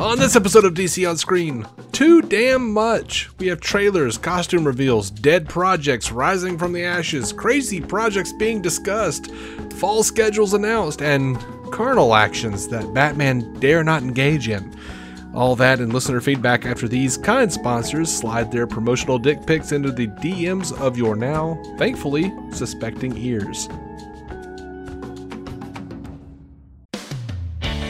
On this episode of DC on Screen, too damn much. We have trailers, costume reveals, dead projects rising from the ashes, crazy projects being discussed, fall schedules announced, and carnal actions that Batman dare not engage in. All that and listener feedback after these kind sponsors slide their promotional dick pics into the DMs of your now, thankfully, suspecting ears.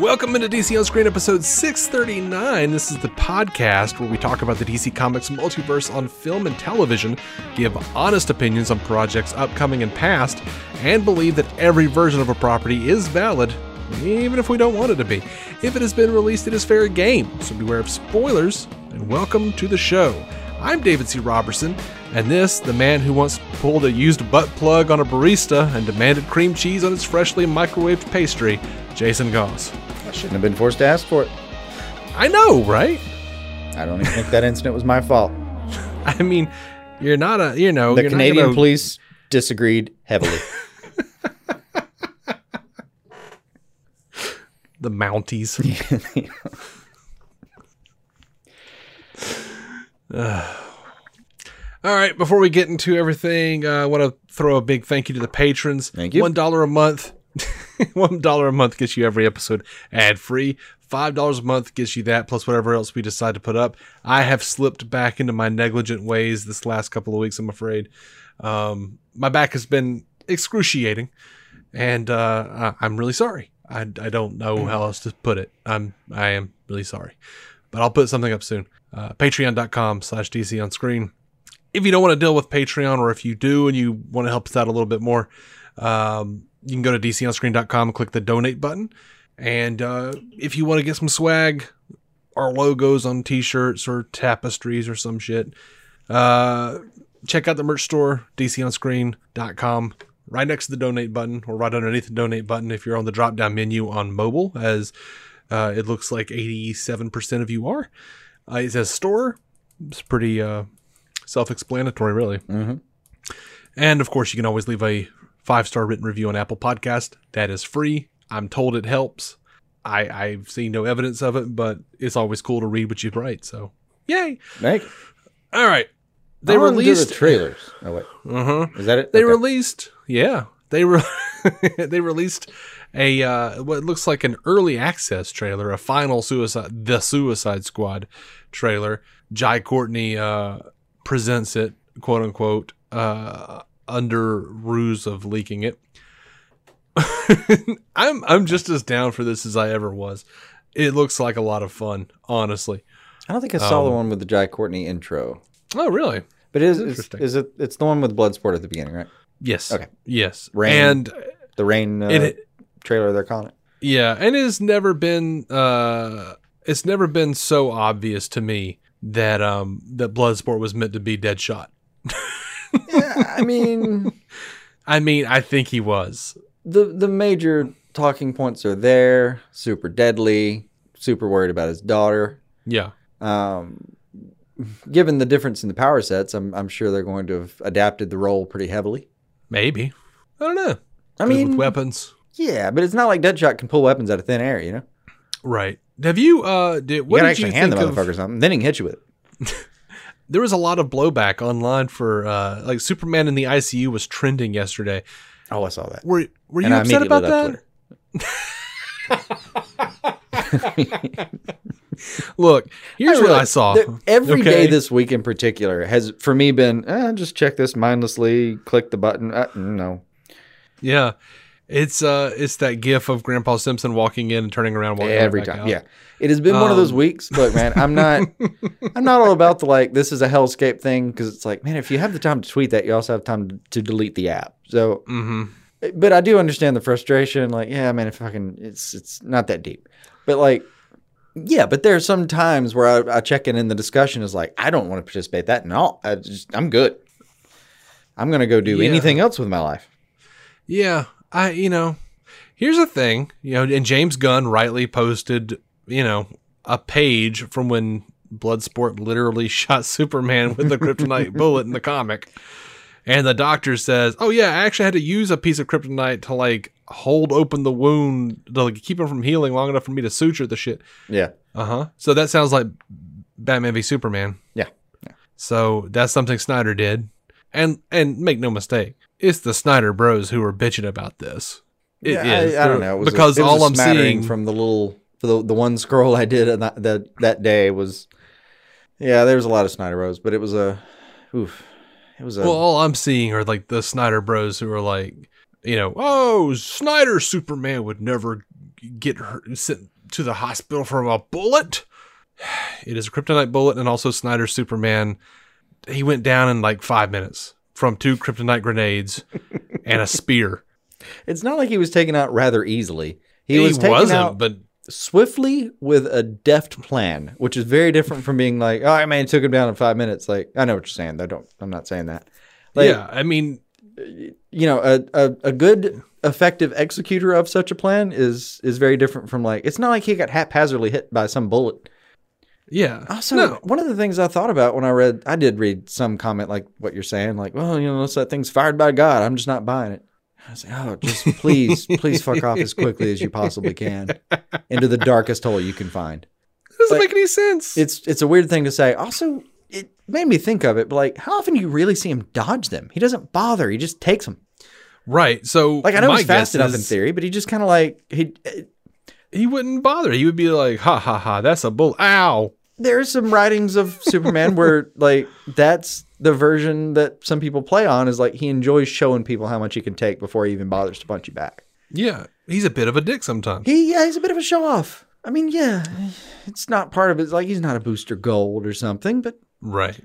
Welcome into DC on Screen episode 639. This is the podcast where we talk about the DC Comics multiverse on film and television, give honest opinions on projects upcoming and past, and believe that every version of a property is valid, even if we don't want it to be. If it has been released, it is fair game, so beware of spoilers, and welcome to the show. I'm David C. Robertson, and this, the man who once pulled a used butt plug on a barista and demanded cream cheese on his freshly microwaved pastry, Jason Goss. I shouldn't have been forced to ask for it. I know, right? I don't even think that incident was my fault. I mean, you're not a, you know, The Canadian gonna, police disagreed heavily. the Mounties. All right, before we get into everything, uh, I want to throw a big thank you to the patrons. Thank you. One dollar a month. One dollar a month gets you every episode ad free. Five dollars a month gets you that plus whatever else we decide to put up. I have slipped back into my negligent ways this last couple of weeks. I'm afraid. Um, my back has been excruciating, and uh, I- I'm really sorry. I, I don't know how else to put it. I'm I am really sorry, but I'll put something up soon. Uh, Patreon.com/slash DC on screen if you don't want to deal with Patreon, or if you do and you want to help us out a little bit more, um, you can go to dconscreen.com and click the donate button. And uh, if you want to get some swag, our logos on t-shirts or tapestries or some shit, uh, check out the merch store, dconscreen.com. Right next to the donate button, or right underneath the donate button, if you're on the drop down menu on mobile, as uh, it looks like 87% of you are. Uh, it says store. It's pretty uh, self-explanatory, really. hmm And of course, you can always leave a five-star written review on Apple Podcast. That is free. I'm told it helps. I I've seen no evidence of it, but it's always cool to read what you write. So, yay! Meg, All right, they I wanna do released. the trailers. Oh wait, uh huh. is that it? They Okay. released. Yeah, they re- they released a uh, what looks like an early access trailer, a final suicide, the Suicide Squad trailer. Jai Courtney uh, presents it, quote unquote, uh, under ruse of leaking it. I'm I'm just as down for this as I ever was. It looks like a lot of fun, honestly. I don't think I saw Um, the one with the Jai Courtney intro, Oh, really? but it is That's is, is it? It's the one with Bloodsport at the beginning, right? Yes. Okay. Yes. Rain. And The rain uh, It- trailer. They're calling it. Yeah, and it's never been uh it's never been so obvious to me that um that Bloodsport was meant to be Deadshot. yeah, I mean, I mean, I think he was. the the major talking points are there. Super deadly. Super worried about his daughter. Yeah. Um, given the difference in the power sets, I'm I'm sure they're going to have adapted the role pretty heavily. Maybe. I don't know. I mean, with weapons. yeah, but it's not like Deadshot can pull weapons out of thin air, you know. Right. Have you uh did You what gotta did actually you hand the think of motherfucker something, then he can hit you with it. there was a lot of blowback online for uh like Superman in the ICU was trending yesterday. Oh, I saw that. Were were you And upset about that? Look, here's what really- I saw. the- every day okay? this week in particular has for me been eh, just check this mindlessly, click the button. Uh, no, Yeah. It's uh it's that gif of Grandpa Simpson walking in and turning around walking every time. out. Yeah, it has been one of those Um, weeks. Look, man, I'm not, I'm not all about the like this is a hellscape thing because it's like, man, if you have the time to tweet that, you also have time to, to delete the app. So, Mm-hmm. but I do understand the frustration. Like, yeah, man, if I can, it's it's not that deep. But like, yeah, but there are some times where I, I check in in the discussion is like, I don't want to participate that and all. I just, I'm good. I'm gonna go do Yeah. anything else with my life. Yeah, I you know, here's the thing, you know, and James Gunn rightly posted, you know, a page from when Bloodsport literally shot Superman with a kryptonite bullet in the comic. And the doctor says, "Oh yeah, I actually had to use a piece of kryptonite to like hold open the wound to like, keep him from healing long enough for me to suture the shit." Yeah, Uh-huh. So that sounds like Batman v Superman. yeah. So that's something Snyder did. And and make no mistake, it's the Snyder Bros who are bitching about this. It Yeah, I- is. I, don't know. It was a- because was all a I'm seeing from the little for the the one scroll I did that that, that day was, yeah, there was a lot of Snyder Bros, but it was a, oof, it was a. well, all I'm seeing are like the Snyder Bros who are like, you know, oh, Snyder Superman would never get hurt, sent to the hospital from a bullet. It is a kryptonite bullet, and also Snyder Superman. He went down in like five minutes from two kryptonite grenades and a spear. it's not like he was taken out rather easily. He, was taken wasn't, out but swiftly with a deft plan, which is very different from being like, oh I man, took him down in five minutes. Like I know what you're saying. I don't. I'm not saying that. Like, yeah, I mean, you know, a, a, a good effective executor of such a plan is is very different from like it's not like he got haphazardly hit by some bullet. Yeah. Uh, also, no, one of the things I thought about when I read, I did read some comment like what you're saying, like, well, you know, unless that thing's fired by God, I'm just not buying it. I was like, oh, just please, please fuck off as quickly as you possibly can into the darkest hole you can find. it doesn't like, make any sense. It's it's a weird thing to say. Also, it made me think of it, but like, how often do you really see him dodge them? He doesn't bother. He just takes them. right. So, Like, I know he's fast enough in theory, but he just kind of like he. Uh he wouldn't bother. He would be like, ha ha ha, that's a bull. Ow. There's some writings of Superman where like that's the version that some people play on is like he enjoys showing people how much he can take before he even bothers to punch you back. Yeah. He's a bit of a dick sometimes. He yeah, he's a bit of a show off. I mean, yeah, it's not part of it. It's like he's not a booster gold or something, but right.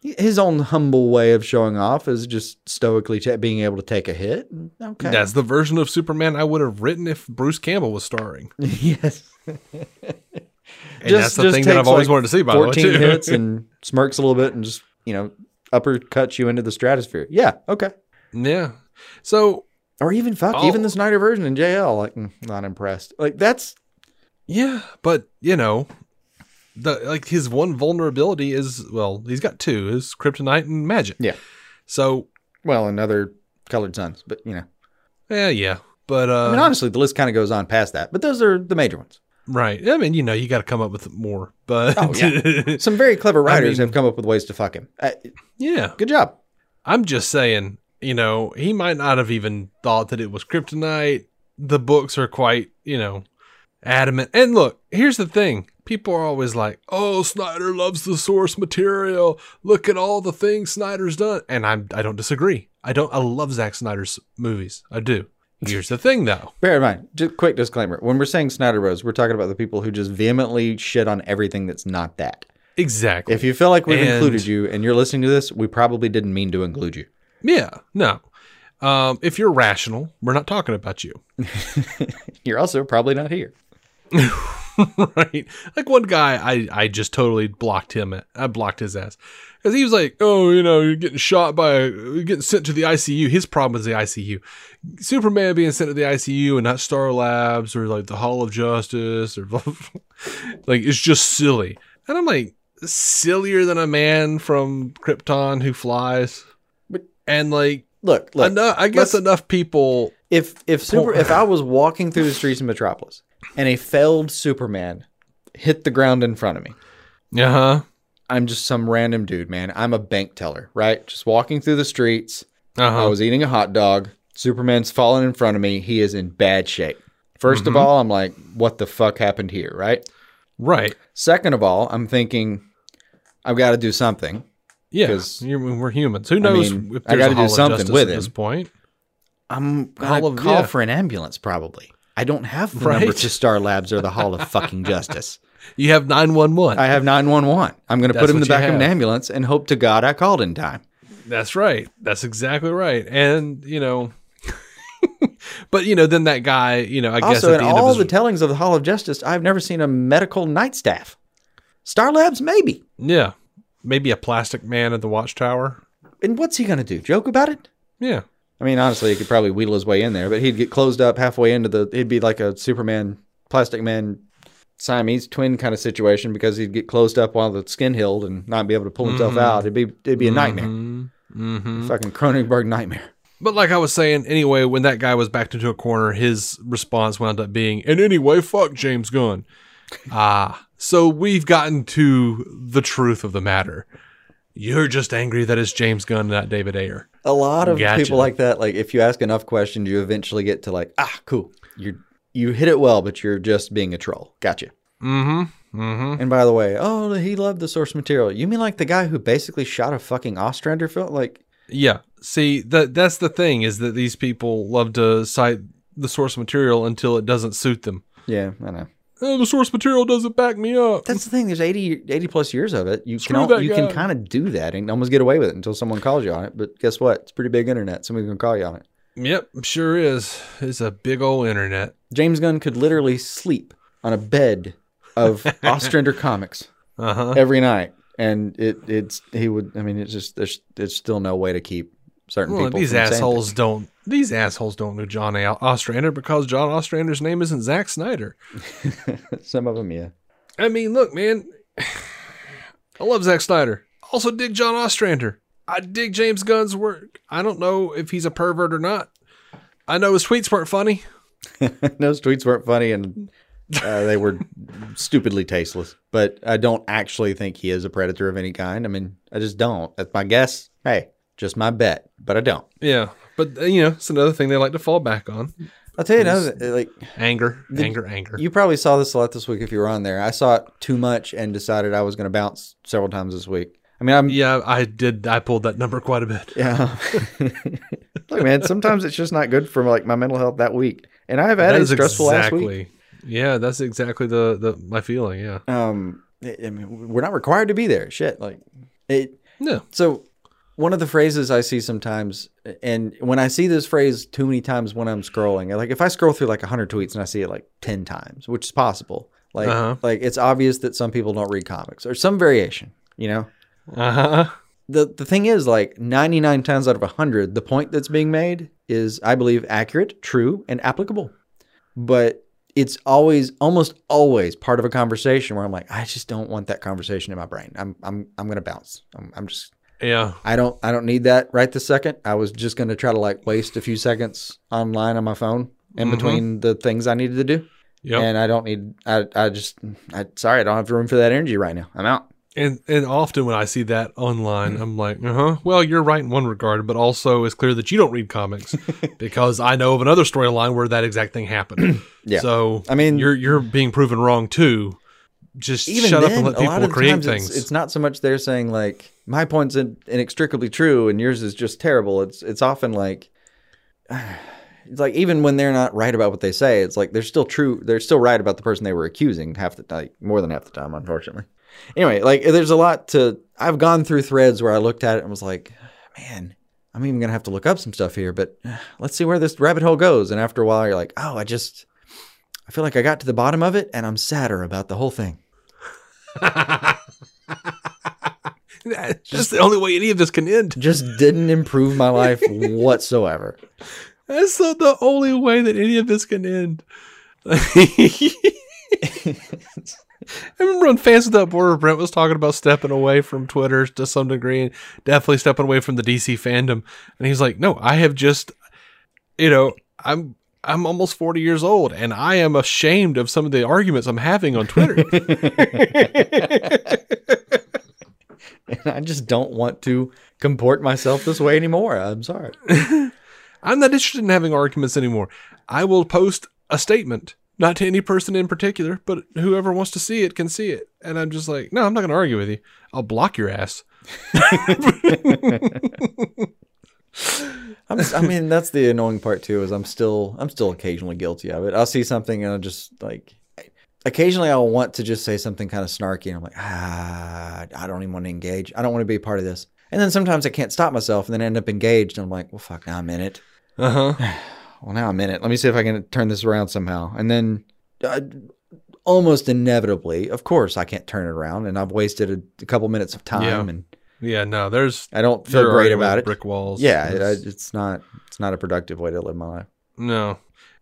his own humble way of showing off is just stoically ta being able to take a hit. Okay, That's the version of Superman I would have written if Bruce Campbell was starring. yes. And that's the thing that I've always wanted to see, by the way, too. hits and smirks a little bit and just you know uppercuts you into the stratosphere. Yeah, okay. Yeah. So, Or even fuck, Oh. even the Snyder version in JL, like mm, not impressed. Like that's yeah, but, you know, the like his one vulnerability is, well, he's got two, is kryptonite and magic. Yeah. So, well, another colored suns, but you know, yeah, yeah. But, uh, I mean, honestly, the list kind of goes on past that, but those are the major ones. Right. I mean, you know, you got to come up with more, but, Oh, Some very clever writers mean- have come up with ways to fuck him. Uh, yeah. good job. I'm just saying, you know, he might not have even thought that it was kryptonite. The books are quite, you know, adamant. And look, here's the thing. People are always like, "Oh, Snyder loves the source material. Look at all the things Snyder's done." And I'm I don't disagree. I don't I love Zack Snyder's movies. I do. Here's the thing though. Bear in mind, just quick disclaimer: when we're saying Snyder Bros, we're talking about the people who just vehemently shit on everything that's not that. Exactly. If you feel like we've And- included you and you're listening to this, we probably didn't mean to include you. yeah, no. Um, if you're rational, we're not talking about you. You're also probably not here. right? Like one guy, I I just totally blocked him. At, I blocked his ass because he was like, "Oh, you know, you're getting shot by, you're getting sent to the ICU." His problem was the ICU. Superman being sent to the ICU and not Star Labs or like the Hall of Justice or like it's just silly. And I'm like, sillier than a man from Krypton who flies. But- and like, Look, look. enough, I guess enough people. if if super if I was walking through the streets of Metropolis and a failed Superman hit the ground in front of me, Uh huh. I'm just some random dude, man. I'm a bank teller, right? Just walking through the streets. Uh-huh. I was eating a hot dog. Superman's fallen in front of me. He is in bad shape. 1st of all, I'm like, what the fuck happened here, right? Right. Second of all, I'm thinking, I've got to do something. Yeah. we're humans. Who knows mean, if I there's gotta a do something with at this point? I'm gonna of- call yeah. for an ambulance, probably. I don't have the Right. number to Star Labs or the Hall of fucking Justice. You have 911. I have 911. I'm going to put him in the back of an ambulance and hope to God I called in time. That's right. That's exactly right. And, you know, but, you know, then that guy, you know, I guess Also, at in the all of the tellings of the Hall of Justice, I've never seen a medical night staff. Star Labs, maybe. yeah, maybe a plastic man at the watchtower. And what's he going to do? Joke about it? Yeah. I mean, honestly, he could probably wheedle his way in there, but he'd get closed up halfway into the. He'd be like a Superman, Plastic Man, Siamese twin kind of situation because he'd get closed up while the skin healed and not be able to pull himself out. It'd be it'd be a nightmare, Mm-hmm. fucking Cronenberg nightmare. But like I was saying, anyway, when that guy was backed into a corner, his response wound up being, and anyway, fuck James Gunn. Ah, so we've gotten to the truth of the matter. You're just angry that it's James Gunn, not David Ayer. A lot of Gotcha. people like that. Like if you ask enough questions, you eventually get to like, ah, cool. You you hit it well, but you're just being a troll. Gotcha. Mm-hmm. Mm-hmm. And by the way, oh, he loved the source material. You mean like the guy who basically shot a fucking Ostrander film? Like, Yeah. See, that that's the thing is that these people love to cite the source material until it doesn't suit them. yeah, I know. Oh, the source material doesn't back me up. That's the thing. There's 80, 80 plus years of it. You Screw can al- that you can kind of do that and almost get away with it until someone calls you on it. But guess what? It's pretty big internet. Somebody's gonna call you on it. Yep, sure is. It's a big old internet. James Gunn could literally sleep on a bed of Ostrander comics Uh huh. every night, and it it's he would. I mean, it's just there's there's still no way to keep certain Well, people. these assholes don't. These assholes don't know John A- Ostrander because John Ostrander's name isn't Zack Snyder. Some of them, yeah. I mean, look, man. I love Zack Snyder. Also, dig John Ostrander. I dig James Gunn's work. I don't know if he's a pervert or not. I know his tweets weren't funny. Those tweets weren't funny and uh, they were stupidly tasteless. But I don't actually think he is a predator of any kind. I mean, I just don't. That's my guess. Hey, just my bet, but I don't. Yeah, but uh, you know, it's another thing they like to fall back on. I'll tell you another. Like Anger, anger, anger. you probably saw this a lot this week if you were on there. I saw it too much and decided I was going to bounce several times this week. I mean, I'm yeah, I did. I pulled that number quite a bit. yeah. Look, man. Sometimes it's just not good for like my mental health that week, and I've had That a stressful last week. exactly. Yeah, that's exactly the the my feeling. Yeah. Um, I I mean, we're not required to be there. Shit, like it. No. So, one of the phrases I see sometimes, and when I see this phrase too many times when I'm scrolling, like if I scroll through like 100 tweets and I see it like 10 times, which is possible, like Uh-huh. like it's obvious that some people don't read comics or some variation, you know. Uh huh. The the thing is, like 99 times out of 100, the point that's being made is, I believe, accurate, true, and applicable. But it's always, almost always, part of a conversation where I'm like, I just don't want that conversation in my brain. I'm I'm I'm gonna bounce. I'm, I'm just Yeah. I don't I don't need that right this second. I was just gonna try to like waste a few seconds online on my phone in Mhm. between the things I needed to do. Yeah. And I don't need I I just I sorry, I don't have the room for that energy right now. I'm out. And and often when I see that online, I'm like, uh huh. Well, you're right in one regard, but also it's clear that you don't read comics because I know of another storyline where that exact thing happened. Yeah. So I mean- you're you're being proven wrong too. Just Even shut then, up and let people create things. It's, it's not so much they're saying like my point's in, inextricably true and yours is just terrible. It's it's often like it's like even when they're not right about what they say, it's like they're still true. They're still right about the person they were accusing half the like more than half the time, unfortunately. Anyway, like there's a lot to. I've gone through threads where I looked at it and was like, man, I'm even gonna have to look up some stuff here, but uh, let's see where this rabbit hole goes. And after a while, you're like, oh, I just. I feel like I got to the bottom of it and I'm sadder about the whole thing. That's just the only way any of this can end. just didn't improve my life whatsoever. That's the, the only way that any of this can end. I remember on Fans Without Border, Brent was talking about stepping away from Twitter to some degree, and definitely stepping away from the DC fandom. And he's like, "No, I have just, you know, I'm I'm almost forty years old, and I am ashamed of some of the arguments I'm having on Twitter." And I just don't want to comport myself this way anymore. I'm sorry. I'm not interested in having arguments anymore. I will post a statement, not to any person in particular, but whoever wants to see it can see it. And I'm just like, no, I'm not going to argue with you. I'll block your ass. I'm, I mean, that's the annoying part too. Is I'm still I'm still occasionally guilty of it. I'll see something and I'll just like. Occasionally, I'll want to just say something kind of snarky, and I'm like, ah, I don't even want to engage. I don't want to be a part of this. And then sometimes I can't stop myself, and then I end up engaged. And I'm like, well, fuck, now I'm in it. Uh huh. Well, now I'm in it. Let me see if I can turn this around somehow. And then, uh, almost inevitably, of course, I can't turn it around, and I've wasted a, a couple minutes of time, Yeah. and Yeah, no, there's I don't feel great about it. Brick walls. Yeah, it, It's- it's not. It's not a productive way to live my life. no.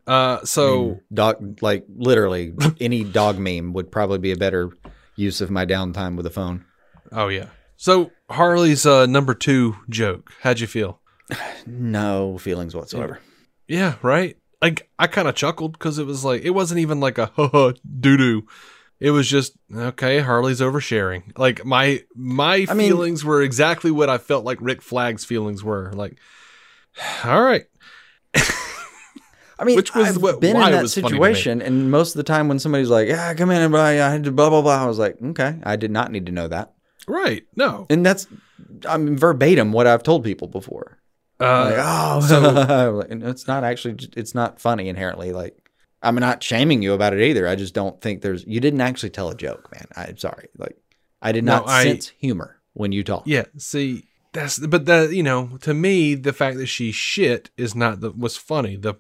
Uh, so I mean, dog, like literally, any dog meme would probably be a better use of my downtime with a phone. oh yeah. So Harley's uh, number two joke. How'd you feel? No feelings whatsoever. Yeah, right. Like I kind of chuckled because it was like it wasn't even like a ha doo doo. It was just okay. Harley's oversharing. Like my my I mean- feelings were exactly what I felt like Rick Flag's feelings were. Like, all right, I mean, Which was I've what- been in that was funny to me. situation, and most of the time when somebody's like, "Yeah, come in and buy," I had to blah blah blah. I was like, "Okay, I did not need to know that," right. No, and that's I'm verbatim what I've told people before. Uh, like, oh, so- it's not actually, it's not funny inherently. Like, I'm not shaming you about it either. I just don't think there's, you didn't actually tell a joke, man. I'm sorry. Like, I did No, not I- sense humor when you talk. Yeah, see, that's but that you know, to me, the fact that she shit is not the was funny. The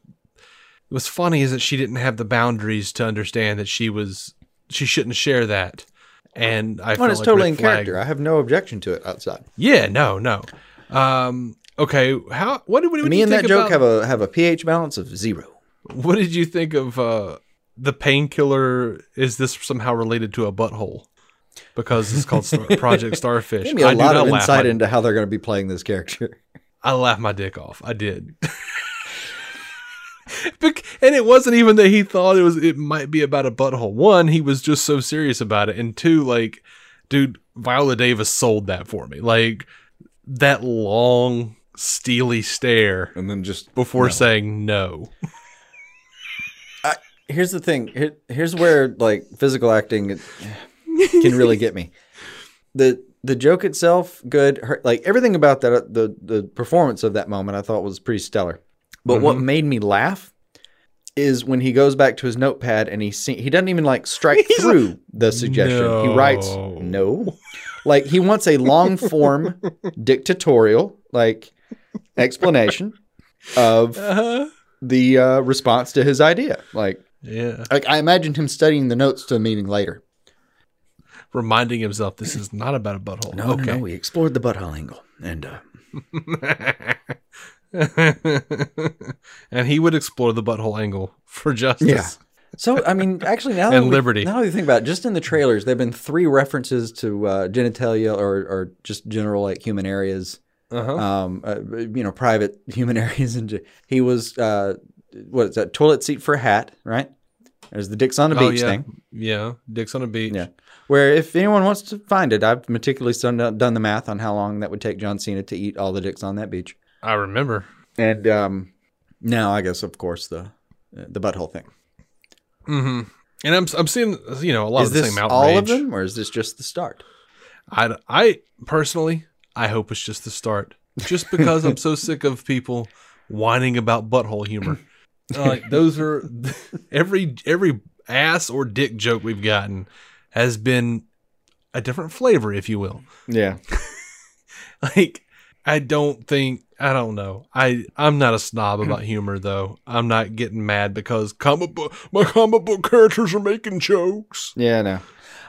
what's funny is that she didn't have the boundaries to understand that she was she shouldn't share that. And I Well, it's like totally in character. I have no objection to it outside. Yeah, no, no. Um, okay, how what did what, did Me and that think joke about, have a have a pH balance of zero. What did you think of uh the painkiller? Is this somehow related to a butthole? Because it's called Star- Project Starfish. Give me a I lot of insight into how they're going to be playing this character. I laughed my dick off. I did. And it wasn't even that he thought it was it might be about a butthole. One, he was just so serious about it, and two, like, dude, Viola Davis sold that for me. Like that long, steely stare And then just before saying no. here's the thing. Here, here's where like physical acting can really get me. The the joke itself, good. Her, like everything about that, uh, the the performance of that moment, I thought was pretty stellar. But what mm-hmm. made me laugh is when he goes back to his notepad and he see, he doesn't even like strike He's through the suggestion. He writes No. no, like he wants a long form dictatorial like explanation of Uh-huh. the uh, response to his idea. Like Yeah. like I imagined him studying the notes to a meeting later. Reminding himself this is not about a butthole. okay. we explored the butthole angle, and uh, and he would explore the butthole angle for justice. Yeah. so I mean, actually, now And that we- liberty. Now that you think about it, just in the trailers, there've been three references to uh, genitalia or or just general like human areas, Uh-huh. um, uh, you know, private human areas. And he was uh, what is that? Toilet seat for a hat, right? There's the dicks on the oh beach yeah. thing. Yeah. Dicks on a beach. Yeah. Where if anyone wants to find it, I've meticulously done, done the math on how long that would take John Cena to eat all the dicks on that beach. I remember. And um, now I guess of course the the butthole thing. hmm And I'm I'm seeing you know a lot is of the this same outrage. all of them, or is this just the start? I I personally I hope it's just the start. Just because I'm so sick of people whining about butthole humor. like those are every every ass or dick joke we've gotten has been a different flavor, if you will. Yeah, Like I don't think I don't know. I I'm not a snob about humor though. I'm not getting mad because comic book my comic book characters are making jokes. yeah, no.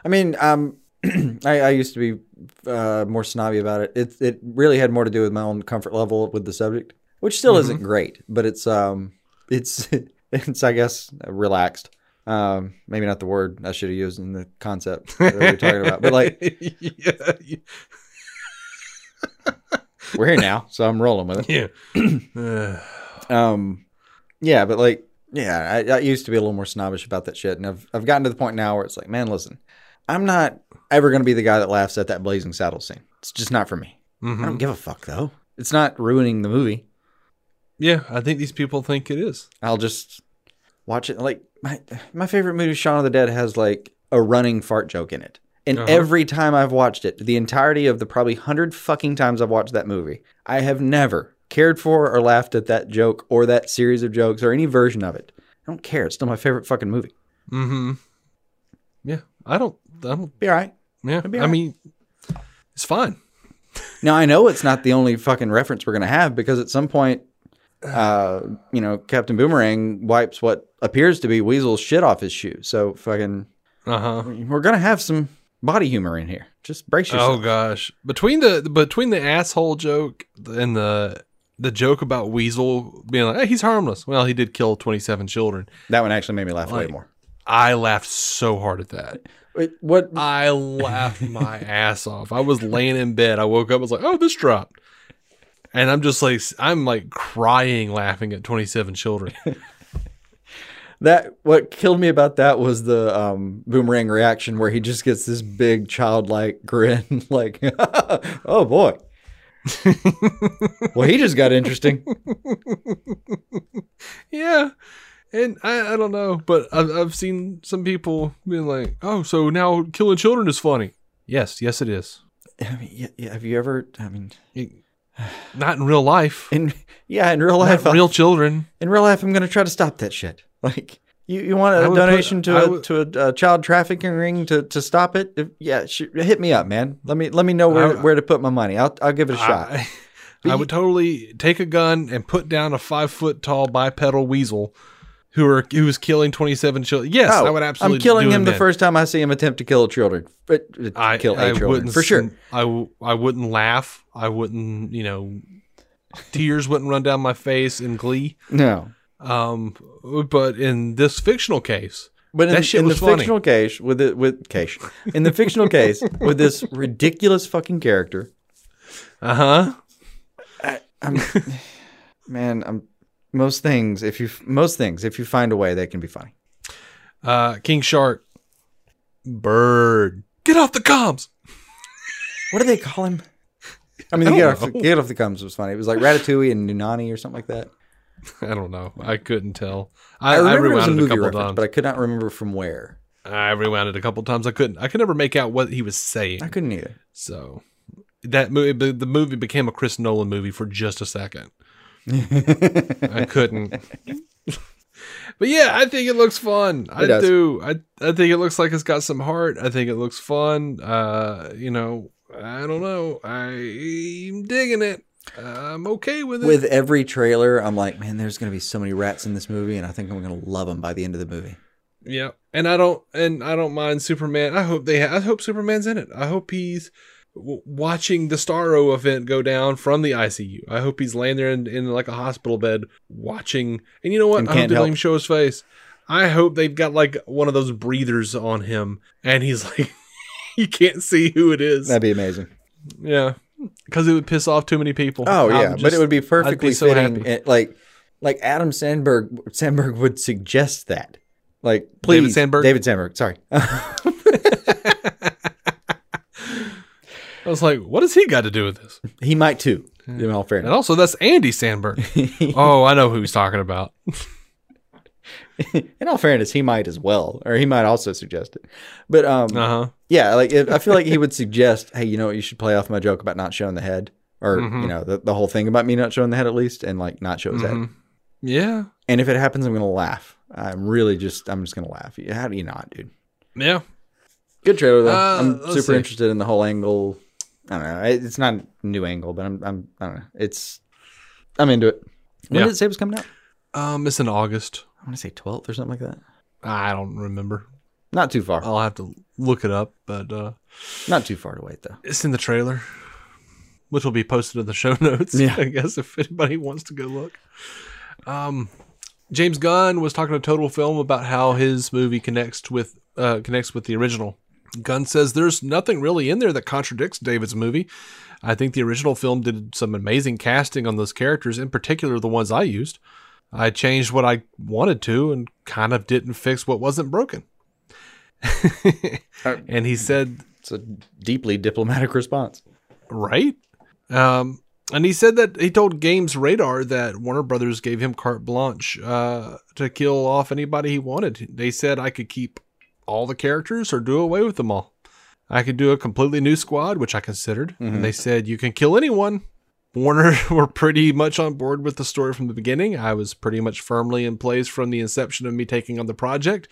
I mean, um, I, I used to be uh, more snobby about it. It it really had more to do with my own comfort level with the subject, which still isn't great, but it's um, it's it's I guess relaxed. Um, maybe not the word I should have used in the concept that we were talking about, but like yeah, we're here now, so I'm rolling with it. yeah. Um, yeah, but like, yeah, I, I used to be a little more snobbish about that shit, and I've I've gotten to the point now where it's like, man, listen, I'm not ever gonna be the guy that laughs at that blazing saddle scene. It's just not for me. I mhm. don't give a fuck though. It's not ruining the movie. Yeah, I think these people think it is. I'll just watch it. Like my my favorite movie, Shaun of the Dead, has like a running fart joke in it. And Uh-huh. every time I've watched it, the entirety of the probably hundred fucking times I've watched that movie, I have never cared for or laughed at that joke or that series of jokes or any version of it. I don't care. It's still my favorite fucking movie. Mm-hmm. Yeah, I don't. I don't. Be all right. Yeah, be I mean, it's fine. Now I know it's not the only fucking reference we're gonna have because at some point, uh, you know, Captain Boomerang wipes what appears to be Weasel's shit off his shoe. So fucking, Uh huh. we're gonna have some body humor in here. Just brace yourself. Oh gosh, between the between the asshole joke and the the joke about Weasel being like, "Hey, he's harmless." Well, he did kill twenty seven children. That one actually made me laugh way more. I laughed so hard at that. Wait, what? I laughed my ass off. I was laying in bed. I woke up. I was like, "Oh, this dropped," and I'm just like, I'm like crying, laughing at 27 children. That what killed me about that was the um, boomerang reaction where he just gets this big childlike grin, like, "Oh boy." well, he just got interesting. yeah, and I, I don't know, but I've, I've seen some people being like, "Oh, so now killing children is funny." Yes, yes, it is. I mean, yeah, yeah, have you ever? I mean, Not in real life. in yeah, in real Not life, real children. in real life, I'm going to try to stop that shit. Like, you, you want a would put- donation to a would- to a, uh child trafficking ring to, to stop it? If- yeah, sh- hit me up, man. Let me let me know where I- where to put my money. I'll I'll give it a shot. I, I would totally take a gun and put down a five foot tall bipedal weasel who are who is killing 27 children. Yes, I would absolutely. Oh, I'm killing him the then. first time I see him attempt to kill a children. But uh, I kill a I children wouldn't for sure. I I wouldn't laugh. I wouldn't. You know, tears wouldn't run down my face in glee. No, Um, but in this fictional case, but in, That shit in the funny. fictional case with it with case in the fictional case with this ridiculous fucking character, uh huh. I'm man. I'm most things. If you most things, if you find a way, they can be funny. Uh, King Shark, bird, get off the comms. What do they call him? I mean, I the don't get off, the, get off the comes was funny. It was like Ratatouille and Nunani or something like that. I don't know. I couldn't tell. I, I, I, remember it was a rewound it a couple reference, times. but I could not remember from where. I rewound it a couple times. I couldn't. I could never make out what he was saying. I couldn't either. So that movie, the the movie became a Chris Nolan movie for just a second. I couldn't. but yeah, I think it looks fun. I does. do. I I think it looks like it's got some heart. I think it looks fun. Uh, you know, I don't know. I'm digging it. I'm okay with it. With every trailer, I'm like, man, there's going to be so many rats in this movie, and I think I'm going to love them by the end of the movie. Yeah, and I don't, and I don't mind Superman. I hope they, I hope Superman's in it. I hope he's w- watching the Starro event go down from the ICU. I hope he's laying there in, in like a hospital bed watching. And you know what? I hope they don't even show his face. I hope they've got like one of those breathers on him, and he's like, you can't see who it is. That'd be amazing. yeah, because it would piss off too many people. Oh yeah, but it would be perfectly so fitting. happy. It- like, like Adam Sandberg. Sandberg would suggest that. Like, please, David Sandberg? David Sandberg. Sorry. I was like, what does he got to do with this? he might too. In all fairness. And also, that's Andy Samberg. oh, I know who he's talking about. in all fairness, he might as well, or he might also suggest it. But um, Uh huh. Yeah, like if, I feel like he would suggest, hey, you know what, you should play off my joke about not showing the head, or Mhm. you know, the, the whole thing about me not showing the head at least, and like not show his head. Mhm. Yeah. And if it happens, I'm gonna laugh. I'm really just, I'm just gonna laugh. How do you not, dude? Yeah. Good trailer though. Uh, I'm super see. interested in the whole angle. I don't know. It's not a new angle, but I'm, I'm, I don't know. It's, I'm into it. When Yeah. did it say it was coming out? Um, it's in August. I want to say 12th or something like that. I don't remember. Not too far. I'll have to look it up, but uh, Not too far to wait though. it's in the trailer, which will be posted in the show notes. Yeah. I guess if anybody wants to go look. Um, James Gunn was talking to Total Film about how his movie connects with uh, connects with the original. Gunn says there's nothing really in there that contradicts David's movie. I think the original film did some amazing casting on those characters, in particular the ones I used. I changed what I wanted to and kind of didn't fix what wasn't broken. and he said It's a deeply diplomatic response. right? Um, And he said that he told Games Radar that Warner Brothers gave him carte blanche uh, to kill off anybody he wanted. They said I could keep all the characters or do away with them all. I could do a completely new squad, which I considered. And mm-hmm. they said you can kill anyone. Warner were pretty much on board with the story from the beginning. I was pretty much firmly in place from the inception of me taking on the project.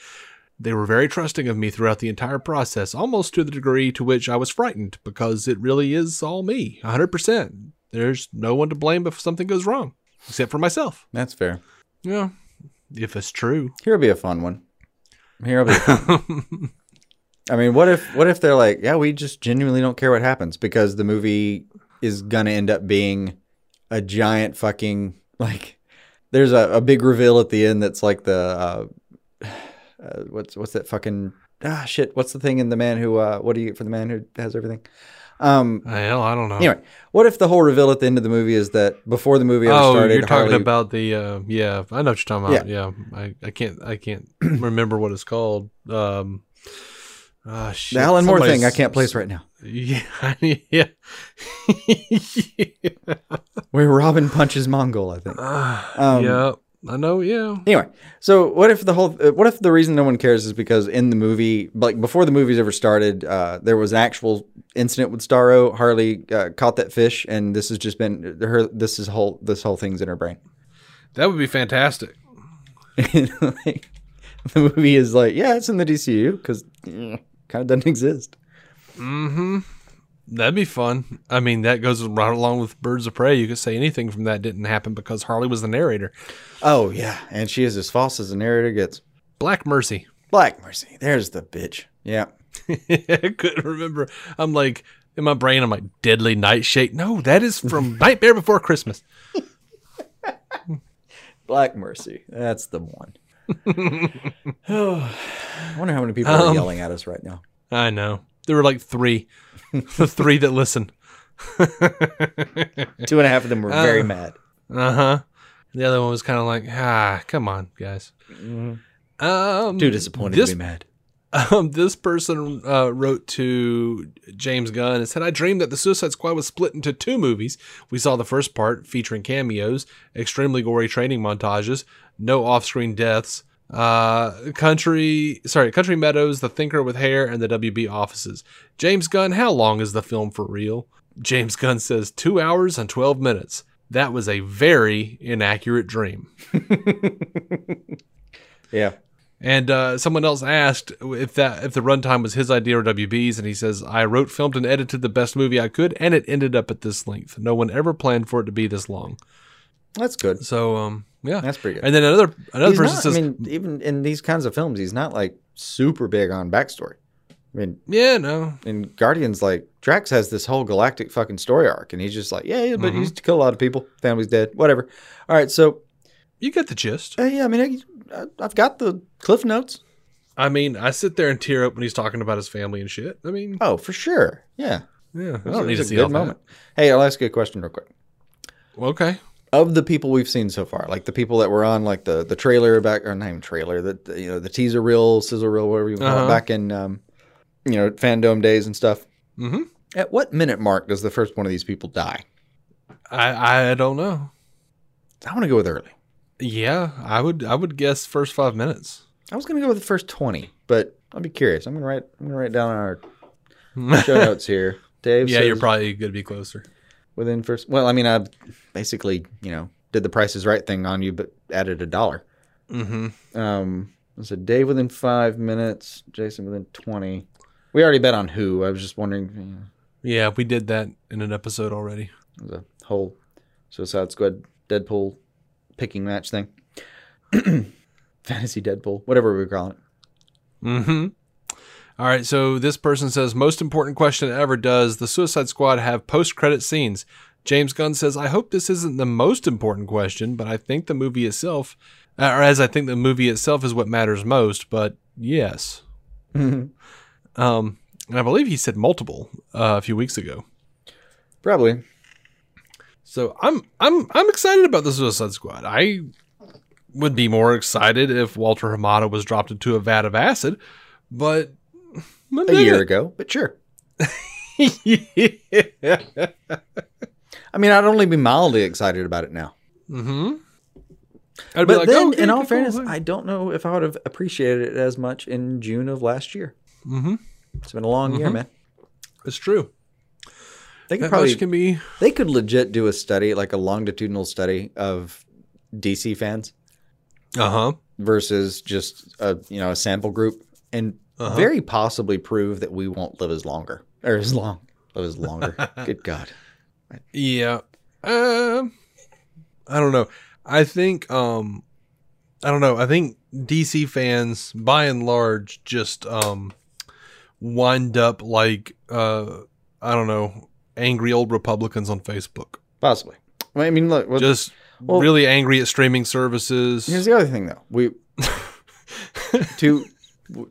They were very trusting of me throughout the entire process, almost to the degree to which I was frightened, because it really is all me, 100%. There's no one to blame if something goes wrong, except for myself. That's fair. Yeah, if it's true. Here'll be a fun one. Be. A fun one. I mean, what if what if they're like, yeah, we just genuinely don't care what happens because the movie is gonna end up being a giant fucking like. There's a, a big reveal at the end that's like the uh, uh, what's what's that fucking ah shit? What's the thing in the man who uh, what do you get for the man who has everything? Um, Hell, I don't know. anyway, what if the whole reveal at the end of the movie is that before the movie ever oh, started, you're talking Harley- about the uh, yeah. I know what you're talking about. Yeah, I, I can't I can't remember what it's called. Um, ah, shit. the Alan Moore Somebody's- thing? I can't place right now. Yeah, yeah. Where Robin punches Mongul, I think. Um, yeah, I know. Yeah, Anyway, so what if the whole uh, what if the reason no one cares is because in the movie, like before the movie's ever started, uh, there was an actual incident with Starro. Harley uh, caught that fish, and this has just been her. This is whole this whole thing's in her brain. that would be fantastic. Like, the movie is like, yeah, it's in the DCU because kind of doesn't exist. That'd be fun. I mean, that goes right along with Birds of Prey. You could say anything from that didn't happen because Harley was the narrator. Oh yeah, and she is as false as the narrator gets. Black Mercy. Black Mercy, there's the bitch. Yeah, I couldn't remember. I'm like in my brain. I'm like Deadly Nightshade. No, that is from Nightmare Before Christmas. Black Mercy, that's the one. I wonder how many people are Um, yelling at us right now. I know there were like three, the three that listen. Two and a half of them were very mad. Uh huh. The other one was kind of like, ah, come on, guys. Um, Too disappointed this, to be mad. Um, this person uh, wrote to James Gunn and said, I dreamed that the Suicide Squad was split into two movies. We saw the first part featuring cameos, extremely gory training montages, no off screen deaths, uh, Country, sorry, Country Meadows, The Thinker with Hair, and the WB offices. James Gunn, how long is the film for real? James Gunn says, two hours and 12 minutes. That was a very inaccurate dream. Yeah. And uh, someone else asked if that if the runtime was his idea or WB's, and he says, "I wrote, filmed, and edited the best movie I could, and it ended up at this length. No one ever planned for it to be this long." That's good. So, um, yeah, That's pretty good. And then another another He's person not, says, I mean, even in these kinds of films, he's not like super big on backstory. I mean, "Yeah, no, in Guardians, like Drax has this whole galactic fucking story arc, and he's just like, yeah, yeah but he used to kill a lot of people. Family's dead. Whatever. All right, so you get the gist." uh, yeah, I mean, I, I've got the cliff notes. I mean, I sit there and tear up when he's talking about his family and shit. I mean, Oh, for sure. Yeah, yeah, I don't need to was a see good moment. Hey, I'll ask you a question real quick. Okay, of the people we've seen so far, like the people that were on like the the trailer back or not even trailer, the, the, you know the teaser reel, sizzle reel, whatever you call Uh-huh. it, back in um, you know fandom days and stuff. Mm-hmm. At what minute mark does the first one of these people die? I I don't know. I want to go with early. Yeah, I would I would guess first five minutes. I was going to go with the first twenty, but I'll be curious. I'm going to write. I'm going to write down our show notes here. Dave, yeah, you're probably gonna be closer. Within first. Well, I mean, I basically you know did the Price is Right thing on you, but added a dollar. Mm-hmm. Um, I said Dave within five minutes, Jason within twenty. We already bet on who. I was just wondering. You know, Yeah, we did that in an episode already. it was a whole Suicide Squad Deadpool picking match thing. Fantasy Deadpool, whatever we call it. Mm-hmm. All right, so this person says, most important question ever does the Suicide Squad have post-credit scenes? James Gunn says, I hope this isn't the most important question, but I think the movie itself, or as I think the movie itself is what matters most, but yes. um, and I believe he said multiple uh, a few weeks ago. Probably. So I'm I'm I'm excited about the Suicide Squad. I would be more excited if Walter Hamada was dropped into a vat of acid, but A year ago, but sure. yeah. I mean, I'd only be mildly excited about it now. Mm-hmm. But then, okay, in all fairness, cool. I don't know if I would have appreciated it as much in June of last year. Mm-hmm. It's been a long year, man. it's true. They could That probably can be. they could legit do a study, like a longitudinal study of DC fans Uh huh. versus just a you know a sample group, and Uh-huh. very possibly prove that we won't live as longer or as long live as longer. Good God. Yeah. Um, I don't know. I think. Um, I don't know. I think DC fans, by and large, just um, wind up like uh, I don't know, angry old Republicans on Facebook. Possibly. I mean, look. Well, Just well- really angry at streaming services. here's the other thing, though. We to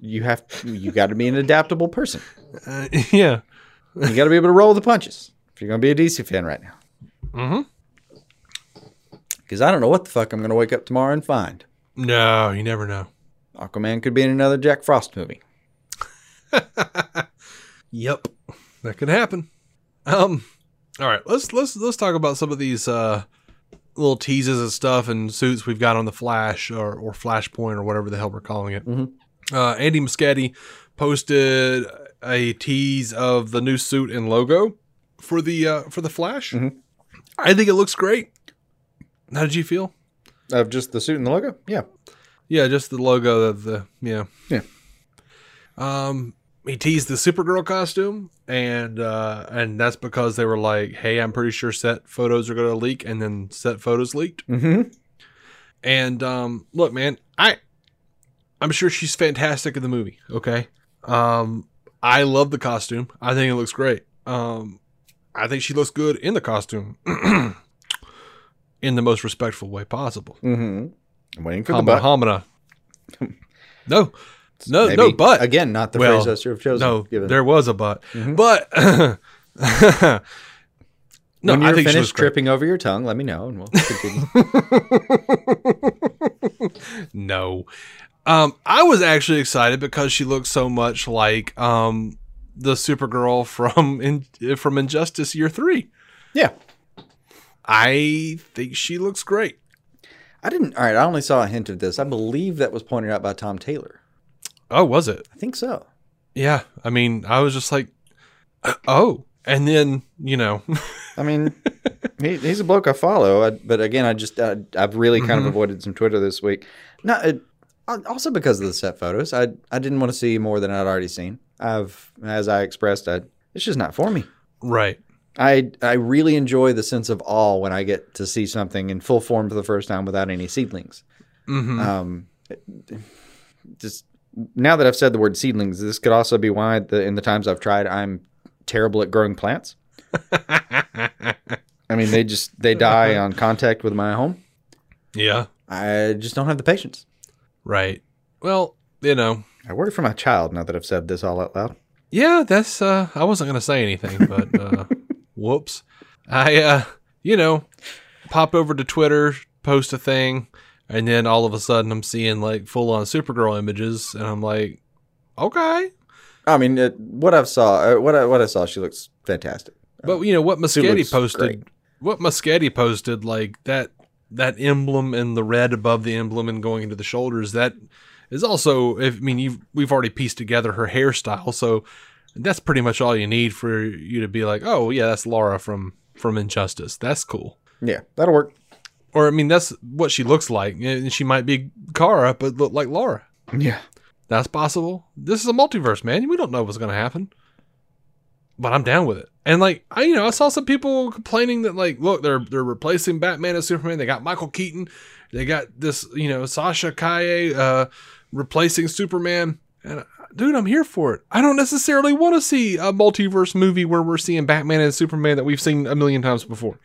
you have you got to be an adaptable person. Uh, yeah. You got to be able to roll the punches if you're going to be a DC fan right now. Mm-hmm. Because I don't know what the fuck I'm going to wake up tomorrow and find. No, you never know. Aquaman could be in another Jack Frost movie. Yep, that could happen. Um, all right, let's let's let's talk about some of these uh little teases and stuff and suits we've got on the Flash or or Flashpoint or whatever the hell we're calling it. Mhm. Uh, Andy Muschietti posted a tease of the new suit and logo for the uh, for the Flash. Mhm. I think it looks great. How did you feel? Of just the suit and the logo? Yeah. Yeah, just the logo of the yeah. Yeah. Um he teased the Supergirl costume and uh and that's because they were like, "Hey, I'm pretty sure set photos are going to leak." And then set photos leaked. Mm-hmm. And um look, man, I I'm sure she's fantastic in the movie, okay? Um I love the costume. I think it looks great. Um I think she looks good in the costume. in the most respectful way possible. Mm-hmm. I'm waiting for Hamina, the but. No, no, Maybe, no, but again, not the Well, phrase I should have chosen. no, given. there was a but, Mhm. but no, when I you're think finished tripping over your tongue, let me know, and we'll continue. No, um, I was actually excited because she looked so much like um the Supergirl from in, from Injustice Year Three. yeah, I think she looks great. I didn't. All right, I only saw a hint of this. I believe that was pointed out by Tom Taylor. Oh, was it? I think so. Yeah. I mean, I was just like, oh, and then you know, I mean, he, he's a bloke I follow, I, but again, I just I, I've really kind of avoided some Twitter this week. Not it, also because of the set photos. I I didn't want to see more than I'd already seen. I've, as I expressed, I, it's just not for me. right? I I really enjoy the sense of awe when I get to see something in full form for the first time without any seedlings. hmm Um, just now that I've said the word seedlings, this could also be why the, in the times I've tried, I'm terrible at growing plants. I mean, they just they die on contact with my home. yeah. I just don't have the patience. Right. Well, you know, I worry for my child now that I've said this all out loud. yeah, that's uh I wasn't going to say anything, but uh whoops. I uh you know, pop over to Twitter, post a thing, and then all of a sudden I'm seeing like full on Supergirl images and I'm like, "Okay." I mean, it, what I've saw, uh, what I what I saw, she looks fantastic. But you know what Muschietti posted great. what Muschietti posted like that that emblem and the red above the emblem and going into the shoulders that is also if, I mean you've we've already pieced together her hairstyle so that's pretty much all you need for you to be like oh yeah that's Laura from from Injustice that's cool Yeah, that'll work. or I mean that's what she looks like and she might be Kara but look like Laura Yeah, that's possible. This is a multiverse, man. We don't know what's going to happen. But I'm down with it. And like I you know, I saw some people complaining that like look, they're they're replacing Batman and Superman. They got Michael Keaton. They got this, you know, Sasha Calle uh replacing Superman. And dude, I'm here for it. I don't necessarily want to see a multiverse movie where we're seeing Batman and Superman that we've seen a million times before.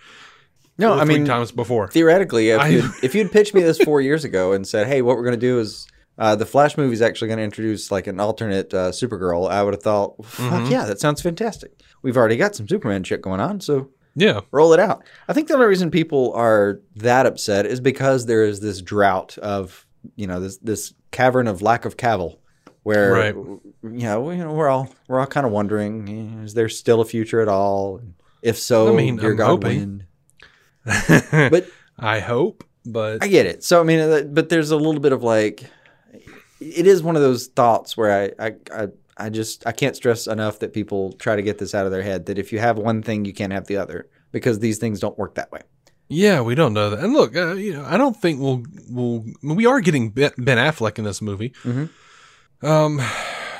no, I mean, times before. theoretically, if I- you'd, if you'd pitched me this four years ago and said, "Hey, what we're going to do is uh, the Flash movie is actually going to introduce like an alternate uh, Supergirl," I would have thought, "Fuck Mhm. yeah, that sounds fantastic." We've already got some Superman shit going on, so Yeah. roll it out. I think the only reason people are that upset is because there is this drought of you know this this cavern of lack of Cavill, where Right. you know we, you know we're all we're all kind of wondering, is there still a future at all? If so, I mean, God, hoping. But I hope, but I get it. So I mean, uh, but there's a little bit of like, it is one of those thoughts where I, I, I, I just I can't stress enough that people try to get this out of their head that if you have one thing, you can't have the other because these things don't work that way. yeah, we don't know that. And look, uh, you know, I don't think we'll we'll we are getting Ben Affleck in this movie. Mhm. Um,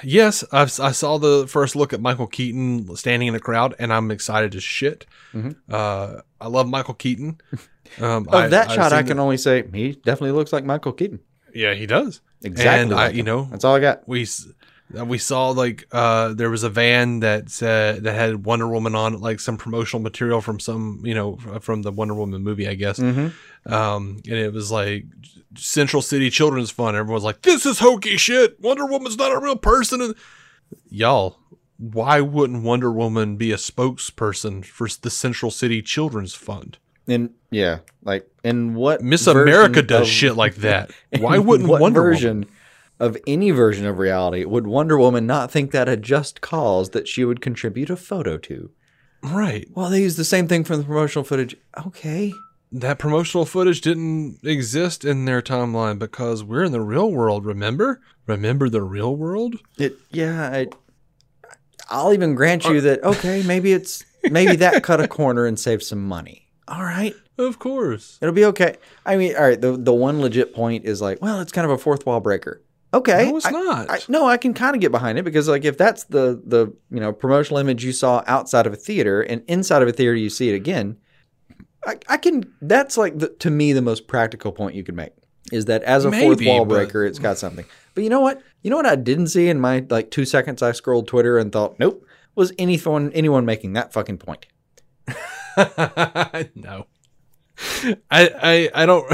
yes, I've, I saw the first look at Michael Keaton standing in a crowd, and I'm excited as shit. Mhm. Uh, I love Michael Keaton. Um, Of that I've shot, I can the- only say he definitely looks like Michael Keaton. yeah, he does. Exactly. And I, you know, that's all I got. we uh, we saw like uh there was a van that said that had Wonder Woman on it, like some promotional material from some you know from the Wonder Woman movie, I guess. Mm-hmm. Um, and it was like Central City Children's Fund. Everyone's like, "This is hokey shit. Wonder Woman's not a real person." And y'all, why wouldn't Wonder Woman be a spokesperson for the Central City Children's Fund? And yeah, like in what Miss America does of- shit like that. Why wouldn't Wonder Woman? version of any version of reality would Wonder Woman not think that a just cause that she would contribute a photo to? Right. Well, they use the same thing from the promotional footage. Okay. that promotional footage didn't exist in their timeline because we're in the real world, remember? Remember the real world? It yeah, I, I'll even grant you uh, that okay, maybe it's maybe that cut a corner and saved some money. All right. Of course. It'll be okay. I mean, all right, the the one legit point is like, well, it's kind of a fourth wall breaker. Okay. No, it's I- not. I, no, I can kind of get behind it because like if that's the the you know promotional image you saw outside of a theater and inside of a theater you see it again, I, I can. That's like the, to me the most practical point you could make is that as a fourth Maybe, wall but- breaker, it's got something. But you know what? You know what I didn't see in my like two seconds I scrolled Twitter and thought, nope, was anyone anyone making that fucking point? no. I I I don't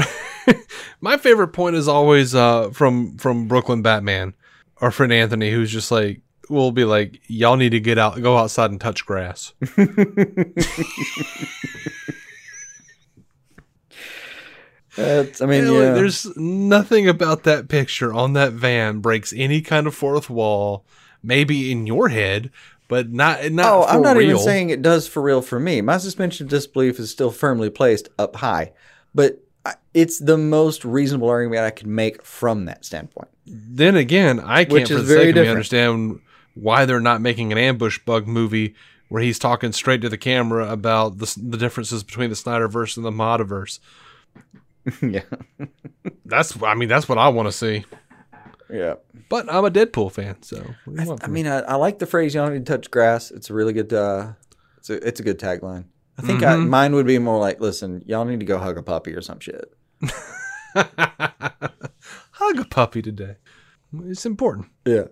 My favorite point is always uh from from Brooklyn Batman, our friend Anthony who's just like will be like y'all need to get out go outside and touch grass. That's, I mean, yeah. like, there's nothing about that picture on that van breaks any kind of fourth wall. Maybe in your head, but not not. oh, I'm not real. even saying it does for real for me. My suspension of disbelief is still firmly placed up high, but it's the most reasonable argument I could make from that standpoint. Then again, I can't Which for the very sake of me understand why they're not making an ambush bug movie where he's talking straight to the camera about the the differences between the Snyderverse and the Modiverse. yeah, That's I mean that's what I want to see. Yeah. But I'm a Deadpool fan, so what do I mean, I, I like the phrase "you don't need to touch grass." It's a really good. Uh, it's a it's a good tagline. I think I, Mhm. mine would be more like, "Listen, y'all need to go hug a puppy or some shit." hug a puppy today. It's important. Yeah.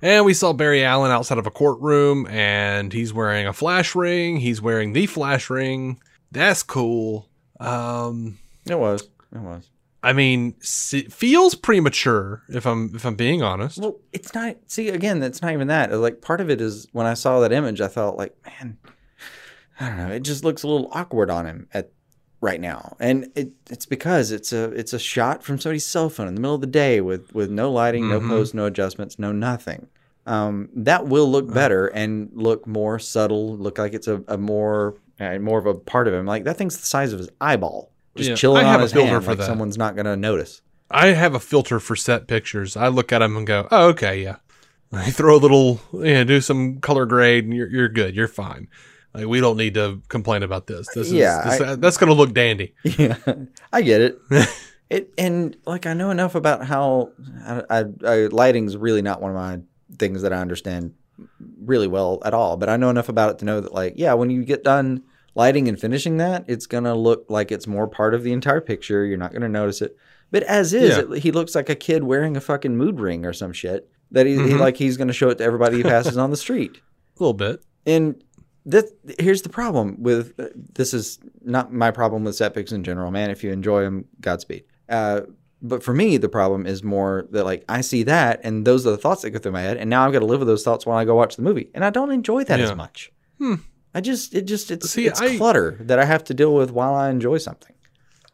And we saw Barry Allen outside of a courtroom, and he's wearing a flash ring. He's wearing the flash ring. That's cool. Um, It was. It was. I mean, it feels premature if I'm if I'm being honest. Well, it's not. See, again, it's not even that. Like, part of it is when I saw that image, I thought, like, man, I don't know. It just looks a little awkward on him at right now, and it, it's because it's a it's a shot from somebody's cell phone in the middle of the day with with no lighting, Mhm. no pose, no adjustments, no nothing. Um, that will look better and look more subtle. Look like it's a, a more uh, more of a part of him. Like that thing's the size of his eyeball, just Yeah, chilling I have on a his filter hand, for like that. someone's not gonna notice. I have a filter for set pictures. I look at them and go, "Oh, okay, yeah." I throw a little, yeah, do some color grade, and you're you're good. You're fine. Like we don't need to complain about this. This is Yeah, this, I- uh, that's going to look dandy. Yeah, I get it. it and like I know enough about how I, I, I lighting's really not one of my things that I understand really well at all. But I know enough about it to know that like yeah, when you get done lighting and finishing that, it's gonna look like it's more part of the entire picture. You're not gonna notice it. But as is, Yeah. it, he looks like a kid wearing a fucking mood ring or some shit that he, he Mhm. like he's gonna show it to everybody he passes on the street. A little bit. And that here's the problem with this is not my problem with set picks in general, man. If you enjoy them, Godspeed. Uh, but for me, the problem is more that like I see that, and those are the thoughts that go through my head, and now I've got to live with those thoughts while I go watch the movie, and I don't enjoy that Yeah. as much. Hmm. I just it just it's See, it's I- clutter that I have to deal with while I enjoy something.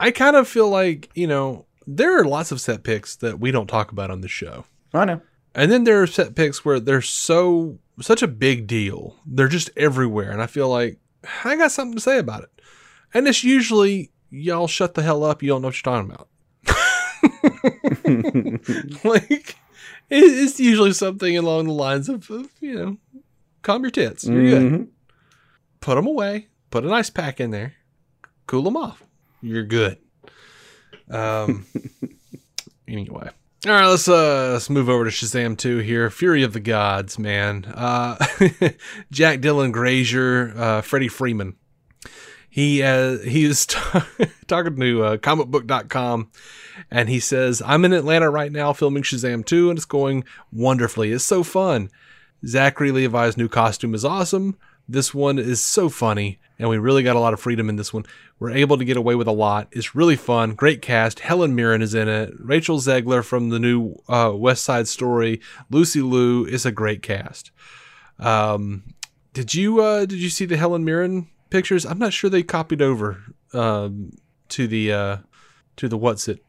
I kind of feel like you know there are lots of set picks that we don't talk about on the show, I know. and then there are set picks where they're so such a big deal. They're just everywhere, and I feel like I got something to say about it. And it's usually y'all shut the hell up. You don't know what you're talking about. like it's usually something along the lines of, of, you know, calm your tits. You're good. Mm-hmm. Put them away. Put an ice pack in there. Cool them off. You're good. Um. anyway. All right, let's uh let's move over to Shazam 2 here. Fury of the Gods, man. Uh Jack Dylan Grazer, uh Freddie Freeman. He uh he is t- talking to uh, comicbook.com and he says, "I'm in Atlanta right now filming Shazam 2 and it's going wonderfully. It's so fun. Zachary Levi's new costume is awesome. This one is so funny, and we really got a lot of freedom in this one. We're able to get away with a lot. It's really fun. Great cast. Helen Mirren is in it. Rachel Zegler from the new uh, West Side Story. Lucy Liu is a great cast. Um, did you uh, did you see the Helen Mirren pictures? I'm not sure they copied over um, to the uh, to the what's it.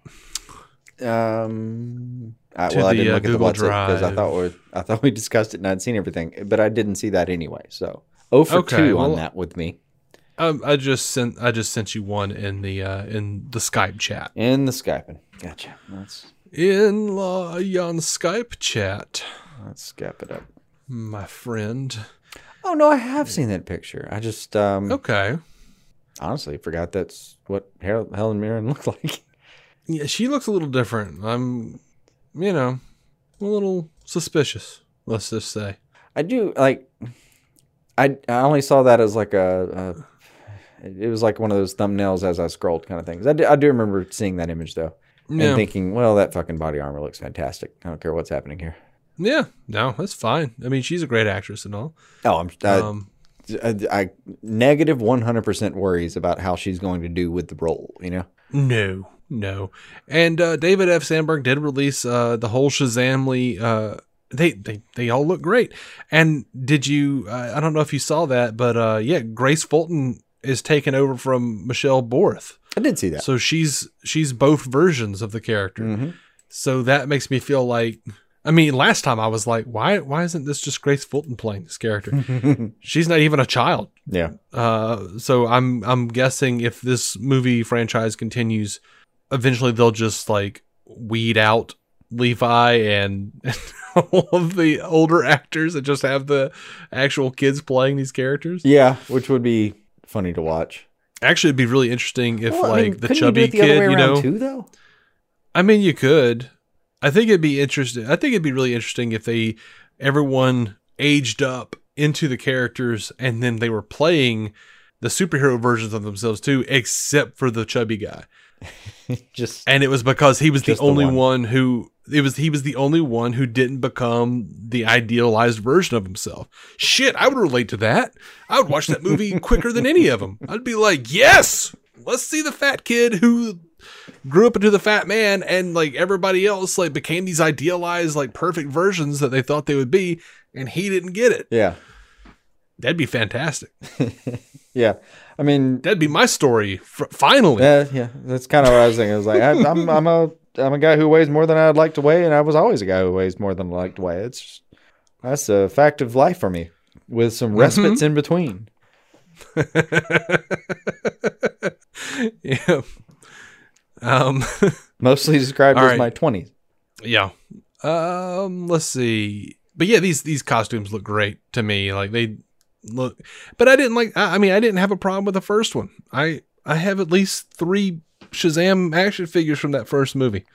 Um, I, To well, I the, didn't uh, look at the Google what's because I thought we I thought we discussed it and I'd seen everything, but I didn't see that anyway. So, oh for Okay, two well- on that with me Um, I just sent I just sent you one in the uh, in the Skype chat. in the Skyping. Gotcha. Let's In la on Skype chat, let's Skype it up. my friend. Oh no, I have seen that picture. I just um Okay. honestly forgot that's what Helen Mirren looked like. Yeah, she looks a little different. I'm, you know, a little suspicious. Let's just say. I do like. I I only saw that as like a. a it was like one of those thumbnails as I scrolled kind of things. I do, I do remember seeing that image though Yeah. and thinking, well, that fucking body armor looks fantastic. I don't care what's happening here. Yeah. No, that's fine. I mean, she's a great actress and all. Oh, I'm I, Um, I, I negative one hundred percent worries about how she's going to do with the role. You know. no, no. And uh, David F. Sandberg did release uh, the whole Shazamily. Uh, they, they they all look great. And did you? Uh, I don't know if you saw that, but uh, yeah, Grace Fulton is taken over from Michelle Borth. I did see that. So she's she's both versions of the character. Mhm. So that makes me feel like I mean, last time I was like, why why isn't this just Grace Fulton playing this character? she's not even a child. Yeah. Uh, so I'm I'm guessing if this movie franchise continues, eventually they'll just like weed out Levi and all of the older actors that just have the actual kids playing these characters. Yeah, which would be funny to watch. Actually, it'd be really interesting if Well, I like mean, the chubby you the kid, you know, too, though. I mean, you could. I think it'd be interesting. I think it'd be really interesting if they everyone aged up into the characters and then they were playing the superhero versions of themselves too, except for the chubby guy. Just And it was because he was the Just the only one. one. who it was he was the only one who didn't become the idealized version of himself. Shit, I would relate to that. I would watch that movie quicker than any of them. I'd be like, "Yes, let's see the fat kid who grew up into the fat man and like everybody else like became these idealized like perfect versions that they thought they would be and he didn't get it." yeah, That'd be fantastic. yeah. I mean, That'd be my story. F- finally. Yeah, yeah, that's kind of what I was thinking. I was like, I, I'm, I'm a, I'm a guy who weighs more than I'd like to weigh, and I was always a guy who weighs more than I like to weigh. It's just, that's a fact of life for me, with some respites in between. yeah. Um Mostly described as right. my twenties. yeah. Um let's see. But yeah, these these costumes look great to me. Like they look but I didn't like I I mean I didn't have a problem with the first one. I I have at least 3 Shazam action figures from that first movie.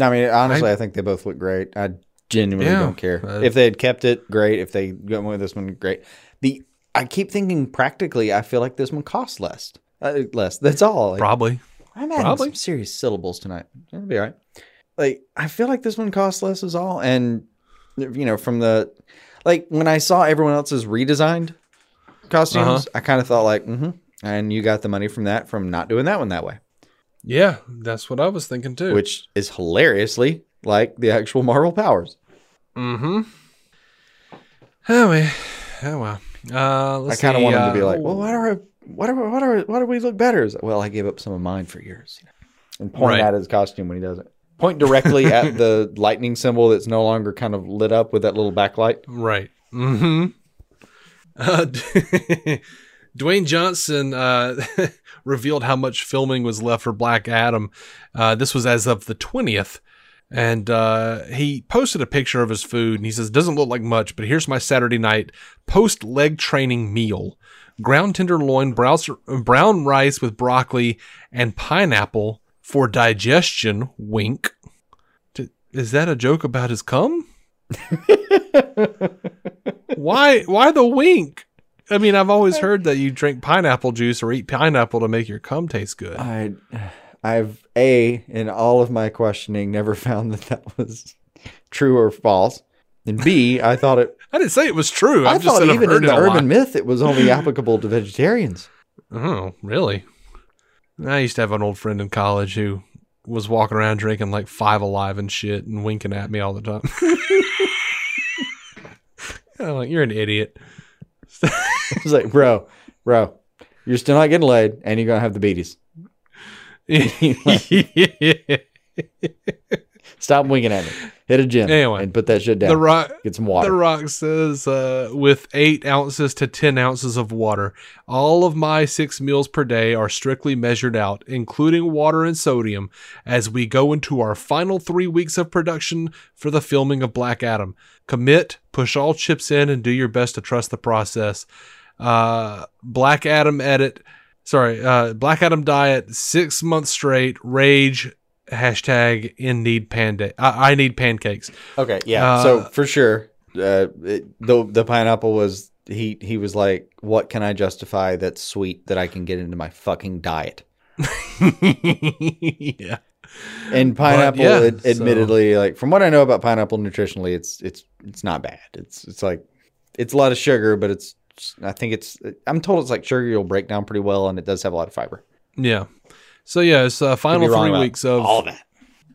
I mean, honestly, I, think they both look great. I genuinely Yeah, don't care uh, if they had kept it. Great. If they went with this one, great. The I keep thinking practically, I feel like this one costs less. Uh, less. That's all. Like, Probably. I'm adding Probably. some serious syllables tonight. It'll be all right. Like I feel like this one costs less is all, and you know from the like when I saw everyone else's redesigned costumes, Uh-huh. I kind of thought like, mm-hmm. And you got the money from that from not doing that one that way, Yeah, that's what I was thinking too. which is hilariously like the actual Marvel powers. Mm Mhm. Oh, well. Oh well. Uh I kind of want them to uh, be like, well, what are what are what are what do we look better? Like, Well, I gave up some of mine for yours, you know? and point Right. at his costume when he does it. Point directly at the lightning symbol that's no longer kind of lit up with that little backlight. Right. Mm-hmm. Uh, Dwayne Johnson uh, revealed how much filming was left for Black Adam. Uh, this was as of the 20th. And uh, he posted a picture of his food and he says, Doesn't look like much, but here's my Saturday night post leg training meal ground tenderloin, brown rice with broccoli, and pineapple for digestion. Wink. Is that a joke about his cum? why? Why the wink? I mean, I've always heard that you drink pineapple juice or eat pineapple to make your cum taste good. I, I've a in all of my questioning never found that that was true or false, and B, I thought it. I didn't say it was true. I, I just thought said I've even heard in the a lot. urban myth, it was only applicable to vegetarians. Oh, really? I used to have an old friend in college who was walking around drinking like five alive and shit and winking at me all the time. I'm like, you're an idiot. It's like, bro, bro, you're still not getting laid, and you're gonna have the beaties. Stop winking at me. Hit a gym Anyway, and put that shit down. the rock. Get some water. The Rock says, uh, with eight ounces to 10 ounces of water, all of my six meals per day are strictly measured out, including water and sodium, as we go into our final three weeks of production for the filming of Black Adam. Commit, push all chips in, and do your best to trust the process. Uh, Black Adam edit, sorry, uh, Black Adam diet, six months straight, rage, hashtag in need panda. I, I need pancakes. Okay, yeah. Uh, so for sure, uh, it, the the pineapple was he he was like, "What can I justify that's sweet that I can get into my fucking diet?" yeah. And pineapple, yeah, ad- so- admittedly, like from what I know about pineapple nutritionally, it's it's it's not bad. It's it's like it's a lot of sugar, but it's I think it's I'm told it's like sugar you'll break down pretty well, and it does have a lot of fiber. Yeah. So yeah, it's uh, final three weeks of all that.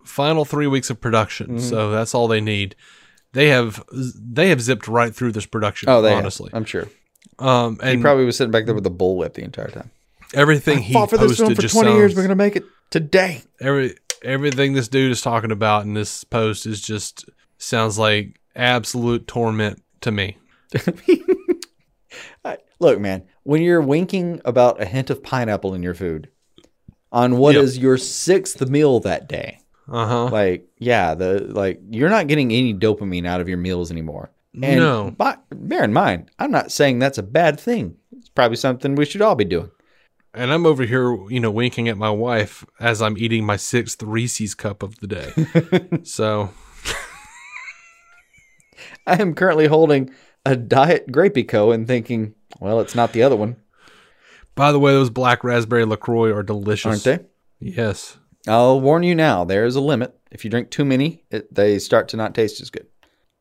final three weeks of production. Mm-hmm. So that's all they need. They have they have zipped right through this production. Oh, they have, honestly. I'm sure. Um, He and probably was sitting back there with a bullwhip the entire time. everything he Fought for this film posted for just 20 years. We're gonna make it today. every everything this dude is talking about in this post is just sounds like absolute torment to me. I- Look, man, when you're winking about a hint of pineapple in your food on what is Yep. your sixth meal that day, Uh huh. like, yeah, the like you're not getting any dopamine out of your meals anymore. And No. But bear in mind, I'm not saying that's a bad thing. It's probably something we should all be doing. And I'm over here, you know, winking at my wife as I'm eating my sixth Reese's cup of the day. so I am currently holding a diet Grapico and thinking, well, it's not the other one, By the way, those black raspberry LaCroix are delicious. aren't they? Yes. I'll warn you now, there is a limit. If you drink too many, it, they start to not taste as good.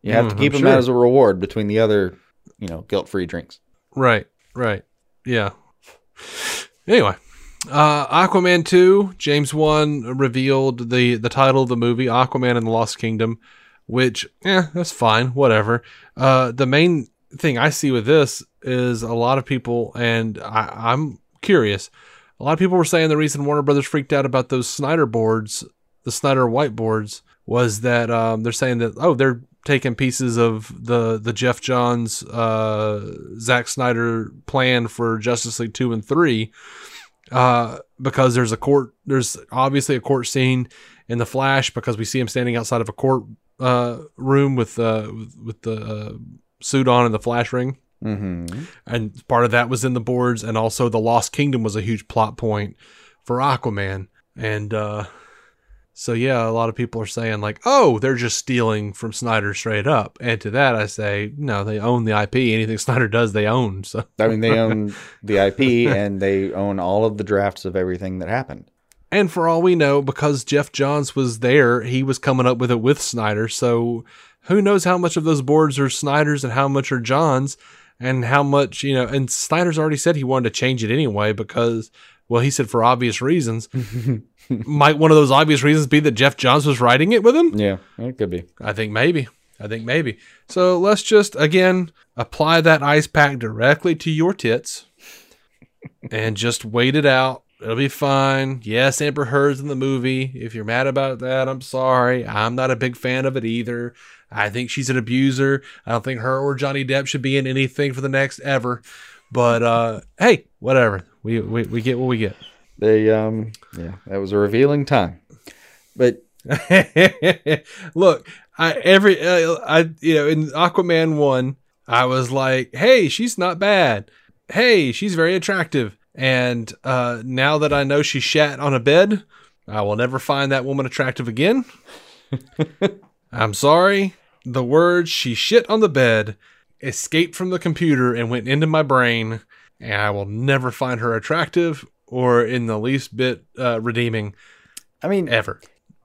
You have Mm, to I'm keep them sure. out as a reward between the other, you know, guilt-free drinks. Right. Right. Yeah. Anyway, uh, Aquaman 2, James Wan revealed the, the title of the movie, Aquaman and the Lost Kingdom, which, eh, that's fine. Whatever. Uh, the main thing I see with this is a lot of people, and I, I'm curious. A lot of people were saying the reason Warner Brothers freaked out about those Snyder boards, the Snyder whiteboards, was that um, they're saying that oh they're taking pieces of the the Geoff Johns, uh, Zack Snyder plan for Justice League two and three, uh, because there's a court, there's obviously a court scene in the Flash because we see him standing outside of a court uh, room with uh, with, with the uh, suit on and the Flash ring. Mm-hmm. and part of that was in the boards and also the lost kingdom was a huge plot point for aquaman. And uh so yeah a lot of people are saying like oh they're just stealing from snyder straight up. And to that i say no they own the ip anything snyder does they own. So I mean, they own the IP and they own all of the drafts of everything that happened. And for all we know because geoff johns was there he was coming up with it with snyder. So who knows how much of those boards are snyder's and how much are johns and how much you know and snyder's already said he wanted to change it anyway because well he said for obvious reasons. Might one of those obvious reasons be that geoff johns was writing it with him? Yeah, it could be. i think maybe. I think maybe. So let's just again apply that ice pack directly to your tits and just wait it out it'll be fine yes amber heard's in the movie if you're mad about that i'm sorry i'm not a big fan of it either I think she's an abuser. I don't think her or Johnny Depp should be in anything for the next ever. But uh, hey, whatever. We, we we get what we get. They um yeah, that was a revealing time. But Look, I every uh, I you know in Aquaman one, I was like, hey, she's not bad. Hey, she's very attractive. And uh, now that I know she shat on a bed, I will never find that woman attractive again. I'm sorry. The words she shit on the bed escaped from the computer and went into my brain, and I will never find her attractive or in the least bit uh, redeeming I mean ever.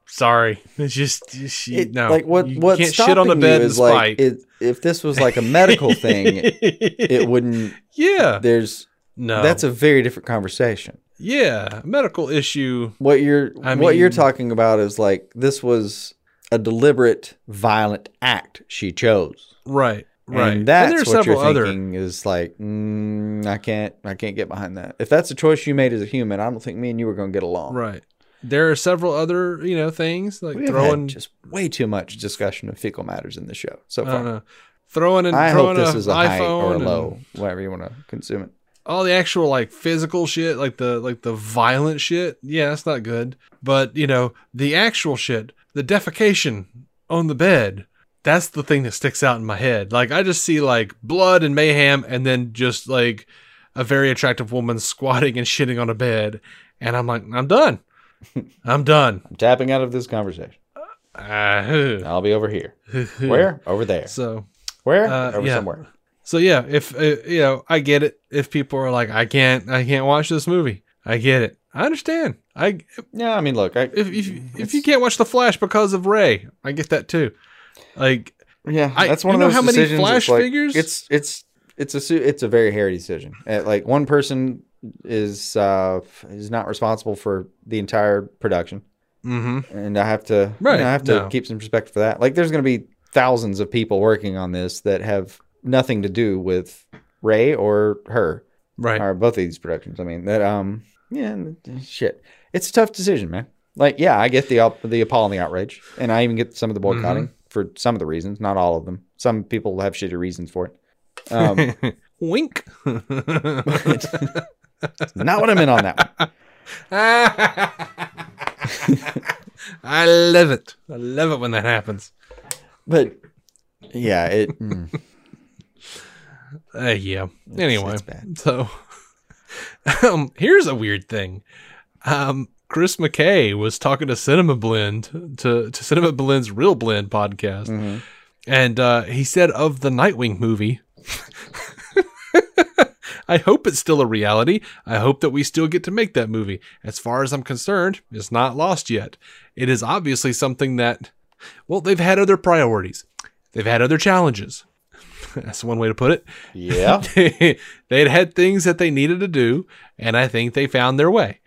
Sorry, it's just she, it, no. like what you what can't shit on the bed is like it, if this was like a medical thing, it wouldn't yeah, there's no. that's a very different conversation. yeah medical issue. What you're I what you're talking about is like this was a deliberate violent act she chose. Right, right. And that's are what several you're other. thinking is like, mm, I can't, I can't get behind that. If that's a choice you made as a human, I don't think me and you are going to get along. Right. There are several other you know things like We throwing. just way too much discussion of fecal matters in the show so far. know. Throwing and I throwing hope this is a high or a and low, whatever you want to consume it. All the actual like physical shit, like the like the violent shit. Yeah, that's not good. But you know the actual shit, the defecation on the bed. That's the thing that sticks out in my head. Like I just see like blood and mayhem, and then just like a very attractive woman squatting and shitting on a bed, and I'm like, I'm done. I'm done. I'm tapping out of this conversation. Uh, I'll be over here. Where? Over there. So Where? Uh, over yeah. somewhere. So yeah, if uh, you know, I get it. If people are like, I can't, I can't watch this movie. I get it. I understand. I Yeah, I mean, look, I, if if, if you can't watch the Flash because of Ezra, I get that too. Like, yeah, that's one you of know those how many decisions. Flash it's like- figures? It's it's it's a it's a very hairy decision. Uh, like one person is uh is not responsible for the entire production, Mm-hmm. and I have to you Right, know, I have to no. keep some respect for that. Like, there's going to be thousands of people working on this that have nothing to do with Ezra or her right, or both of these productions. I mean, that um, yeah, shit. It's a tough decision, man. Like, yeah, I get the the appall and the outrage, and I even get some of the boycotting Mm-hmm. for some of the reasons, not all of them. Some people have shitty reasons for it. Um, wink. not what I meant on that one. I love it. I love it when that happens. But yeah, it. mm, Uh, yeah. Anyway, so um, here's a weird thing. Um, Chris McKay was talking to Cinema Blend to to Cinema Blend's Real Blend podcast, Mm-hmm. and uh, he said of the Nightwing movie. I hope it's still a reality. I hope that we still get to make that movie. As far as I'm concerned, it's not lost yet. It is obviously something that, well, they've had other priorities. They've had other challenges. That's one way to put it. Yeah, they'd had things that they needed to do, and I think they found their way.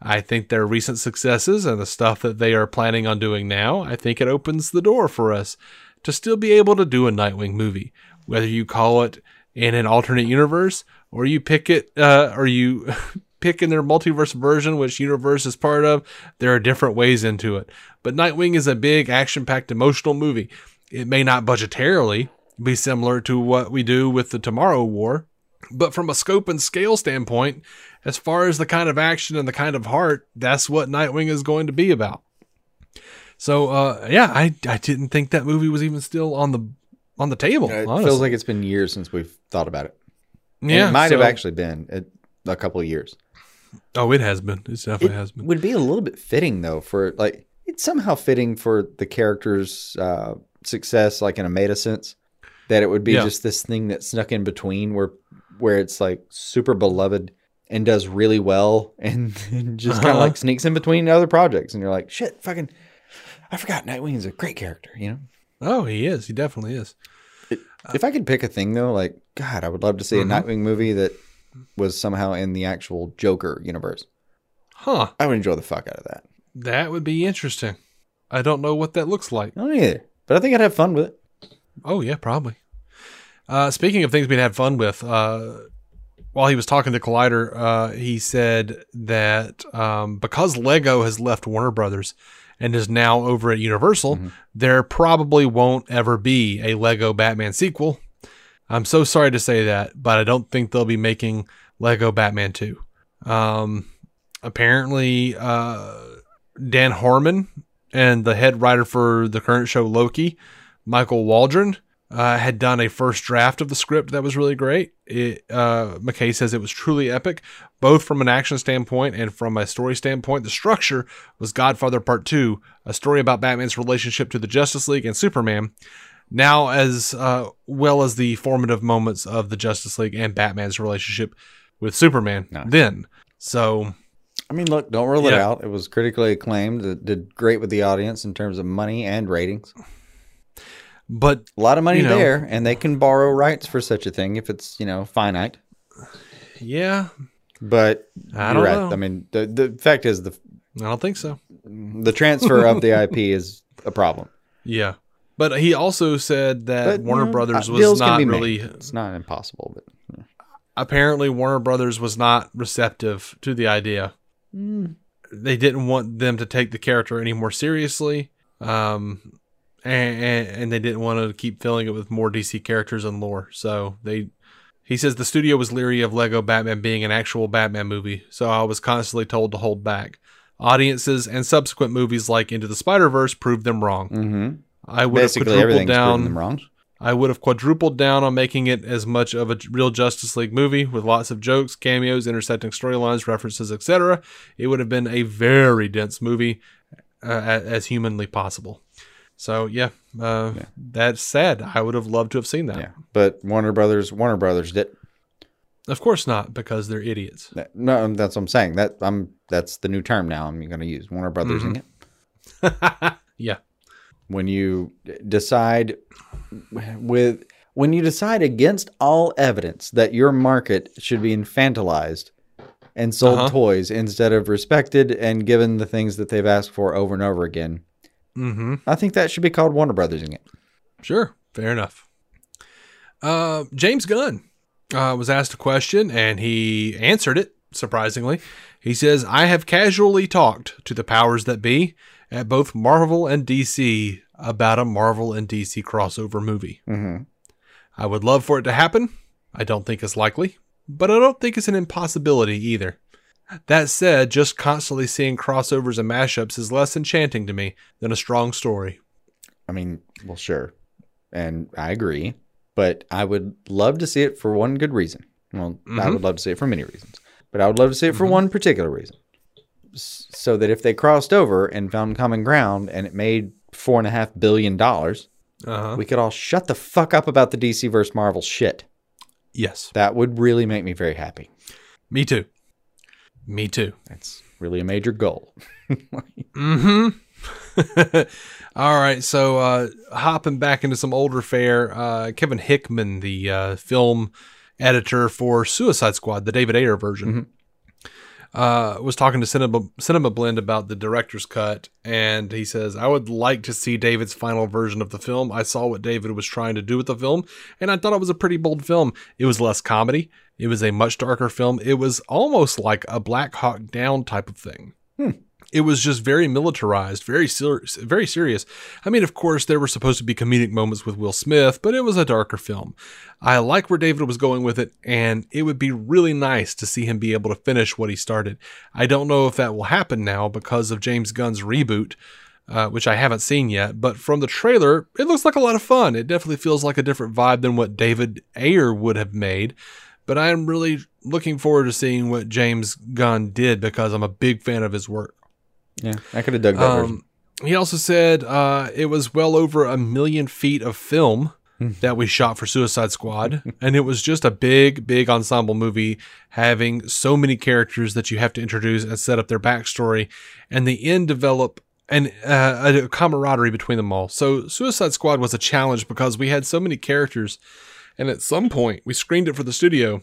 I think their recent successes and the stuff that they are planning on doing now, I think it opens the door for us to still be able to do a Nightwing movie. Whether you call it in an alternate universe, or you pick it, uh, or you pick in their multiverse version, which universe is part of, there are different ways into it. But Nightwing is a big, action packed, emotional movie. It may not budgetarily be similar to what we do with the Tomorrow War, but from a scope and scale standpoint, as far as the kind of action and the kind of heart, that's what Nightwing is going to be about. So, uh, yeah, I, I didn't think that movie was even still on the on the table. it honestly. feels like it's been years since we've thought about it. And yeah, it might so- have actually been a, a couple of years. Oh, it has been. It definitely It has been. would be a little bit fitting though for like it's somehow fitting for the character's uh, success, like in a meta sense, that it would be Yeah. just this thing that snuck in between where where it's like super beloved and does really well, and, and just kind of Uh-huh. like sneaks in between other projects, and you're like, shit, fucking, I forgot Nightwing is a great character, you know. Oh, he is. He definitely is. If I could pick a thing though, like God, I would love to see a Nightwing movie that was somehow in the actual Joker universe. Huh. I would enjoy the fuck out of that. That would be interesting. I don't know what that looks like. I don't either, but I think I'd have fun with it. Oh yeah, probably. Uh, speaking of things we'd had fun with, uh, while he was talking to Collider, uh, he said that um, because Lego has left Warner Brothers and is now over at Universal, there probably won't ever be a Lego Batman sequel. I'm so sorry to say that, but I don't think they'll be making Lego Batman 2. Um, apparently, uh, Dan Harmon and the head writer for the current show Loki, Michael Waldron, uh, had done a first draft of the script that was really great. It, uh, McKay says it was truly epic, both from an action standpoint and from a story standpoint. The structure was Godfather Part 2, a story about Batman's relationship to the Justice League and Superman, now as uh, well as the formative moments of the Justice League and Batman's relationship with Superman Nice. then. So, I mean, look, don't rule it out. It was critically acclaimed. It did great with the audience in terms of money and ratings. But A lot of money You know. there, and they can borrow rights for such a thing if it's you know finite. yeah, But I don't right. know. I mean, the the fact is the I don't think so. the transfer of the IP is a problem. Yeah. But he also said that But, you Warner know, Brothers uh, was not be made. really It's not impossible, but apparently Warner Brothers was not receptive to the idea. They didn't want them to take the character any more seriously, um, and, and, and they didn't want to keep filling it with more DC characters and lore. So they, he says the studio was leery of Lego Batman being an actual Batman movie, so I was constantly told to hold back. Audiences and subsequent movies like Into the Spider Verse proved them wrong. mm-hmm. I would have quadrupled down them wrong. I would have quadrupled down on making it as much of a real Justice League movie with lots of jokes, cameos, intersecting storylines, references, etc. It would have been a very dense movie uh, as humanly possible. So yeah, uh, that's sad. I would have loved to have seen that. Yeah, but Warner Brothers, Warner Brothers did. Of course not, because they're idiots. No, that's what I'm saying. That I'm that's the new term now. I'm going to use Warner Brothers in it. Yeah, when you decide with when you decide against all evidence that your market should be infantilized and sold Uh-huh. toys instead of respected and given the things that they've asked for over and over again. Mm-hmm. I think that should be called Warner Brothers it. Sure, fair enough. Uh, James Gunn uh, was asked a question and he answered it, surprisingly. He says, I have casually talked to the powers that be at both Marvel and DC about a Marvel and DC crossover movie. Mm-hmm. I would love for it to happen. I don't think it's likely, but I don't think it's an impossibility either. That said, just constantly seeing crossovers and mashups is less enchanting to me than a strong story. I mean, well, sure, and I agree, but I would love to see it for one good reason. Well, I Mhm. would love to see it for many reasons, but I would love to see it for one particular reason. So that if they crossed over and found common ground and it made four and a half billion dollars, Uh huh. we could all shut the fuck up about the DC versus Marvel shit. Yes. That would really make me very happy. Me too. Me too. That's really a major goal. Mm-hmm. All right, so uh, hopping back into some older fare, uh, Kevin Hickman, the uh, film editor for Suicide Squad, the David Ayer version, uh, was talking to Cinema, Cinema Blend about the director's cut, and he says, "I would like to see David's final version of the film. I saw what David was trying to do with the film, and I thought it was a pretty bold film. It was less comedy. It was a much darker film. It was almost like a Black Hawk Down type of thing." it was just very militarized, very serious, very serious. I mean, of course, there were supposed to be comedic moments with Will Smith, but it was a darker film. I like where David was going with it, and it would be really nice to see him be able to finish what he started. I don't know if that will happen now because of James Gunn's reboot. Uh, which I haven't seen yet, but from the trailer, it looks like a lot of fun. It definitely feels like a different vibe than what David Ayer would have made. But I am really looking forward to seeing what James Gunn did because I'm a big fan of his work. Yeah, I could have dug that version. Um, he also said uh, it was well over a million feet of film that we shot for Suicide Squad, and it was just a big, big ensemble movie having so many characters that you have to introduce and set up their backstory, and the end develop and uh, a camaraderie between them all. So Suicide Squad was a challenge because we had so many characters, and at some point we screened it for the studio,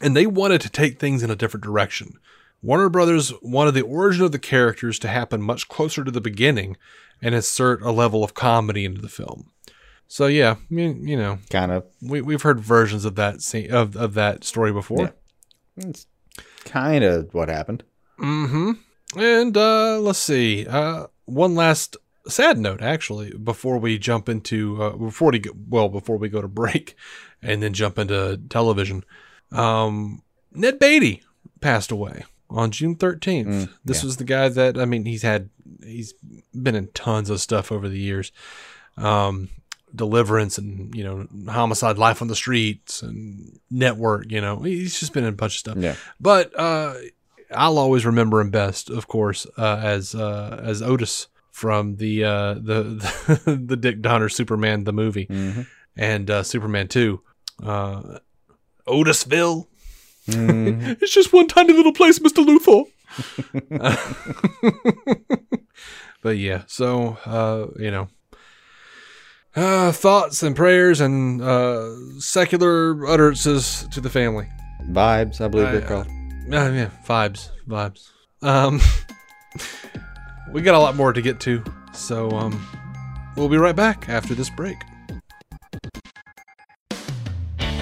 and they wanted to take things in a different direction. Warner Brothers wanted the origin of the characters to happen much closer to the beginning and insert a level of comedy into the film. So yeah, I mean, you know, kind of. we we've heard versions of that scene of, of that story before. Yeah. It's kind of what happened. Mm-hmm. And uh let's see. Uh one last sad note actually before we jump into uh, before we go, well before we go to break and then jump into television um ned beatty passed away on june 13th Mm, this yeah. was the guy that i mean he's had he's been in tons of stuff over the years um deliverance and you know homicide life on the streets and network you know he's just been in a bunch of stuff Yeah. but uh I'll always remember him best, of course, uh, as uh, as Otis from the uh, the the Dick Donner Superman the movie Mhm. and uh, Superman two. Uh, Otisville. Mhm. It's just one tiny little place, Mister Luthor. but yeah, so uh, you know, uh, thoughts and prayers and uh, secular utterances to the family. Vibes, I believe I- they're called. Uh, yeah, vibes, vibes. Um, we got a lot more to get to, so um, we'll be right back after this break.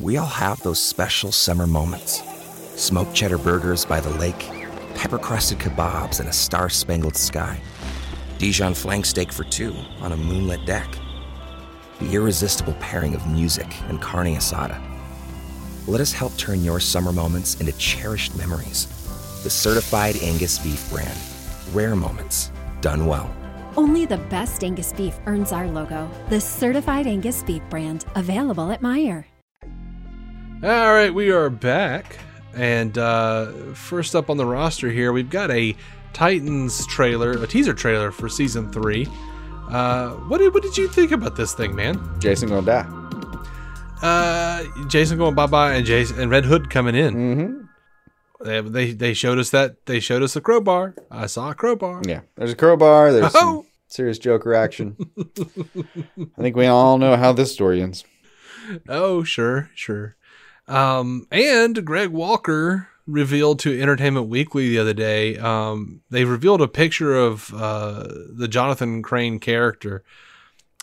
We all have those special summer moments. Smoked cheddar burgers by the lake, pepper crusted kebabs in a star spangled sky, Dijon flank steak for two on a moonlit deck. The irresistible pairing of music and carne asada. Let us help turn your summer moments into cherished memories. The certified Angus beef brand. Rare moments done well. Only the best Angus beef earns our logo. The certified Angus beef brand, available at Meijer. All right, we are back. And uh, first up on the roster here, we've got a Titans trailer, a teaser trailer for season three. Uh, what did what did you think about this thing, man? Jason gonna die. Uh, Jason going bye bye, and Jason and Red Hood coming in. Mm-hmm. They, they they showed us that they showed us a crowbar. I saw a crowbar. Yeah. There's a crowbar. There's Oh. some serious Joker action. I think we all know how this story ends. Oh, sure, sure. Um, and Greg Walker revealed to Entertainment Weekly the other day. Um, they revealed a picture of uh, the Jonathan Crane character,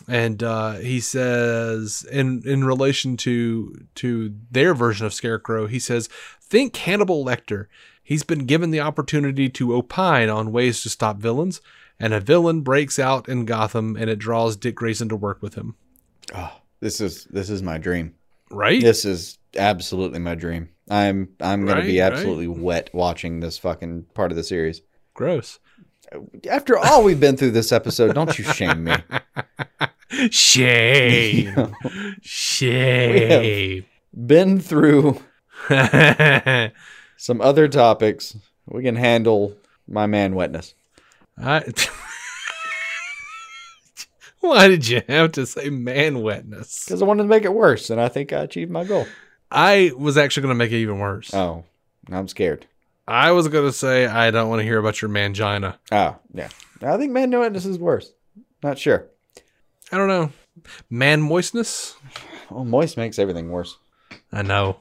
and uh, he says, in in relation to to their version of Scarecrow, he says, "Think Hannibal Lecter. He's been given the opportunity to opine on ways to stop villains." And a villain breaks out in Gotham, and it draws Dick Grayson to work with him. Oh, This is this is my dream. Right? This is absolutely my dream. I'm I'm gonna be Right, right. absolutely wet watching this fucking part of the series. Gross. After all we've been through this episode, don't you shame me. Shame. Shame. Been through some other topics. We can handle my man wetness. I, Why did you have to say man wetness? Because I wanted to make it worse, and I think I achieved my goal. I was actually going to make it even worse. Oh, I'm scared. I was going to say I don't want to hear about your mangina. Oh, yeah. I think man wetness is worse. Not sure. I don't know. Man moistness? Oh, moist makes everything worse. I know.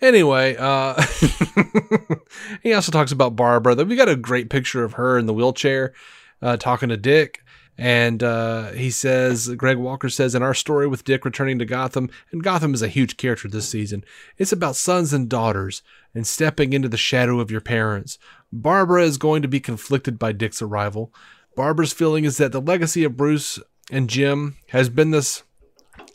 Anyway, uh he also talks about Barbara. We got a great picture of her in the wheelchair uh talking to Dick. And uh, he says, Greg Walker says, in our story with Dick returning to Gotham, and Gotham is a huge character this season, it's about sons and daughters and stepping into the shadow of your parents. Barbara is going to be conflicted by Dick's arrival. Barbara's feeling is that the legacy of Bruce and Jim has been this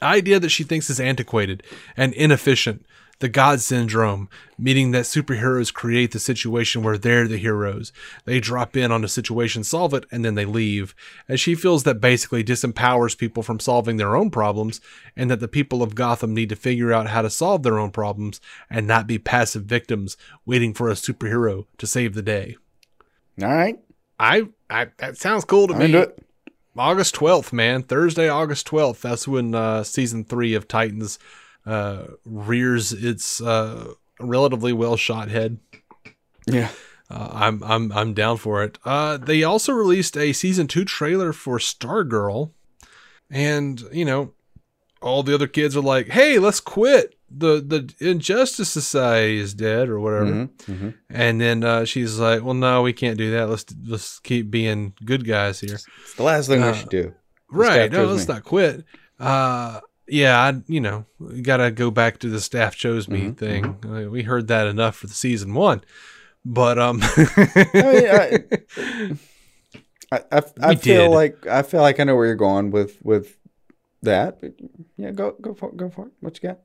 idea that she thinks is antiquated and inefficient. The God syndrome, meaning that superheroes create the situation where they're the heroes. They drop in on a situation, solve it, and then they leave. And she feels that basically disempowers people from solving their own problems, and that the people of Gotham need to figure out how to solve their own problems and not be passive victims waiting for a superhero to save the day. All right. I, I that sounds cool to I'm me. August 12th, man. Thursday, August 12th. That's when uh, season three of Titans uh, rears its uh, relatively well shot head. Yeah. Uh, I'm I'm I'm down for it. Uh, they also released a season two trailer for Stargirl, and you know, all the other kids are like, "Hey, let's quit. the The Injustice Society is dead, or whatever." Mm-hmm. And then uh, she's like, "Well, no, we can't do that. Let's let's keep being good guys here." It's the last thing Uh, we should do. Right. No, let's me. not quit. Yeah, I, you know, we got to go back to the staff chose me Mm-hmm, thing. Uh, we heard that enough for the season one, but um, I, I, I, I We feel did. like I feel like I know where you're going with with that. But yeah, go go for go for it. What you got?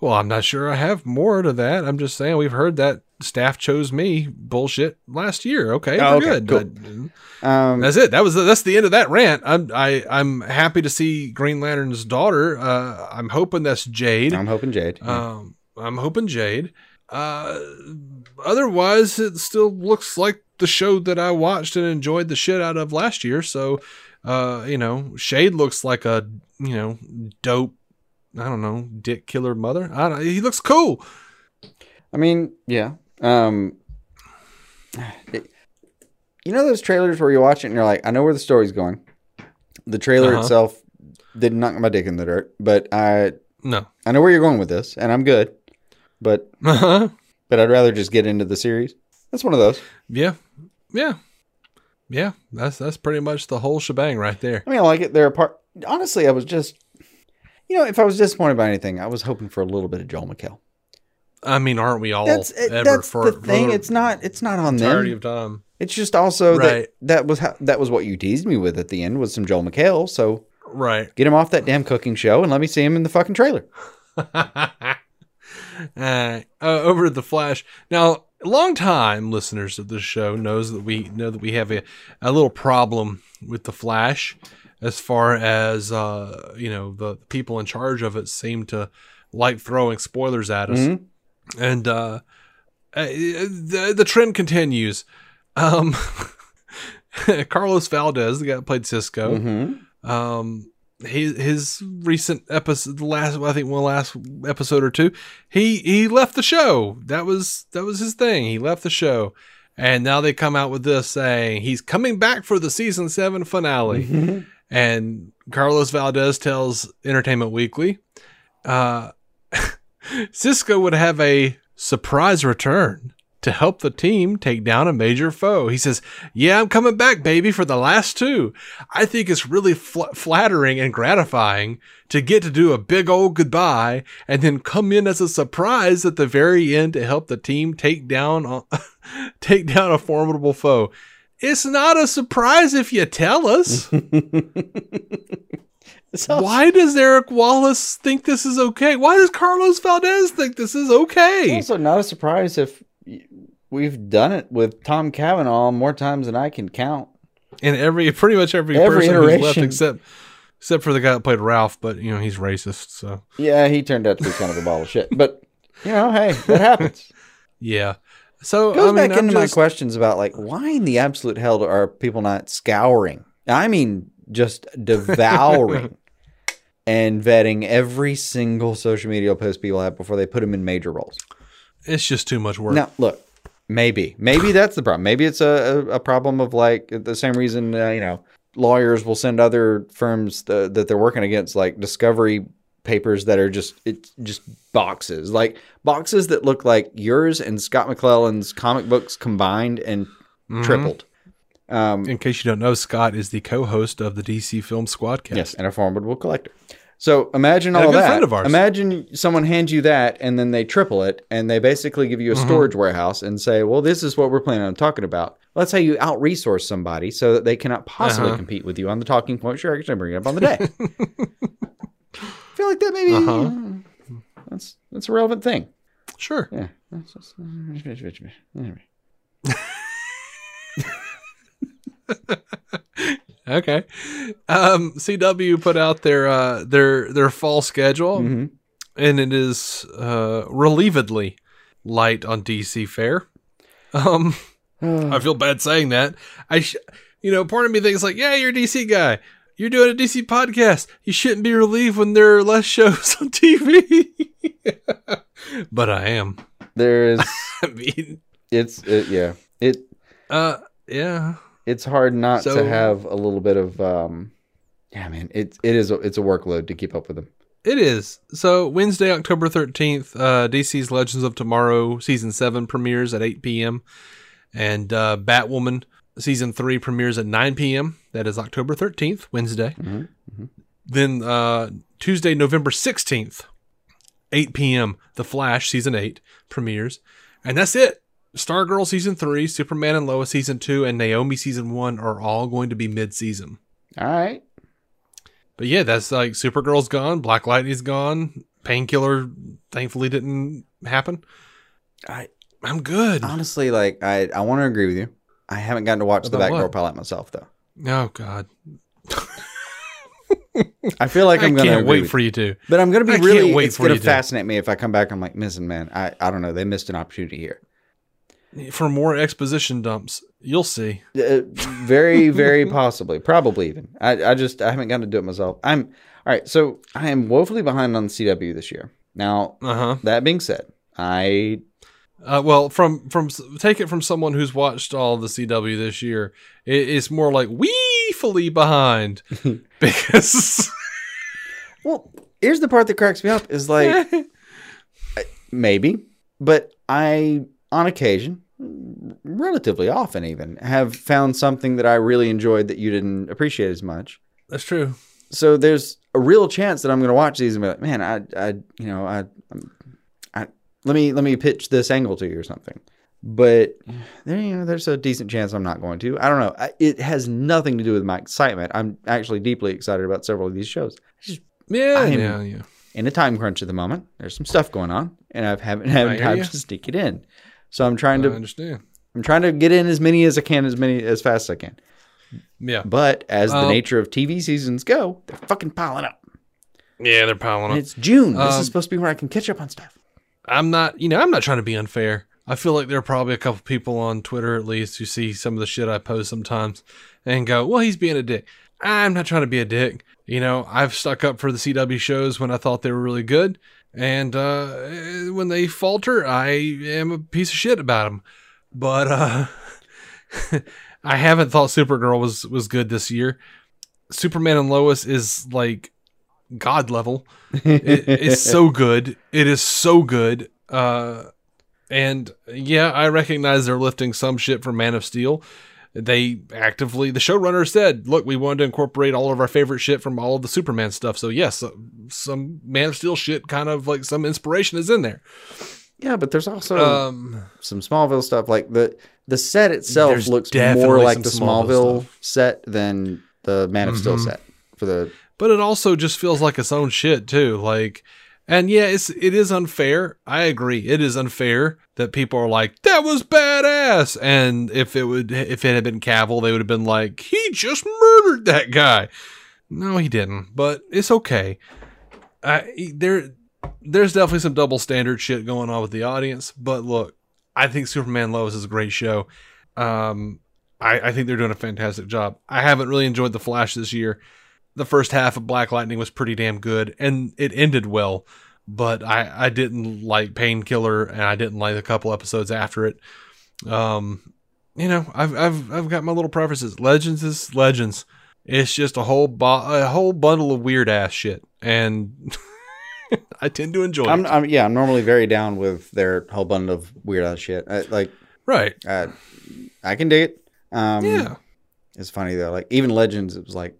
well, I'm not sure I have more to that. I'm just saying we've heard that staff chose me bullshit last year. Okay, Oh, okay, good. cool. Um, That's it. That was that's the end of that rant. I'm I I'm happy to see Green Lantern's daughter. Uh, I'm hoping that's Jade. I'm hoping Jade. yeah. Um, I'm hoping Jade. Uh, otherwise, it still looks like the show that I watched and enjoyed the shit out of last year. So, uh, you know, Shade looks like a you know dope. I don't know, dick killer mother. I don't. He looks cool. I mean, yeah. Um, it- you know those trailers where you watch it and you're like, I know where the story's going. The trailer Uh-huh. itself didn't knock my dick in the dirt, but I No. I know where you're going with this, and I'm good. But Uh-huh. but I'd rather just get into the series. That's one of those. Yeah. Yeah. Yeah. That's that's pretty much the whole shebang right there. I mean, I like it. They're a part. Honestly, I was just, you know, if I was disappointed by anything, I was hoping for a little bit of Joel McHale. I mean, aren't we all That's ever that's for the thing. for It's not. It's not on entirety them. of time? It's just also Right. that that was how, that was what you teased me with at the end was some Joel McHale. So Right. get him off that damn cooking show and let me see him in the fucking trailer. uh, uh, over at the Flash. Now, long time listeners of this show knows that we know that we have a, a little problem with the Flash, as far as uh, you know, the people in charge of it seem to like throwing spoilers at us, Mhm. And uh, uh, the the trend continues. Um, Carlos Valdes, the guy that played Cisco, Mm-hmm. um his his recent episode the last I think one last episode or two he he left the show. That was that was his thing. He left the show. And now they come out with this saying he's coming back for the season 7 finale. And Carlos Valdes tells Entertainment Weekly uh Cisco would have a surprise return to help the team take down a major foe. He says, Yeah, I'm coming back, baby, for the last two. I think it's really fl- flattering and gratifying to get to do a big old goodbye and then come in as a surprise at the very end to help the team take down a, take down a formidable foe. It's not a surprise if you tell us. It's Why does Eric Wallace think this is okay? Why does Carlos Valdes think this is okay? It's also not a surprise if we've done it with Tom Cavanagh more times than I can count. And every pretty much every, Every person who's left iteration. except except for the guy that played Ralph, but you know he's racist, so Yeah, he turned out to be kind of a ball of shit. But you know, hey, that happens. yeah. So Goes I mean, back I'm into my questions about like why in the absolute hell are people not scouring? I mean, just devouring and vetting every single social media post people have before they put them in major roles. It's just too much work. Now, look, maybe, maybe that's the problem. Maybe it's a, a, problem of like the same reason, uh, you know, lawyers will send other firms the, that they're working against like discovery papers that are just it's just boxes, like boxes that look like yours and Scott McClellan's comic books combined and Mm-hmm. tripled. Um, In case you don't know, Scott is the co-host of the DC Film Squadcast. Yes, and a formidable collector. So imagine And all that. friend of ours. Imagine someone hands you that, and then they triple it, and they basically give you a Mm-hmm. storage warehouse and say, "Well, this is what we're planning on talking about." Let's say you out resource somebody so that they cannot possibly Uh-huh. compete with you on the talking point. Sure, I can bring it up on the day. I feel like that maybe Uh-huh. uh, that's that's a relevant thing. Sure. Yeah. That's- that's- anyway. Okay. Um, CW put out their uh, their their fall schedule, Mhm. and it is uh, relievedly light on DC fare. Um, I feel bad saying that. I, sh- you know, part of me thinks like, yeah, you're a DC guy. You're doing a DC podcast. You shouldn't be relieved when there are less shows on TV. but I am. There is I mean, it's it, yeah. It uh, yeah. It's hard not So- to have a little bit of um yeah, man. It it is a, it's a workload to keep up with them. It is. So Wednesday, October 13th, uh, DC's Legends of Tomorrow season 7 premieres at 8 p.m. And uh, Batwoman season 3 premieres at 9 p.m. That is October 13th, Wednesday. Mhm, Then uh, Tuesday, November 16th, 8 p.m., The Flash season 8 premieres. And that's it. Stargirl season 3, Superman and Lois season 2, and Naomi season 1 are all going to be mid season. All right. But yeah, that's like Supergirl's gone, Black Lightning's gone, Painkiller thankfully didn't happen. I I'm good. honestly like I I want to agree with you. I haven't gotten to watch the About Batgirl pilot myself though. Oh God, I feel like I I'm gonna can't wait for you to. But I'm gonna be I really. wait it's gonna you to. fascinate me if I come back. I'm like, listen, man. I I don't know. They missed an opportunity here. For more exposition dumps, you'll see. Uh, very, very possibly, probably even. I I just I haven't gotten to do it myself. I'm all right. So I am woefully behind on the CW this year. Now Uh huh. that being said, I Uh, well, from from take it from someone who's watched all the CW this year, it, it's more like weefully behind because well, here's the part that cracks me up is like maybe, but I on occasion, relatively often even, have found something that I really enjoyed that you didn't appreciate as much. that's true. so there's a real chance that I'm going to watch these and be like, man, I, I, you know, I, I, let me let me pitch this angle to you or something. But there, you know, there's a decent chance I'm not going to. I don't know. I, it has nothing to do with my excitement. I'm actually deeply excited about several of these shows. Just Yeah, yeah, yeah. in a time crunch at the moment. There's some stuff going on, and I haven't had time to sneak it in. So I'm trying I to understand. I'm trying to get in as many as I can, as many as fast as I can. Yeah, But as the Um, nature of TV seasons go, they're fucking piling up. yeah, they're piling And up. it's June. This Um, is supposed to be where I can catch up on stuff. I'm not, you know, I'm not trying to be unfair. I feel like there are probably a couple people on Twitter at least who see some of the shit I post sometimes and go, well, he's being a dick. I'm not trying to be a dick. You know, I've stuck up for the CW shows when I thought they were really good. And uh, when they falter, I am a piece of shit about them. But uh, I haven't thought Supergirl was, was good this year. Superman and Lois is like God level it, it's so good. It is so good. Uh, and yeah, I recognize they're lifting some shit from Man of Steel. They actively, the showrunner said, "Look, we wanted to incorporate all of our favorite shit from all of the Superman stuff." So yes, some Man of Steel shit, kind of like some inspiration is in there. Yeah, but there's also Um, some Smallville stuff. Like the the set itself looks more like the Smallville Smallville set than the Man of Steel Mhm. set for the. but it also just feels like its own shit too. Like, and yeah, it's it is unfair. I agree. It is unfair that people are like that was badass, and if it would if it had been Cavill, they would have been like he just murdered that guy. No, he didn't. But it's okay. I there there's definitely some double standard shit going on with the audience. But look, I think Superman Lois is a great show. Um, I, I think they're doing a fantastic job. I haven't really enjoyed the Flash this year the first half of Black Lightning was pretty damn good, and it ended well. But I, I didn't like Painkiller, and I didn't like a couple episodes after it. Um, you know, I've I've I've got my little preferences. Legends is Legends. It's just a whole bo- a whole bundle of weird ass shit, and I tend to enjoy I'm, it. I'm yeah. I'm normally very down with their whole bundle of weird ass shit. I, like right? uh, I can dig it. Um, Yeah. It's funny though. Like even Legends, it was like,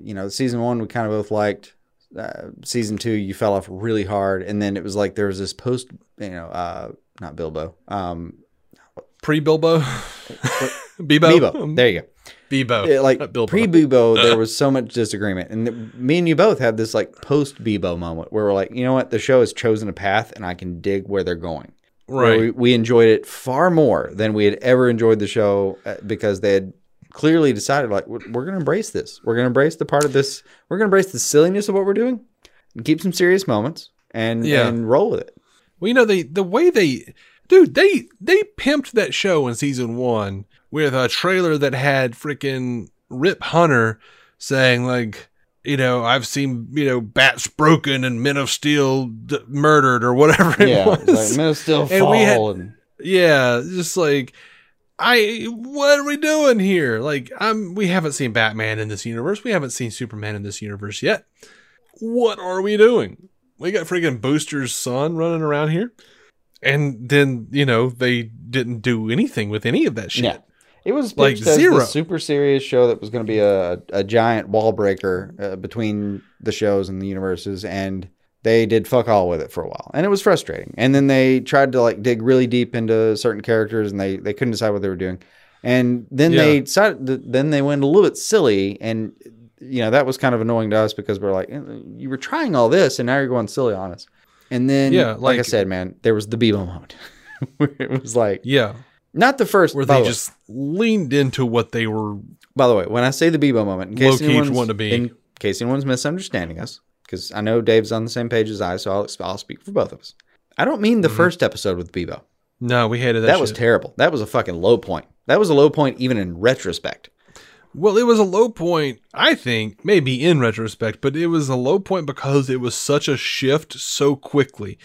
you know, season one we kind of both liked. Uh, season two, you fell off really hard, and then it was like there was this post, you know, uh, not Bilbo, um, Pre Bilbo, Beebo. Beebo. There you go. Beebo. it, like pre Beebo, there was so much disagreement, and th- me and you both had this like post Beebo moment where we're like, you know what, the show has chosen a path, and I can dig where they're going. Right. We, we enjoyed it far more than we had ever enjoyed the show uh, because they had clearly decided like we're, we're going to embrace this. We're going to embrace the part of this. We're going to embrace the silliness of what we're doing, and keep some serious moments, and Yeah. and roll with it. Well, you know, they the way they, dude, they they pimped that show in season one with a trailer that had freaking Rip Hunter saying like, you know, I've seen you know bats broken and Men of Steel d- murdered or whatever it Yeah, was. like, "Man, it's still And we had- and yeah, just like. I what are we doing here? Like I'm we haven't seen Batman in this universe. We haven't seen Superman in this universe yet. What are we doing? We got freaking Booster's son running around here. And then, you know, they didn't do anything with any of that shit. It was Like zero. the super serious show that was going to be a, a giant wall breaker uh, between the shows and the universes, and they did fuck all with it for a while, and it was frustrating. And then they tried to like dig really deep into certain characters, and they they couldn't decide what they were doing. And then Yeah. they decided, then they went a little bit silly, and you know that was kind of annoying to us because we're like, "Eh, you were trying all this, and now you're going silly on us. And then, Yeah, like, I said, man, there was the Beebo moment. it was like Yeah. not the first Where they the way- just leaned into what they were by the way, when I say the Beebo moment, in case anyone's, to be. in case anyone's misunderstanding us, because I know Dave's on the same page as I, so I'll, I'll speak for both of us. I don't mean the mm-hmm. first episode with Beebo. No, we hated that. That, was terrible. That was a fucking low point. That was a low point even in retrospect. Well, it was a low point, I think, maybe in retrospect, but it was a low point because it was such a shift so quickly.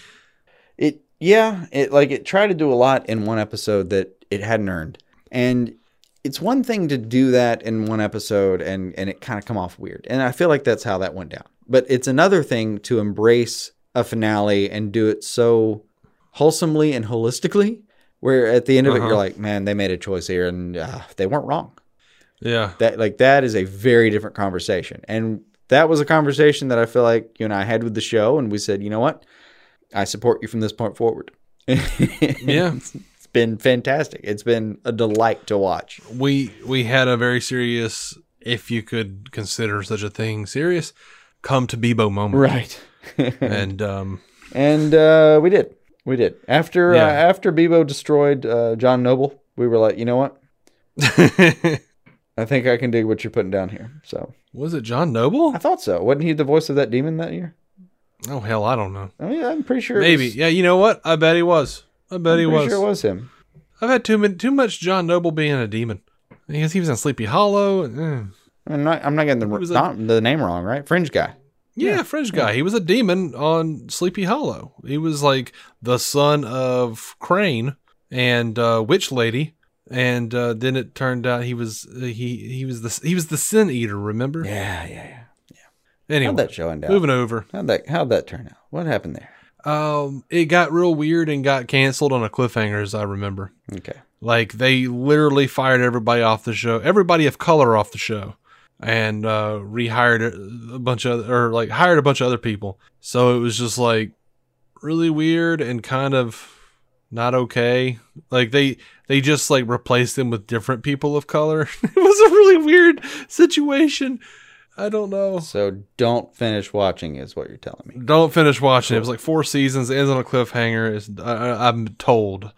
It yeah, it like it tried to do a lot in one episode that it hadn't earned. And it's one thing to do that in one episode and and it kind of come off weird. And I feel like that's how that went down. But it's another thing to embrace a finale and do it so wholesomely and holistically where at the end of it Uh-huh. you're like, man, they made a choice here and uh, they weren't wrong. Yeah. That like that is a very different conversation. And that was a conversation that I feel like you and I had with the show and we said, you know what? I support you from this point forward. Yeah. it's been fantastic. It's been a delight to watch. we we had a very serious, if you could consider such a thing serious, come to Beebo moment. Right. And um and uh, we did. We did. After Yeah. uh, after Beebo destroyed uh, John Noble, we were like, you know what? I think I can dig what you're putting down here. So was it John Noble? I thought so. Wasn't he the voice of that demon that year? Oh hell, I don't know. Oh yeah, I'm pretty sure. it Maybe. was- Yeah, you know what? I bet he was. I bet I'm he was. sure it was him. I've had too many, too much John Noble being a demon. Because he was in Sleepy Hollow. and, eh. I'm not. I'm not getting the was a- the name wrong, right? Fringe guy. Yeah, Fringe guy. He was a demon on Sleepy Hollow. He was like the son of Crane and uh, Witch Lady, and uh, then it turned out he was uh, he he was the he was the Sin Eater. Remember? Yeah, yeah, yeah. Anyway, How'd that show end out? moving over. How'd that How'd that turn out? What happened there? Um, it got real weird and got canceled on a cliffhanger, as I remember. Okay. Like they literally fired everybody off the show, everybody of color off the show, and uh, rehired a bunch of or like hired a bunch of other people. So it was just like really weird and kind of not okay. Like they they just like replaced them with different people of color. it was a really weird situation. I don't know. So don't finish watching, is what you're telling me. Don't finish watching. It was like four seasons. It ends on a cliffhanger. It's, I, I'm told.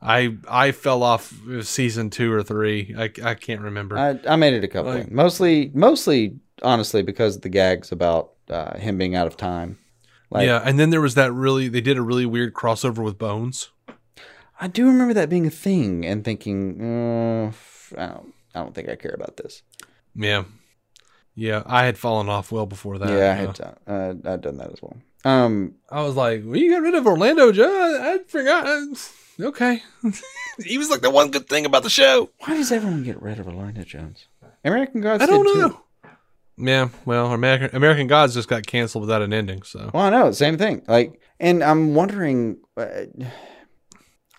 I I fell off season two or three. I, I can't remember. I, I made it a couple. Like- mostly, mostly, honestly, because of the gags about uh, him being out of time. Like, yeah, and then there was that really. They did a really weird crossover with Bones. I do remember that being a thing and thinking, uh, I don't, I don't think I care about this. Yeah, yeah. I had fallen off well before that. yeah, I had done, uh, I'd done that as well. Um, I was like, "Well, you got rid of Orlando Joe." I, I forgot. I- okay, he was like the one good thing about the show. why does everyone get rid of Orlando Jones? American Gods. I don't did too. know. Yeah, well, American American Gods just got canceled without an ending. So Well, I know, same thing. Like, and I'm wondering, uh,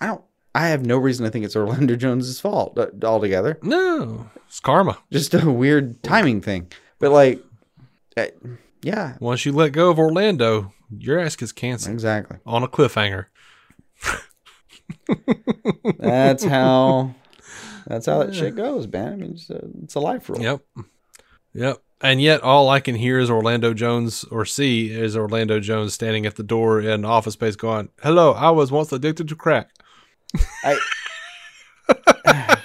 I don't, I have no reason to think it's Orlando Jones's fault uh, altogether. no, it's karma. Just a weird timing thing. But like, uh, yeah, Once you let go of Orlando, your ass gets canceled exactly. on a cliffhanger. That's how. That's how that shit goes, man. I mean, it's a, it's a life rule. Yep. Yep. And yet, all I can hear is Orlando Jones or see is Orlando Jones standing at the door in Office Space going, Hello, I was once addicted to crack. I,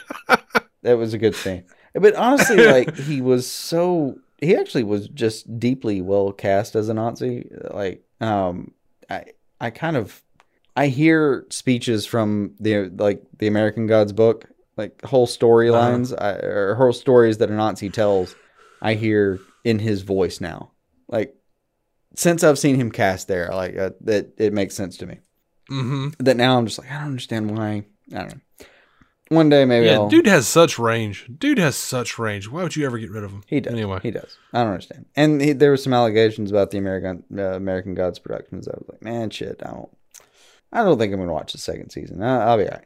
that was a good thing. But honestly, like he was so he actually was just deeply well cast as a Nazi. Like, um, I I kind of I hear speeches from the like the American Gods book, like whole storylines I or whole stories that a Nazi tells. I hear in his voice now, like since I've seen him cast there, like uh, that it makes sense to me. Mm-hmm. That now I'm just like I don't understand why. I don't know. One day maybe Yeah, I'll. dude has such range. Dude has such range. Why would you ever get rid of him? He does. Anyway. he does. I don't understand. And he, there were some allegations about the American uh, American Gods productions. I was like, man, shit, I don't. I don't think I'm gonna watch the second season. I, I'll be alright.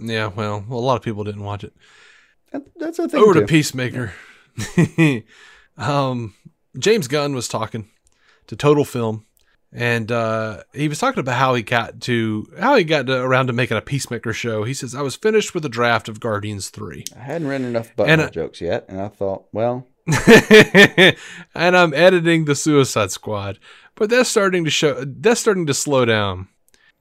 Yeah, well, a lot of people didn't watch it. That, that's a thing. Over to too. Peacemaker. um, James Gunn was talking to Total Film, and uh, he was talking about how he got to how he got to, around to making a Peacemaker show. He says, "I was finished with the draft of Guardians 3. I hadn't written enough button And, uh, jokes yet, and I thought, well, and I'm editing the Suicide Squad, but that's starting to show. That's starting to slow down.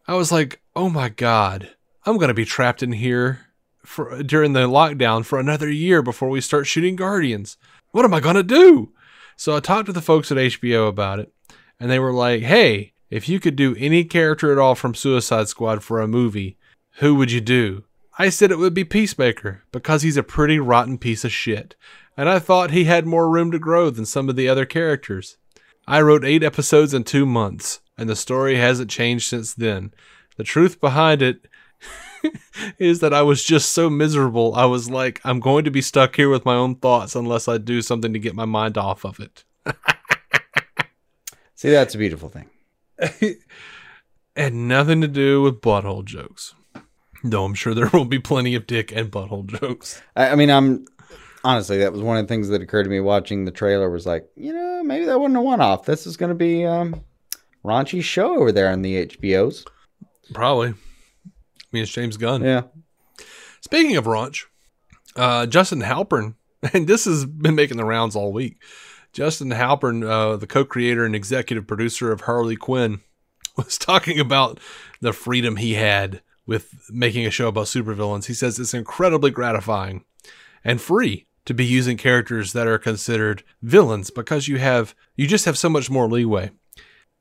I was like, oh my god, I'm gonna be trapped in here for during the lockdown for another year before we start shooting Guardians. What am I gonna do? So I talked to the folks at HBO about it, and they were like, hey, if you could do any character at all from Suicide Squad for a movie, who would you do? I said it would be Peacemaker because he's a pretty rotten piece of shit, and I thought he had more room to grow than some of the other characters. I wrote eight episodes in two months, and the story hasn't changed since then. The truth behind it is that I was just so miserable. I was like, I'm going to be stuck here with my own thoughts unless I do something to get my mind off of it. see, that's a beautiful thing. and nothing to do with butthole jokes. Though I'm sure there will be plenty of dick and butthole jokes. I, I mean, I'm honestly that was one of the things that occurred to me watching the trailer. Was like, you know, maybe that wasn't a one-off. This is going to be um, raunchy show over there on the HBOs. Probably. I mean, it's James Gunn. Yeah. Speaking of raunch, uh, Justin Halpern, and this has been making the rounds all week. Justin Halpern, uh, the co-creator and executive producer of Harley Quinn, was talking about the freedom he had with making a show about supervillains. He says it's incredibly gratifying and free to be using characters that are considered villains because you have you just have so much more leeway.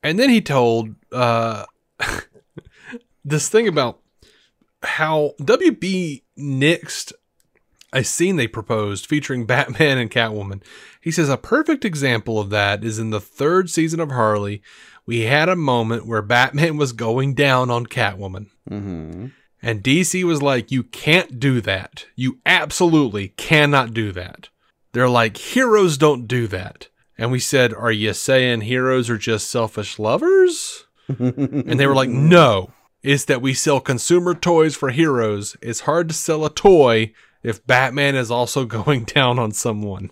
And then he told uh, this thing about how WB nixed a scene they proposed featuring Batman and Catwoman. He says a perfect example of that is in the third season of Harley. We had a moment where Batman was going down on Catwoman. Mm-hmm. And DC was like, you can't do that. You absolutely cannot do that. They're like, heroes don't do that. And we said, are you saying heroes are just selfish lovers? and they were like, no. It's that we sell consumer toys for heroes. It's hard to sell a toy if Batman is also going down on someone.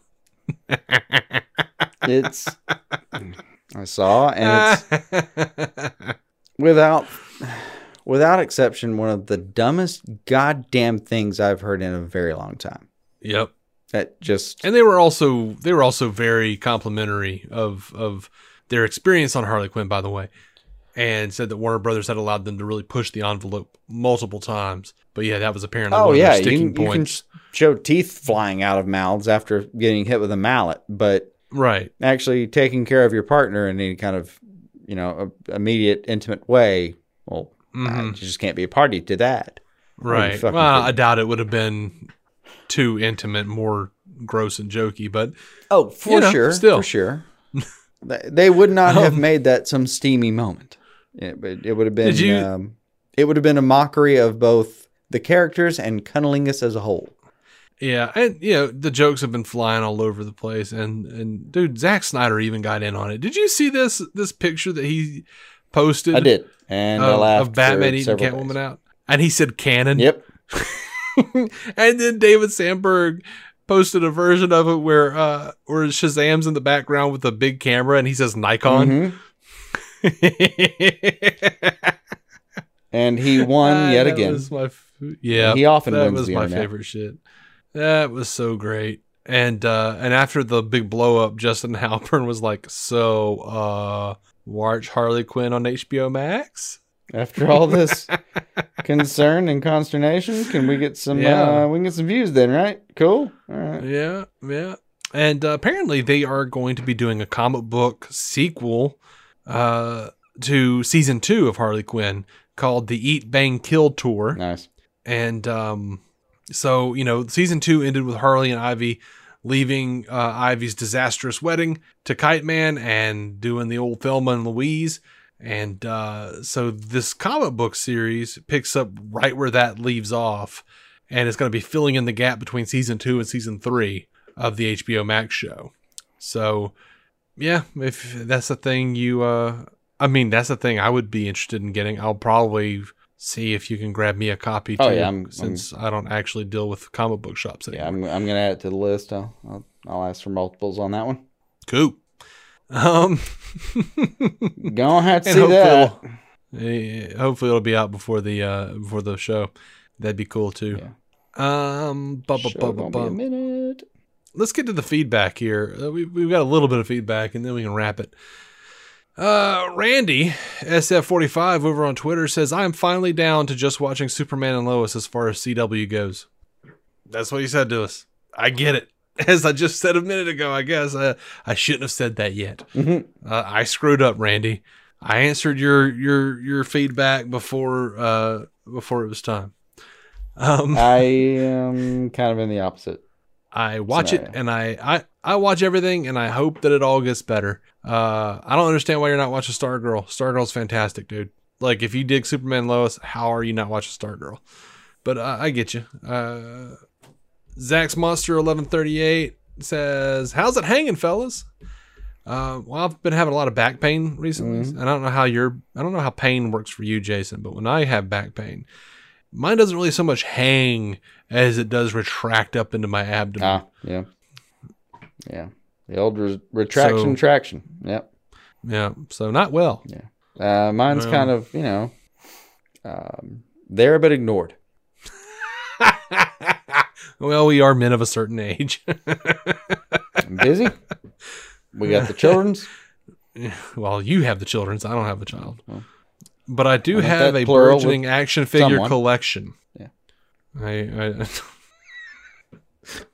It's I saw, and it's without without exception one of the dumbest goddamn things I've heard in a very long time. yep. That just And they were also they were also very complimentary of of their experience on Harley Quinn, by the way, and said that Warner Brothers had allowed them to really push the envelope multiple times. But yeah, that was apparently oh one yeah, you can, you can show teeth flying out of mouths after getting hit with a mallet, but right. actually taking care of your partner in any kind of you know a, immediate intimate way, well, Mhm. you just can't be a party to that. Right. Well. I doubt it would have been too intimate, more gross and jokey, but Oh, for You know, sure, still. for sure. They- would not have Um, made that some steamy moment. It, but it would have been. You- Um, it would have been a mockery of both the characters and cunnilingus as a whole. yeah, and you know the jokes have been flying all over the place, and and dude, Zack Snyder even got in on it. Did you see this this picture that he posted? I did, and I of, laughed of Batman eating Catwoman days. out, and he said canon. Yep. and then David Sandberg posted a version of it where uh where Shazam's in the background with a big camera and he says Nikon. Mhm. And he won Ah, yet that again. was my Yeah, He often that wins was my internet. favorite shit. That was so great. And uh and after the big blow up, Justin Halpern was like, "So, uh, watch Harley Quinn on HBO Max." After all this concern and consternation, can we get some? Yeah. Uh, we can get some views then, right? Cool. All right. Yeah, yeah. And uh, apparently, they are going to be doing a comic book sequel uh, to season two of Harley Quinn called the Eat Bang Kill Tour. Nice. And um, so, you know, season two ended with Harley and Ivy leaving uh, Ivy's disastrous wedding to Kite Man and doing the old Thelma and Louise. And uh, so this comic book series picks up right where that leaves off. And it's going to be filling in the gap between season two and season three of the HBO Max show. So, yeah, if that's the thing you, uh, I mean, that's the thing I would be interested in getting. I'll probably see if you can grab me a copy too, Oh, yeah, I'm- since I don't actually deal with comic book shops anymore. Yeah, I'm, I'm gonna add it to the list. I'll, I'll I'll ask for multiples on that one. Cool. Um, Gonna have to see hopefully that. eh, hopefully it'll be out before the uh before the show. That'd be cool too. Um, bu- bu- bu- bu- be a minute. let's get to the feedback here. Uh, we, we've got a little bit of feedback, and then we can wrap it. Uh, Randy SF45 over on Twitter says, "I am finally down to just watching Superman and Lois as far as CW goes." That's what he said to us. I get it. As I just said a minute ago, I guess uh, I shouldn't have said that yet. Uh, I screwed up, Randy. I answered your your your feedback before uh before it was time. Um, I am kind of in the opposite. I watch it and I, I I watch everything and I hope that it all gets better. Uh, I don't understand why you're not watching Stargirl. Stargirl's fantastic, dude. Like if you dig Superman Lois, how are you not watching Stargirl? But uh, I get you. Uh, Zach's Monster eleven thirty eight says, "How's it hanging, fellas?" Uh, well, I've been having a lot of back pain recently, and I don't know how your I don't know how pain works for you, Jason. But when I have back pain, mine doesn't really so much hang as it does retract up into my abdomen. Ah, yeah, yeah. The old re- retraction, So- traction. Yep. Yeah, so not well. Yeah. Uh, mine's Well. kind of you know, um, there but ignored. well, we are men of a certain age. I'm busy. we got the children's. well, you have the children's. I don't have a child, Well. but I do I have a burgeoning action figure someone. collection. Yeah. I, I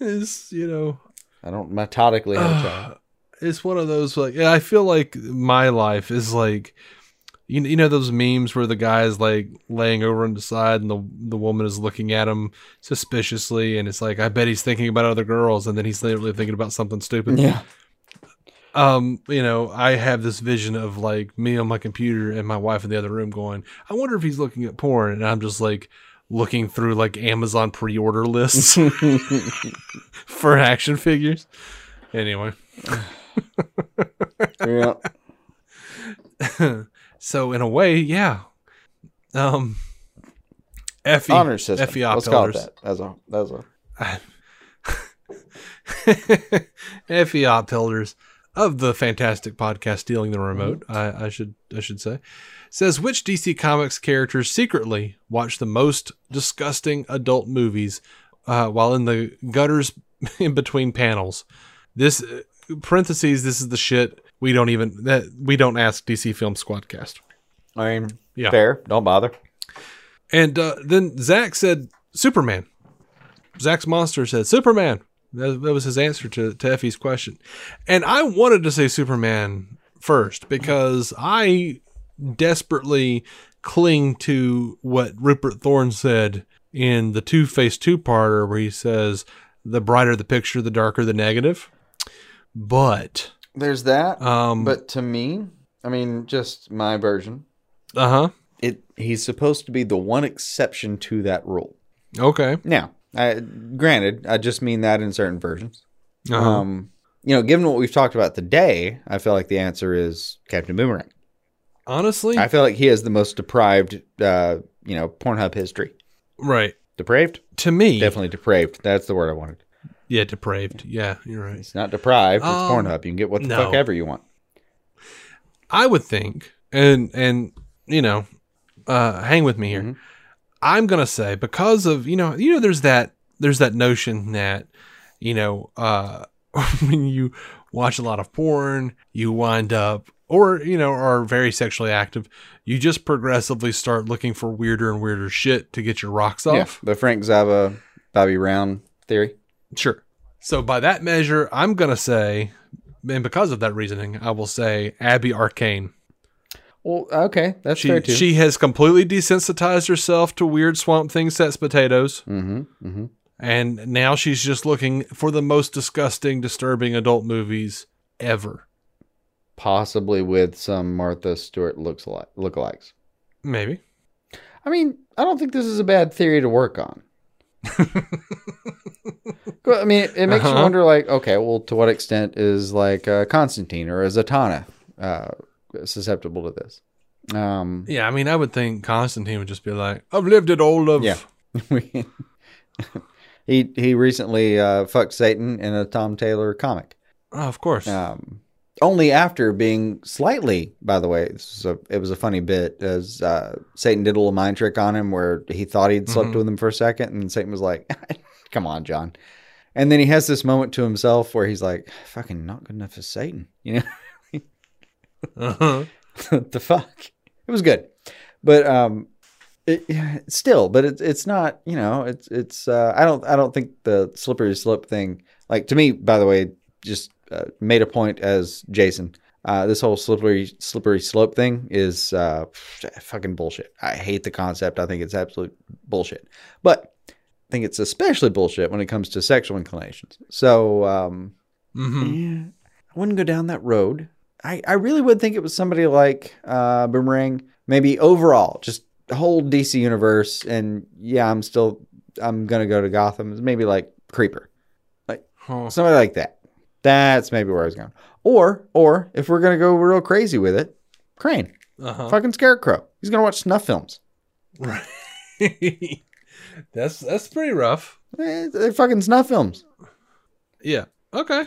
it's you know I don't methodically have a child. it's one of those like I feel like my life is like you, you know those memes where the guy's like laying over on the side and the the woman is looking at him suspiciously and it's like I bet he's thinking about other girls and then he's literally thinking about something stupid. Yeah. Um, you know, I have this vision of like me on my computer and my wife in the other room going, I wonder if he's looking at porn and I'm just like looking through like Amazon pre-order lists for action figures. Anyway. yeah. so in a way, yeah. Um Effie Honor system. Effie Let's call it that. That's a that's a Effie Oppilders of the fantastic podcast Stealing the Remote, Mm-hmm. I, I should I should say, says which DC Comics characters secretly watch the most disgusting adult movies uh, while in the gutters in between panels. This uh, parentheses. This is the shit we don't even that we don't ask DC Film Squadcast. I mean, Yeah. fair. Don't bother. And uh, then Zach said Superman. Zach's monster said Superman. That, that was his answer to, to Effie's question. And I wanted to say Superman first because I desperately cling to what Rupert Thorne said in the Two Face Two parter, where he says, "The brighter the picture, the darker the negative." But There's that. um, but to me, I mean, just my version. uh huh, It he's supposed to be the one exception to that rule. okay, Now, I, granted, I just mean that in certain versions. uh-huh. Um, you know, given what we've talked about today, I feel like the answer is Captain Boomerang. honestly, I feel like he has the most deprived, uh, you know, Pornhub history. right Depraved? to me, Definitely depraved. That's the word I wanted. Yeah, depraved. Yeah, you're right. It's not deprived. It's Um, Pornhub. You can get what the no. fuck ever you want. I would think, and and you know, uh, hang with me here. Mhm. I'm gonna say because of you know you know there's that there's that notion that you know uh when you watch a lot of porn you wind up or you know are very sexually active you just progressively start looking for weirder and weirder shit to get your rocks Yeah, off the Frank Zappa, Bobby Brown theory. Sure so by that measure i'm gonna say and because of that reasoning i will say abby arcane Well, okay, that's fair she, too. she has completely desensitized herself to weird swamp thing sets potatoes mm-hmm, mm-hmm. and now she's just looking for the most disgusting disturbing adult movies ever Possibly with some Martha Stewart looks alike, lookalikes. maybe I mean, I don't think this is a bad theory to work on. Well, I mean, it makes you Uh-huh. wonder, like, okay, well, to what extent is like uh, Constantine or a Zatanna uh, susceptible to this? Um, yeah i mean i would think constantine would just be like i've lived it all of Yeah. he he recently uh, fucked Satan in a Tom Taylor comic. Oh, of course Um, only after being slightly, by the way, this was a, it was a funny bit as uh, Satan did a little mind trick on him where he thought he'd slept Mhm. with him for a second, and Satan was like, "Come on, John." And then he has this moment to himself where he's like, "Fucking not good enough for Satan," you know? uh-huh. what the fuck? It was good, but um, it, still, but it's it's not. You know, it's it's. Uh, I don't I don't think the slippery slope thing. Like to me, by the way, just uh, made a point as Jason. Uh, this whole slippery slippery slope thing is uh, fucking bullshit. I hate the concept. I think it's absolute bullshit. But think it's especially bullshit when it comes to sexual inclinations. So um, hmm yeah, I wouldn't go down that road. I, I really would think it was somebody like uh, Boomerang, maybe overall, just the whole DC universe. And yeah, I'm still I'm gonna go to Gotham. Maybe like Creeper, like Huh. somebody like that. That's maybe where I was going. Or or if we're gonna go real crazy with it, Crane, Uh-huh. fucking Scarecrow. He's gonna watch snuff films. Right. that's that's pretty rough. Eh, they're fucking snuff films. Yeah. Okay.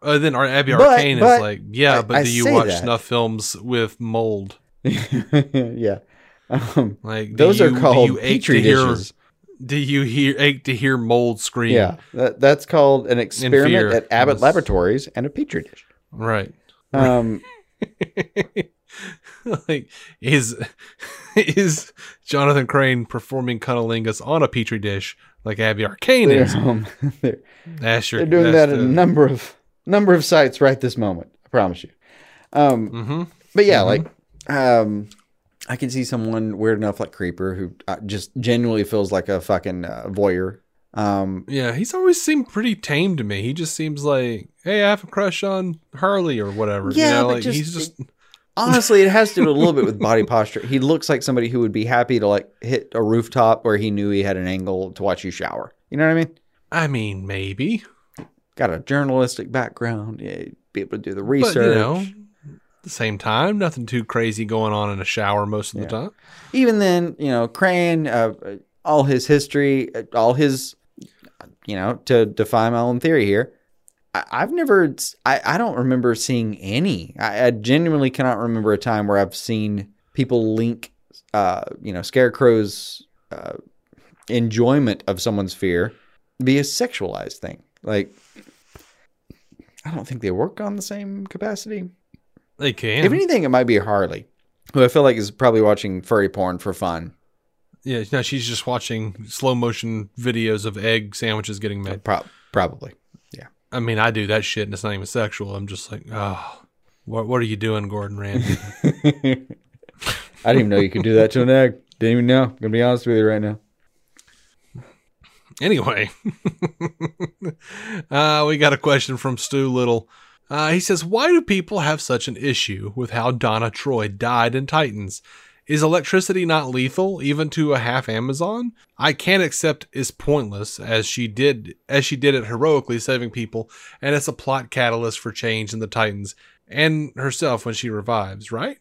Uh, then our Abby But- Arcane but is like, yeah, I- but I do you say watch that. snuff films with mold? yeah. Um, Like do those you- are do called you ache petri to hear- dishes. Do you hear ache to hear mold scream? Yeah, that, that's called an experiment at Abbott Yes. Laboratories and a petri dish. Right. Um, like is is Jonathan Crane performing cunnilingus on a petri dish like Abby Arcane they're, is? um, they're, That's your, they're doing that's that at the- a number of number of sites right this moment. I promise you. Um, Mhm. but yeah, Mhm. like um, I can see someone weird enough like Creeper who uh, just genuinely feels like a fucking uh, voyeur. Um, Yeah, he's always seemed pretty tame to me. He just seems like, hey, I have a crush on Harley or whatever. Yeah, you know, like just- he's just honestly, it has to do a little bit with body posture. He looks like somebody who would be happy to like hit a rooftop where he knew he had an angle to watch you shower. You know what I mean? I mean, maybe. got a journalistic background, yeah, be able to do the But research. you know, at the same time, nothing too crazy going on in a shower most of the time. Even then, you know, Crane, uh, all his history, uh, all his, you know, to define my own theory here, I, I've never, I, I don't remember seeing any. I, I genuinely cannot remember a time where I've seen people link, uh, you know, Scarecrow's uh, enjoyment of someone's fear be a sexualized thing. Like, I don't think they work on the same capacity. They can. If anything, it might be Harley, who I feel like is probably watching furry porn for fun. yeah, no, she's just watching slow motion videos of egg sandwiches getting made. Pro- probably. I mean, I do that shit and it's not even sexual. I'm just like, oh, what, what are you doing, Gordon Ramsay? I didn't even know you could do that to an egg. Didn't even know. I'm gonna be honest with you right now. Anyway, uh, we got a question from Stu Little. Uh, he says, Why do people have such an issue with how Donna Troy died in Titans? Is electricity not lethal, even to a half Amazon? I can't accept is pointless, as she did as she did it heroically, saving people, and it's a plot catalyst for change in the Titans and herself when she revives, right?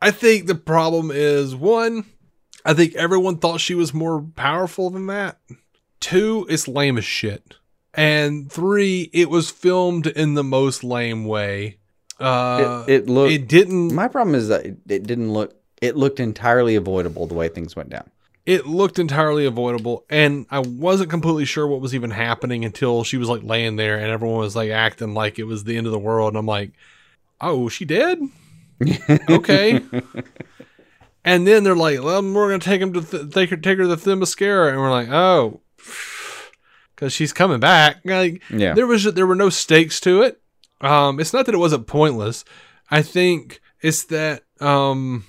I think the problem is one, I think everyone thought she was more powerful than that. Two, it's lame as shit. And three, it was filmed in the most lame way. Uh, it, it looked. it didn't. my problem is that it, it didn't look. It looked entirely avoidable the way things went down. it looked entirely avoidable and i wasn't completely sure what was even happening until she was like laying there and everyone was like acting like it was the end of the world and i'm like oh she dead? Okay. And then they're like well we're gonna take him to th- take her take her to the themyscira and we're like oh because she's coming back. Like Yeah. there was there were no stakes to it. Um it's not that it wasn't pointless. I think it's that um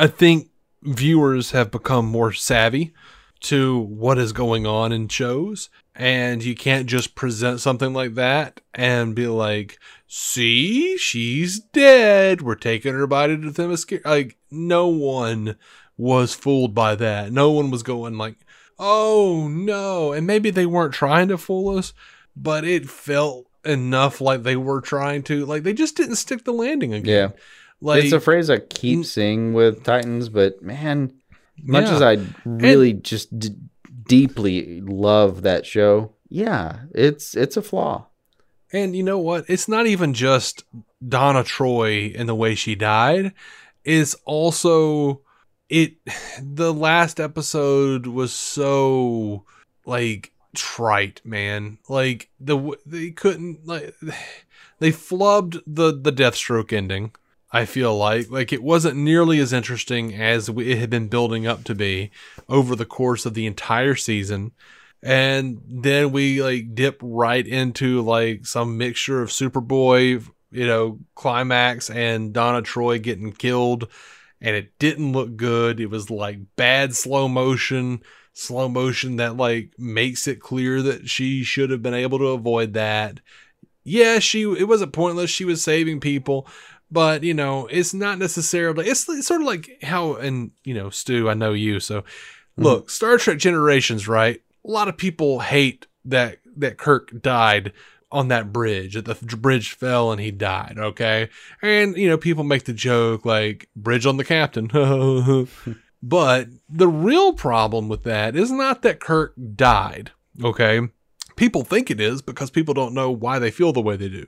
i think viewers have become more savvy to what is going on in shows and you can't just present something like that and be like see she's dead. We're taking her body to Themyscira like no one was fooled by that. No one was going like oh no. And maybe they weren't trying to fool us but it felt enough like they were trying to like they just didn't stick the landing again. Yeah. Like it's a phrase I keep seeing with Titans, but man, much Yeah. as I really just d- deeply love that show, yeah, it's it's a flaw. And you know what? It's not even just Donna Troy and the way she died. It's also it the last episode was so like trite, man. Like the they couldn't like they flubbed the the Deathstroke ending. I feel like like it wasn't nearly as interesting as it had been building up to be over the course of the entire season and then we like dip right into like some mixture of Superboy, you know, climax and Donna Troy getting killed, and it didn't look good. It was like bad slow motion, slow motion that like makes it clear that she should have been able to avoid that. Yeah, she it wasn't pointless. She was saving people, but you know, it's not necessarily. It's, it's sort of like how and you know, Stu, I know you, so mm-hmm. look, Star Trek Generations, right? A lot of people hate that that Kirk died on that bridge. That the bridge fell and he died. Okay, and you know people make the joke like "bridge on the captain," but the real problem with that is not that Kirk died. Okay, people think it is because people don't know why they feel the way they do.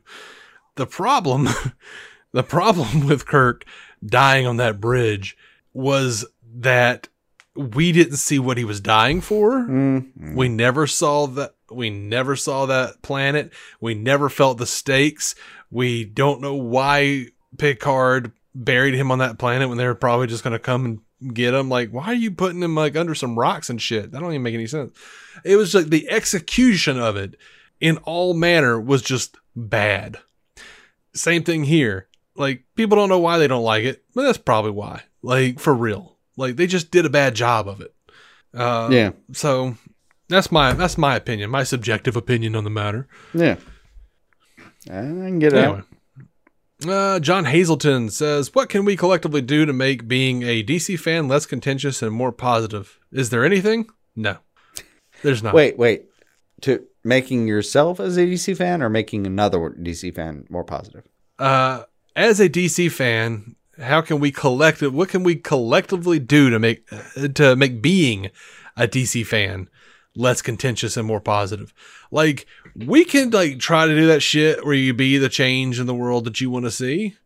The problem, the problem with Kirk dying on that bridge was that we didn't see what he was dying for. Mm. We never saw that. We never saw that planet. We never felt the stakes. We don't know why Picard buried him on that planet when they were probably just going to come and get him. Like, why are you putting him like under some rocks and shit? That don't even make any sense. It was like the execution of it in all manner was just bad. Same thing here. Like, people don't know why they don't like it, but that's probably why. Like, for real. Like, they just did a bad job of it. Uh, Yeah, so that's my that's my opinion, my subjective opinion on the matter. yeah. I can get it. Anyway, uh, John Hazelton says, "What can we collectively do to make being a DC fan less contentious and more positive? Is there anything? No, there's not. Wait, wait. To making yourself as a DC fan or making another DC fan more positive? uh, as a DC fan, how can we collective? What can we collectively do to make to make being a DC fan less contentious and more positive? Like we can like try to do that shit where you be the change in the world that you want to see,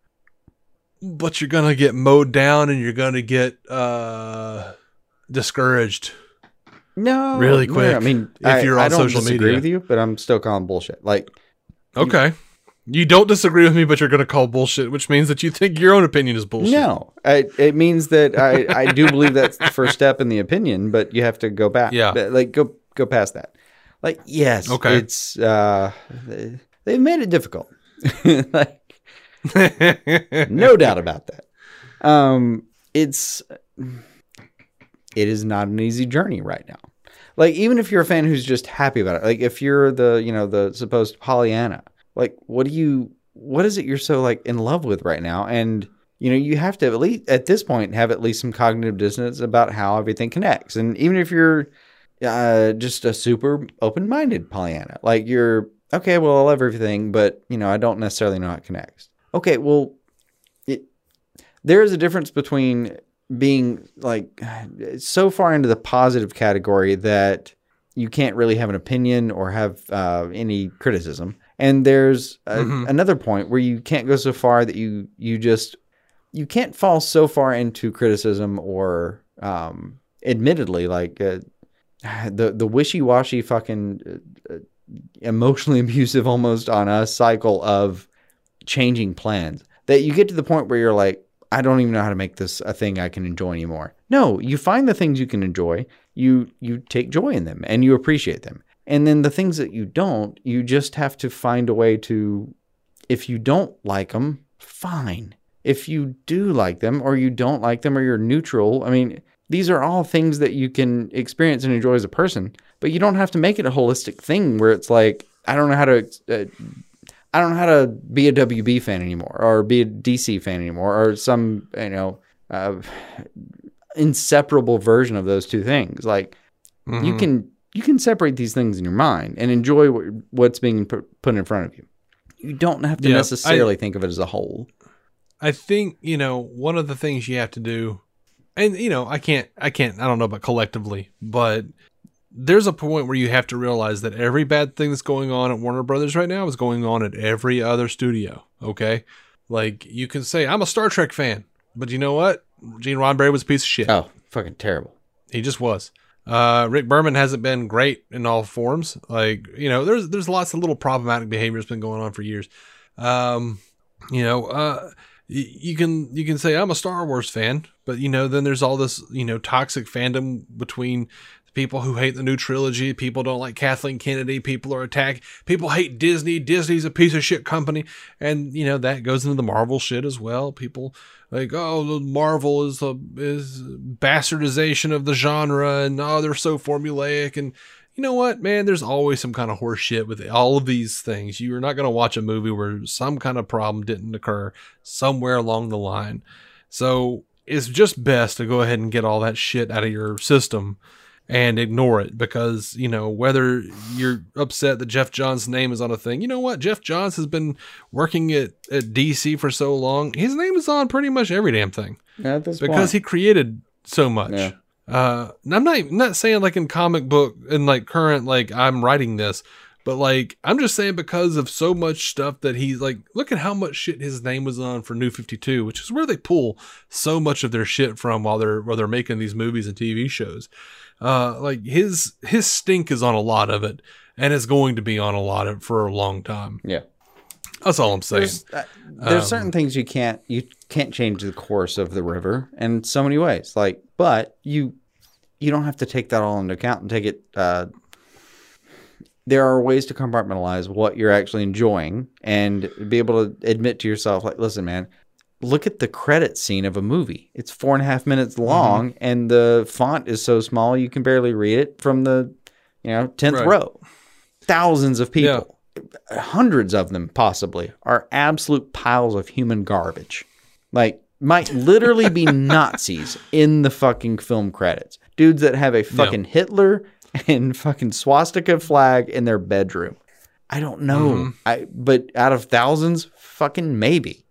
but you're gonna get mowed down and you're gonna get uh discouraged. No, Really no, quick, I mean, if I, you're I on don't social disagree media. with you, but I'm still calling bullshit. Like, Okay. You don't disagree with me, but you're going to call bullshit, which means that you think your own opinion is bullshit. no, I, it means that I, I do believe that's the first step in the opinion, but you have to go back. Yeah. Like go go past that. Like, yes, Okay. it's uh, they, they've made it difficult. like, no doubt about that. Um, it's it is not an easy journey right now. Like even if you're a fan who's just happy about it, like if you're the you know the supposed Pollyanna, like what do you what is it you're so like in love with right now? And you know you have to at least at this point have at least some cognitive dissonance about how everything connects. And even if you're uh, just a super open minded Pollyanna, like you're okay, well I love everything, but you know I don't necessarily know how it connects. Okay, well it, there is a difference between being like so far into the positive category that you can't really have an opinion or have uh, any criticism. And there's a, Mhm. another point where you can't go so far that you you just you can't fall so far into criticism or um, admittedly, like uh, the the wishy washy fucking uh, uh, emotionally abusive almost on us cycle of changing plans that you get to the point where you're like, I don't even know how to make this a thing I can enjoy anymore. No, you find the things you can enjoy, you you take joy in them and you appreciate them. And then the things that you don't, you just have to find a way to if you don't like them, fine. If you do like them or you don't like them or you're neutral, I mean, these are all things that you can experience and enjoy as a person, but you don't have to make it a holistic thing where it's like, I don't know how to uh, I don't know how to be a WB fan anymore or be a DC fan anymore or some, you know, uh, inseparable version of those two things. Like you can you can separate these things in your mind and enjoy what, what's being put in front of you. You don't have to Yeah, I- necessarily think of it as a whole. I think you know one of the things you have to do, and you know I can't I can't I don't know about collectively, but there's a point where you have to realize that every bad thing that's going on at Warner Brothers right now is going on at every other studio. Okay, like you can say I'm a Star Trek fan, but you know what? Gene Roddenberry was a piece of shit. Oh, fucking terrible. He just was. Uh, Rick Berman hasn't been great in all forms. Like you know, there's there's lots of little problematic behavior that's been going on for years. Um, you know, uh, y- you can you can say I'm a Star Wars fan, but you know, then there's all this you know toxic fandom between people who hate the new trilogy. People don't like Kathleen Kennedy. People are attacked, People hate Disney. Disney's a piece of shit company, and you know that goes into the Marvel shit as well. People like oh Marvel is a is bastardization of the genre, and oh they're so formulaic and. You know what, man? There's always some kind of horse shit with all of these things. You're not going to watch a movie where some kind of problem didn't occur somewhere along the line. So it's just best to go ahead and get all that shit out of your system and ignore it because, you know, whether you're upset that Geoff Johns' name is on a thing, you know what? Geoff Johns has been working at, at DC for so long. His name is on pretty much every damn thing At this because he created so much. Yeah. Uh, I'm not not saying like in comic book and like current like I'm writing this, but like I'm just saying because of so much stuff that he's like, look at how much shit his name was on for New 52, which is where they pull so much of their shit from while they're while they're making these movies and TV shows. Uh, like his his stink is on a lot of it, and it's going to be on a lot of for a long time. yeah. That's all I'm saying. There's, uh, there's Um, certain things you can't you can't change the course of the river in so many ways. Like, but you you don't have to take that all into account and take it. Uh, there are ways to compartmentalize what you're actually enjoying and be able to admit to yourself, like, listen, man, look at the credit scene of a movie. It's four and a half minutes mm-hmm. long, and the font is so small you can barely read it from the you know tenth Right. row. Thousands of people hundreds of them possibly are absolute piles of human garbage. Like might literally be Nazis in the fucking film credits. Dudes that have a fucking Hitler and fucking swastika flag in their bedroom. I don't know. Mm-hmm. I but out of thousands, fucking maybe.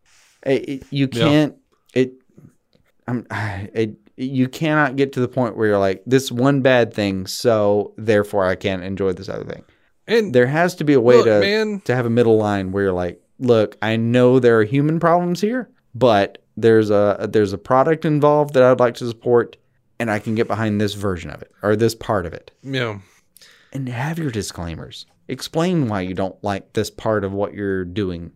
It- it- you can't it I'm it, you cannot get to the point where you're like this one bad thing, so therefore I can't enjoy this other thing And there has to be a way Look, to man. to have a middle line where you're like, look, I know there are human problems here, but there's a there's a product involved that I'd like to support, and I can get behind this version of it or this part of it. yeah. And have your disclaimers. Explain why you don't like this part of what you're doing.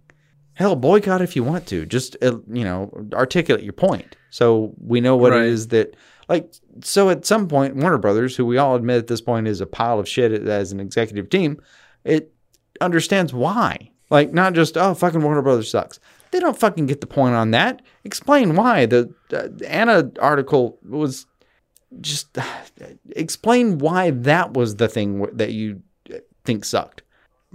Hell, boycott if you want to. Just uh, you know, articulate your point so we know what Right. it is that like. So at some point, Warner Brothers, who we all admit at this point is a pile of shit as an executive team, it understands why. Like not just oh fucking Warner Brothers sucks. They don't fucking get the point on that. Explain why the uh, Anna article was just explain why that was the thing that you uh, think sucked.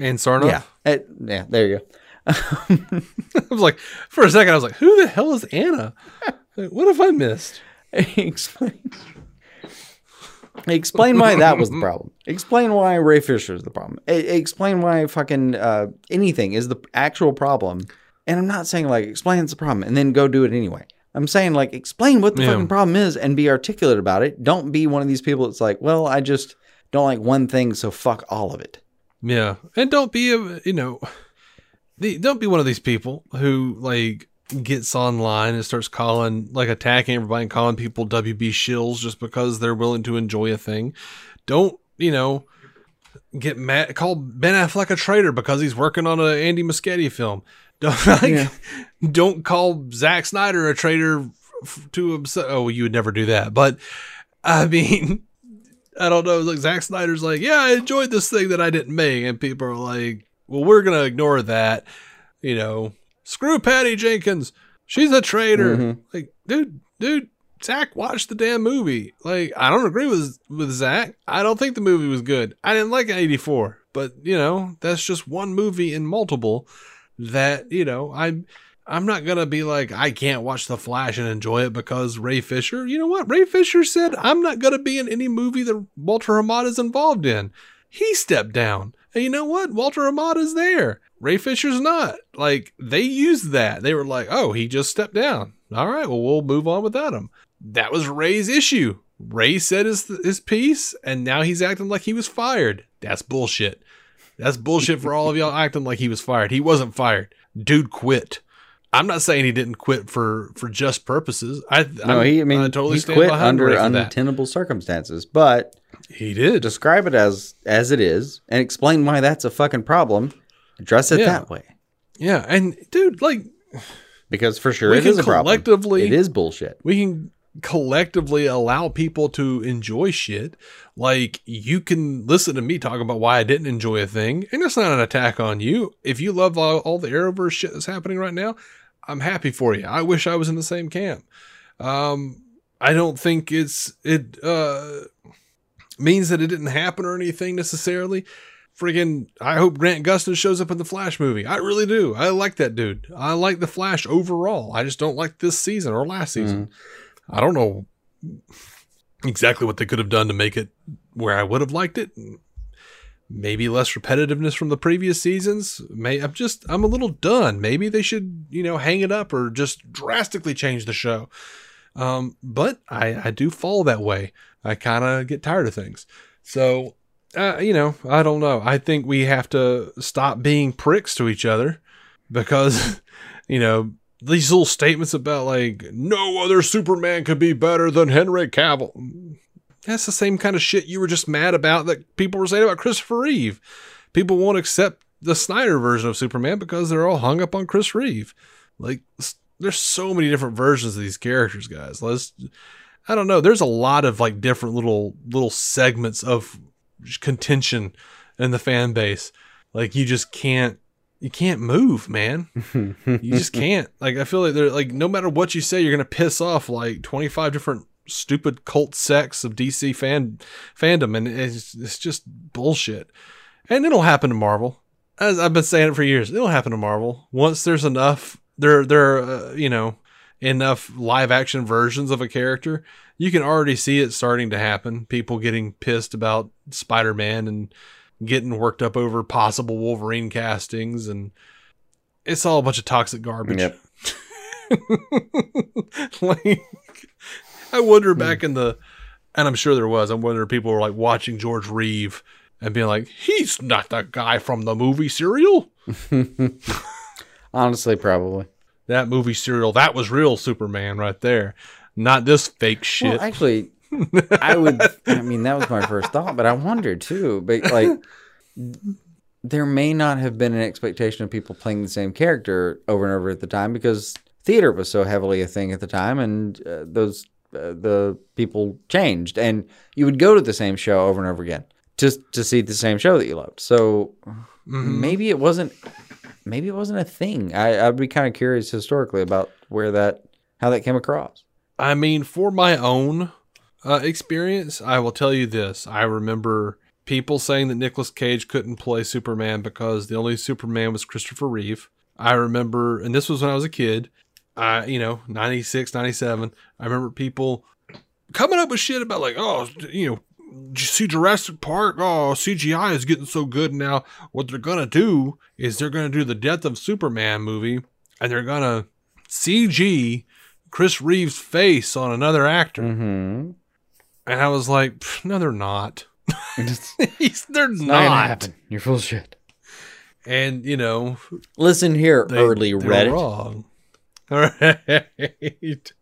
And Sarnoff. Yeah, Uh, yeah. There you go. I was like, for a second, I was like, who the hell is Anna? Like, what have I missed? explain. Explain why that was the problem. Explain why Ray Fisher is the problem. Explain why fucking uh, anything is the actual problem. And I'm not saying like explain it's a problem and then go do it anyway. I'm saying like explain what the Yeah. fucking problem is and be articulate about it. Don't be one of these people that's like, well, I just don't like one thing, so fuck all of it. Yeah, and don't be a you know, the, don't be one of these people who like gets online and starts calling, like attacking everybody and calling people WB shills just because they're willing to enjoy a thing. Don't, you know, get mad, call Ben Affleck a traitor because he's working on an Andy Muschietti film. Don't, like, Yeah. don't call Zack Snyder a traitor f- to himself. Oh, you would never do that. But I mean, I don't know. Like Zack Snyder's like, yeah, I enjoyed this thing that I didn't make, and people are like, well, we're gonna ignore that. You know, screw Patty Jenkins. She's a traitor. Mhm. Like, dude, dude, Zach watched the damn movie. Like, I don't agree with with Zach. I don't think the movie was good. I didn't like '84, but you know, that's just one movie in multiple. That you know, I'm. I'm not gonna be like I can't watch The Flash and enjoy it because Ray Fisher. You know what? Ray Fisher said I'm not gonna be in any movie that Walter Hamada is involved in. He stepped down, and you know what? Walter Hamada's there. Ray Fisher's not. Like they used that. They were like, "Oh, he just stepped down. All right, well, we'll move on without him." That was Ray's issue. Ray said his his piece, and now he's acting like he was fired. That's bullshit. That's bullshit for all of y'all acting like he was fired. He wasn't fired. Dude quit. I'm not saying he didn't quit for for just purposes. I No, I'm- he. I mean, I totally he quit under Ray for that. untenable circumstances. But He did. describe it as as it is, and explain why that's a fucking problem. Address it Yeah. that way, yeah, and dude, like because for sure it is it can is a problem. collectively- It is bullshit. we can collectively allow people to enjoy shit. Like you can listen to me talk about why I didn't enjoy a thing, and it's not an attack on you. If you love all, all the Arrowverse shit that's happening right now, I'm happy for you. I wish I was in the same camp. Um, I don't think it's it uh means that it didn't happen or anything necessarily. Friggin' I hope Grant Gustin shows up in the Flash movie. I really do. I like that dude. I like the Flash overall. I just don't like this season or last hmm. season. I don't know exactly what they could have done to make it where I would have liked it. Maybe less repetitiveness from the previous seasons. May I'm just I'm a little done. Maybe they should you know hang it up or just drastically change the show. Um, but I I do fall that way. I kind of get tired of things. So uh, you know I don't know. I think we have to stop being pricks to each other because you know these little statements about like no other Superman could be better than Henry Cavill. That's the same kind of shit you were just mad about that people were saying about Christopher Reeve. People won't accept the Snyder version of Superman because they're all hung up on Chris Reeve. Like there's so many different versions of these characters, guys. Let's I don't know. There's a lot of like different little little segments of contention in the fan base. Like you just can't you can't move, man. you just can't. Like I feel like they're like no matter what you say, you're gonna piss off like 25 different stupid cult sects of DC fan fandom, and it's it's just bullshit. And it'll happen to Marvel. As I've been saying it for years, it'll happen to Marvel once there's enough. There, there, uh, you know, enough live action versions of a character. You can already see it starting to happen. People getting pissed about Spider Man and getting worked up over possible Wolverine castings, and it's all a bunch of toxic garbage. Yep. like, I wonder back in the, and I'm sure there was. I wonder if people were like watching George Reeve and being like, "He's not the guy from the movie serial." Honestly, probably. That movie serial, that was real Superman right there, not this fake shit. Well, actually, I would. I mean, that was my first thought, but I wondered too. But like, there may not have been an expectation of people playing the same character over and over at the time because theater was so heavily a thing at the time, and uh, those uh, the people changed, and you would go to the same show over and over again to to see the same show that you loved. So Mhm. maybe it wasn't. Maybe it wasn't a thing. I, I'd be kind of curious historically about where that how that came across. I mean, for my own uh, experience, I will tell you this. I remember people saying that Nicolas Cage couldn't play Superman because the only Superman was Christopher Reeve. I remember, and this was when I was a kid, I, you know, 96, 97. I remember people coming up with shit about, like, oh, you know, you see Jurassic Park? Oh, CGI is getting so good now. What they're going to do is they're going to do the Death of Superman movie and they're going to CG Chris Reeves' face on another actor. Mm-hmm. And I was like, "Pff, no, they're not. He's, they're Not not. You're full of shit. And, you know, Listen here, they, early Reddit. wrong. All right.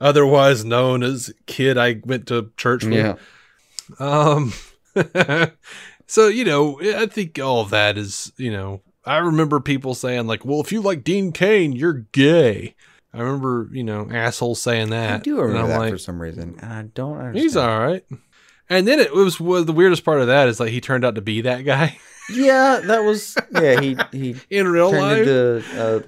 Otherwise known as kid I went to church with. Yeah. Um, so you know, I think all that is you know. I remember people saying like, "Well, if you like Dean Cain, you're gay." I remember you know assholes saying that. I do remember that like, for some reason, and I don't understand. He's all right. And then it was well, the weirdest part of that is like he turned out to be that guy Yeah, that was. Yeah, he he in real life. into uh,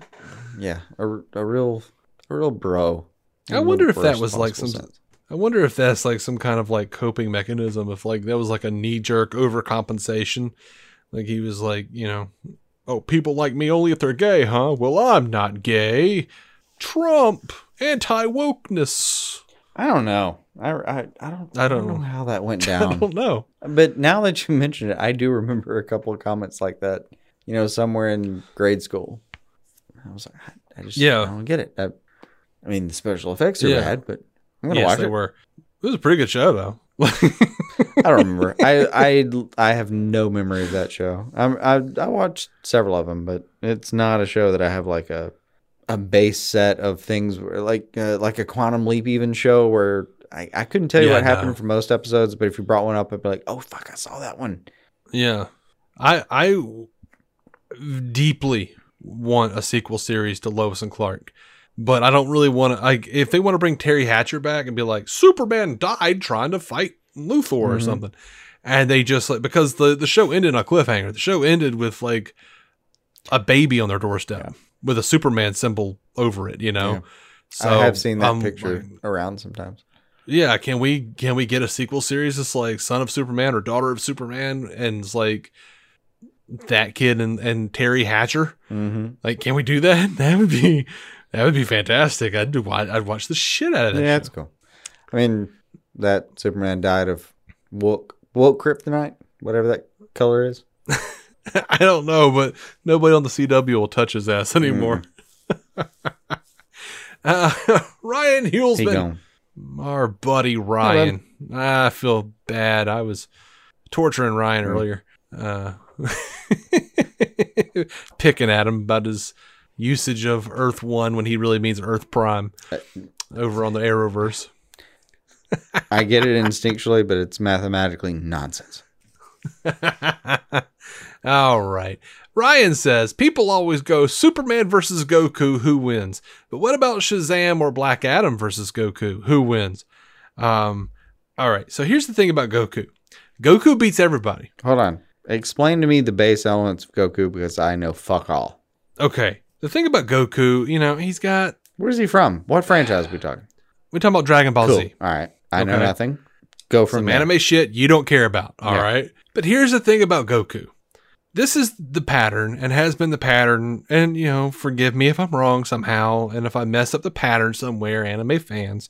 yeah a, a real a real bro. I wonder if that was like some- sense. I wonder if that's like some kind of like coping mechanism. If like that was like a knee jerk overcompensation. Like he was like, you know, oh, people like me only if they're gay, huh? Well, I'm not gay. Trump, anti wokeness. I don't know. I, I, I don't I don't know. know. how that went down. I don't know. But now that you mention it, I do remember a couple of comments like that. You know, somewhere in grade school. I was like, I, I just Yeah. I don't get it. I, I mean, the special effects are Yeah. bad, but I'm gonna Yes, watch they it. were. It was a pretty good show though. I don't remember. I, I I have no memory of that show. I'm, I I watched several of them, but it's not a show that I have like a a base set of things where like uh, like a Quantum Leap even show where I, I couldn't tell you Yeah, what happened no. for most episodes, but if you brought one up, I'd be like, oh fuck, I saw that one. Yeah. I I deeply want a sequel series to Lois and Clark. But I don't really want to like if they want to bring Teri Hatcher back and be like Superman died trying to fight Luthor or Mhm. something. And they just like because the the show ended on a cliffhanger. The show ended with like a baby on their doorstep with a Superman symbol over it, you know. Yeah. So I have seen that um, picture around sometimes. yeah, can we can we get a sequel series that's like Son of Superman or Daughter of Superman and it's like that kid and, and Teri Hatcher? Mm-hmm. Like, can we do that? That would be that would be fantastic. I'd do I'd watch the shit out of that. Yeah, that's cool. I mean, that Superman died of woke woke kryptonite, whatever that color is. I don't know, but nobody on the CW will touch his ass anymore. uh, Ryan Hulsman, our buddy Ryan. I feel bad. I was torturing Ryan earlier, uh, picking at him about his usage of Earth One when he really means Earth Prime over on the Arrowverse. I get it instinctually, but it's mathematically nonsense. All right. Ryan says people always go Superman versus Goku, who wins? But what about Shazam or Black Adam versus Goku, who wins? Um, all right. So here's the thing about Goku. Goku beats everybody. Hold on. Explain to me the base elements of Goku because I know fuck all. Okay. The thing about Goku, you know, he's got Where's he from? What franchise are we talking? we're talking about Dragon Ball Cool. Z. All right. I know nothing. Go from Some there. anime shit you don't care about. All right. Yeah. But here's the thing about Goku. This is the pattern and has been the pattern. And, you know, forgive me if I'm wrong somehow and if I mess up the pattern somewhere, anime fans.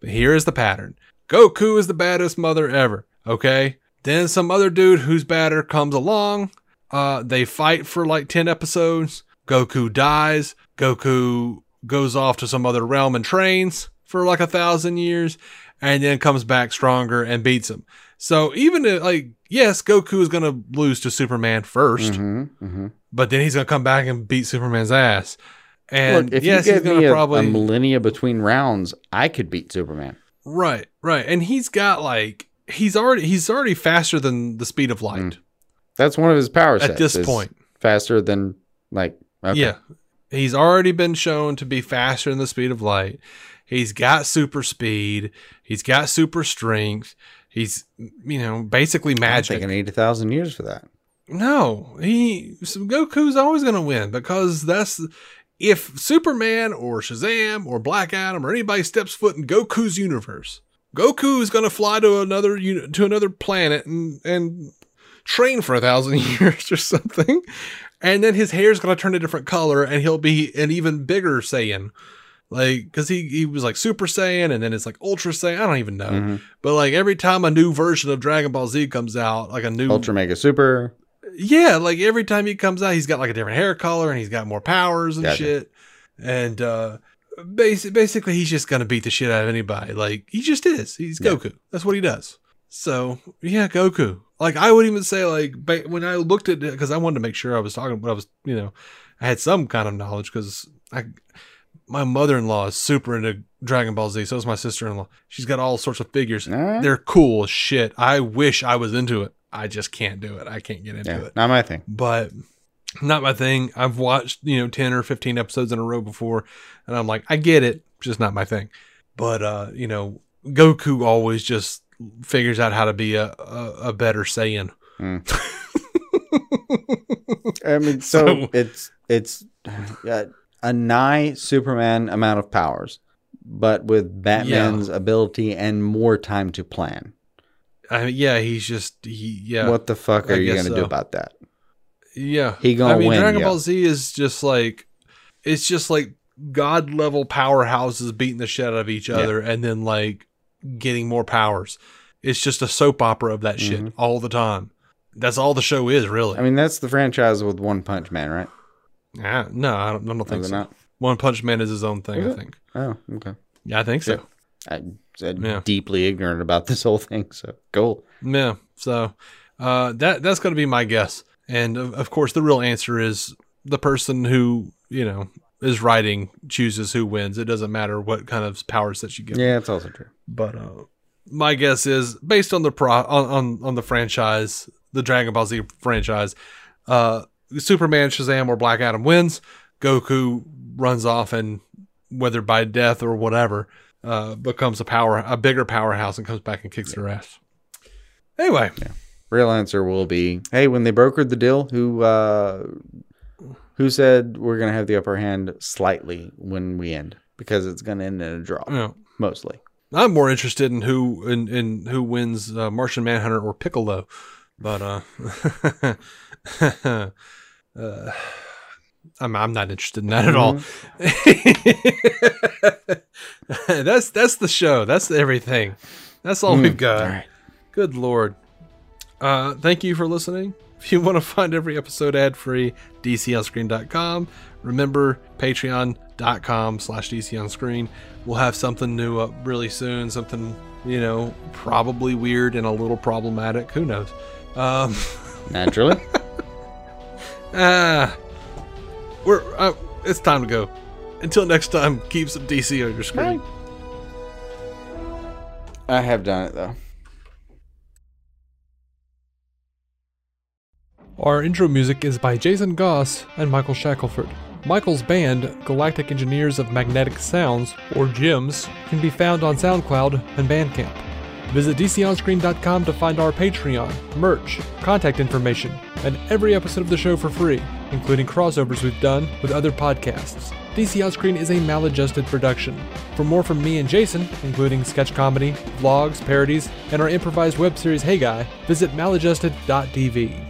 But here is the pattern Goku is the baddest mother ever. Okay. Then some other dude who's badder comes along. Uh, they fight for like 10 episodes. Goku dies. Goku goes off to some other realm and trains for like a thousand years and then comes back stronger and beats him. So even if, like, yes, Goku is going to lose to Superman 1st hmm hmm but then he's going to come back and beat Superman's ass. And Look, if yes, you he's gave me a, probably a millennia between rounds, I could beat Superman. right, right, and he's got like he's already he's already faster than the speed of light That's one of his power sets. at this point. faster than like okay. Yeah. He's already been shown to be faster than the speed of light. He's got super speed. He's got super strength. He's, you know, basically magic. think I need a thousand years for that. No, he Goku's always going to win because that's if Superman or Shazam or Black Adam or anybody steps foot in Goku's universe, Goku is going to fly to another to another planet and and train for a thousand years or something, and then his hair's going to turn a different color and he'll be an even bigger Saiyan. Like, because he, he was like Super Saiyan and then it's like Ultra Saiyan. I don't even know. Mhm. But like every time a new version of Dragon Ball Z comes out, like a new Ultra Mega Super. yeah, like every time he comes out, he's got like a different hair color and he's got more powers and Gotcha. shit. And uh basi- basically he's just gonna beat the shit out of anybody. Like he just is. He's Yeah. Goku. That's what he does. So yeah, Goku. Like I would even say like when I looked at it because I wanted to make sure I was talking, but I was you know I had some kind of knowledge because I my mother in law is super into Dragon Ball Z. So is my sister in law. She's got all sorts of figures. They're cool as shit. I wish I was into it. I just can't do it. I can't get into Yeah, it. not my thing. But not my thing. I've watched, you know, 10 or 15 episodes in a row before, and I'm like, I get it, just not my thing. But, uh, you know, Goku always just figures out how to be a, a, a better Saiyan. I mean, so, So- it's it's uh, a nigh Superman amount of powers, but with Batman's ability and more time to plan. I mean, yeah, he's just, he, yeah. What the fuck I are you gonna do about that? Yeah, He gonna I mean, win, Dragon yeah. Ball Z is just like it's just like god level powerhouses beating the shit out of each other, and then like getting more powers. It's just a soap opera of that shit all the time. That's all the show is, really. Mm-hmm. I mean, that's the franchise with One Punch Man, right? Ah, no, I don't, I don't think so. not? One Punch Man is his own thing. Is I it? think. Oh, okay. Yeah, I think so. I'm I'm Yeah. deeply ignorant about this whole thing, so cool. Yeah. So uh, that that's going to be my guess. And of, of course, the real answer is the person who you know is writing chooses who wins. It doesn't matter what kind of powers that you give. Yeah, it's also true. But uh, my guess is based on the pro on, on on the franchise, the Dragon Ball Z franchise, uh, Superman, Shazam, or Black Adam wins. Goku runs off and whether by death or whatever, uh, becomes a power, a bigger powerhouse, and comes back and kicks their ass. Anyway, Real answer will be, hey, when they brokered the deal, who uh, who said we're gonna have the upper hand slightly when we end because it's gonna end in a draw, know, mostly. I'm more interested in who in, in who wins uh, Martian Manhunter or Piccolo, but uh, uh I'm I'm not interested in that at all. that's that's the show. That's everything. That's all we've got. all right. Good lord. Uh, thank you for listening. If you want to find every episode ad free, dconscreen.com. Remember, patreon.com slash dconscreen. We'll have something new up really soon. Something, you know, probably weird and a little problematic. Who knows? Um, Naturally. ah, we're, uh, it's time to go. Until next time, keep some DC on your screen. I have done it though. Our intro music is by Jason Goss and Michael Shackelford. Michael's band, Galactic Engineers of Magnetic Sounds, or GEMS, can be found on SoundCloud and Bandcamp. Visit DCOnScreen.com to find our Patreon, merch, contact information, and every episode of the show for free, including crossovers we've done with other podcasts. DC On Screen is a maladjusted production. For more from me and Jason, including sketch comedy, vlogs, parodies, and our improvised web series Hey Guy, visit maladjusted.tv.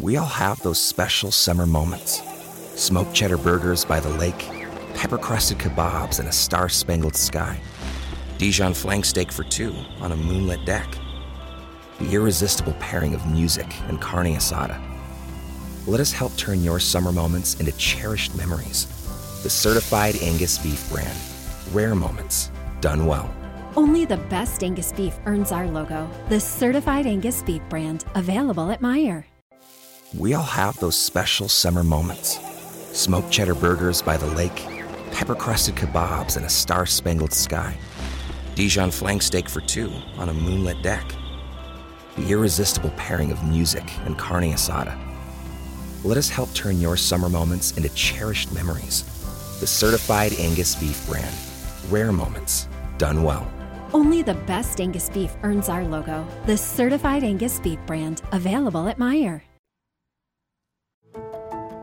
We all have those special summer moments. Smoked cheddar burgers by the lake, pepper crusted kebabs, in a star spangled sky. Dijon flank steak for two on a moonlit deck. The irresistible pairing of music and carne asada. Let us help turn your summer moments into cherished memories. The certified Angus beef brand. Rare moments done well. Only the best Angus beef earns our logo. The certified Angus beef brand, available at Meijer. We all have those special summer moments. Smoked cheddar burgers by the lake, pepper crusted kebabs, in a star spangled sky. Dijon flank steak for two on a moonlit deck. The irresistible pairing of music and carne asada. Let us help turn your summer moments into cherished memories. The certified Angus beef brand. Rare moments done well. Only the best Angus beef earns our logo. The certified Angus beef brand, available at Meijer.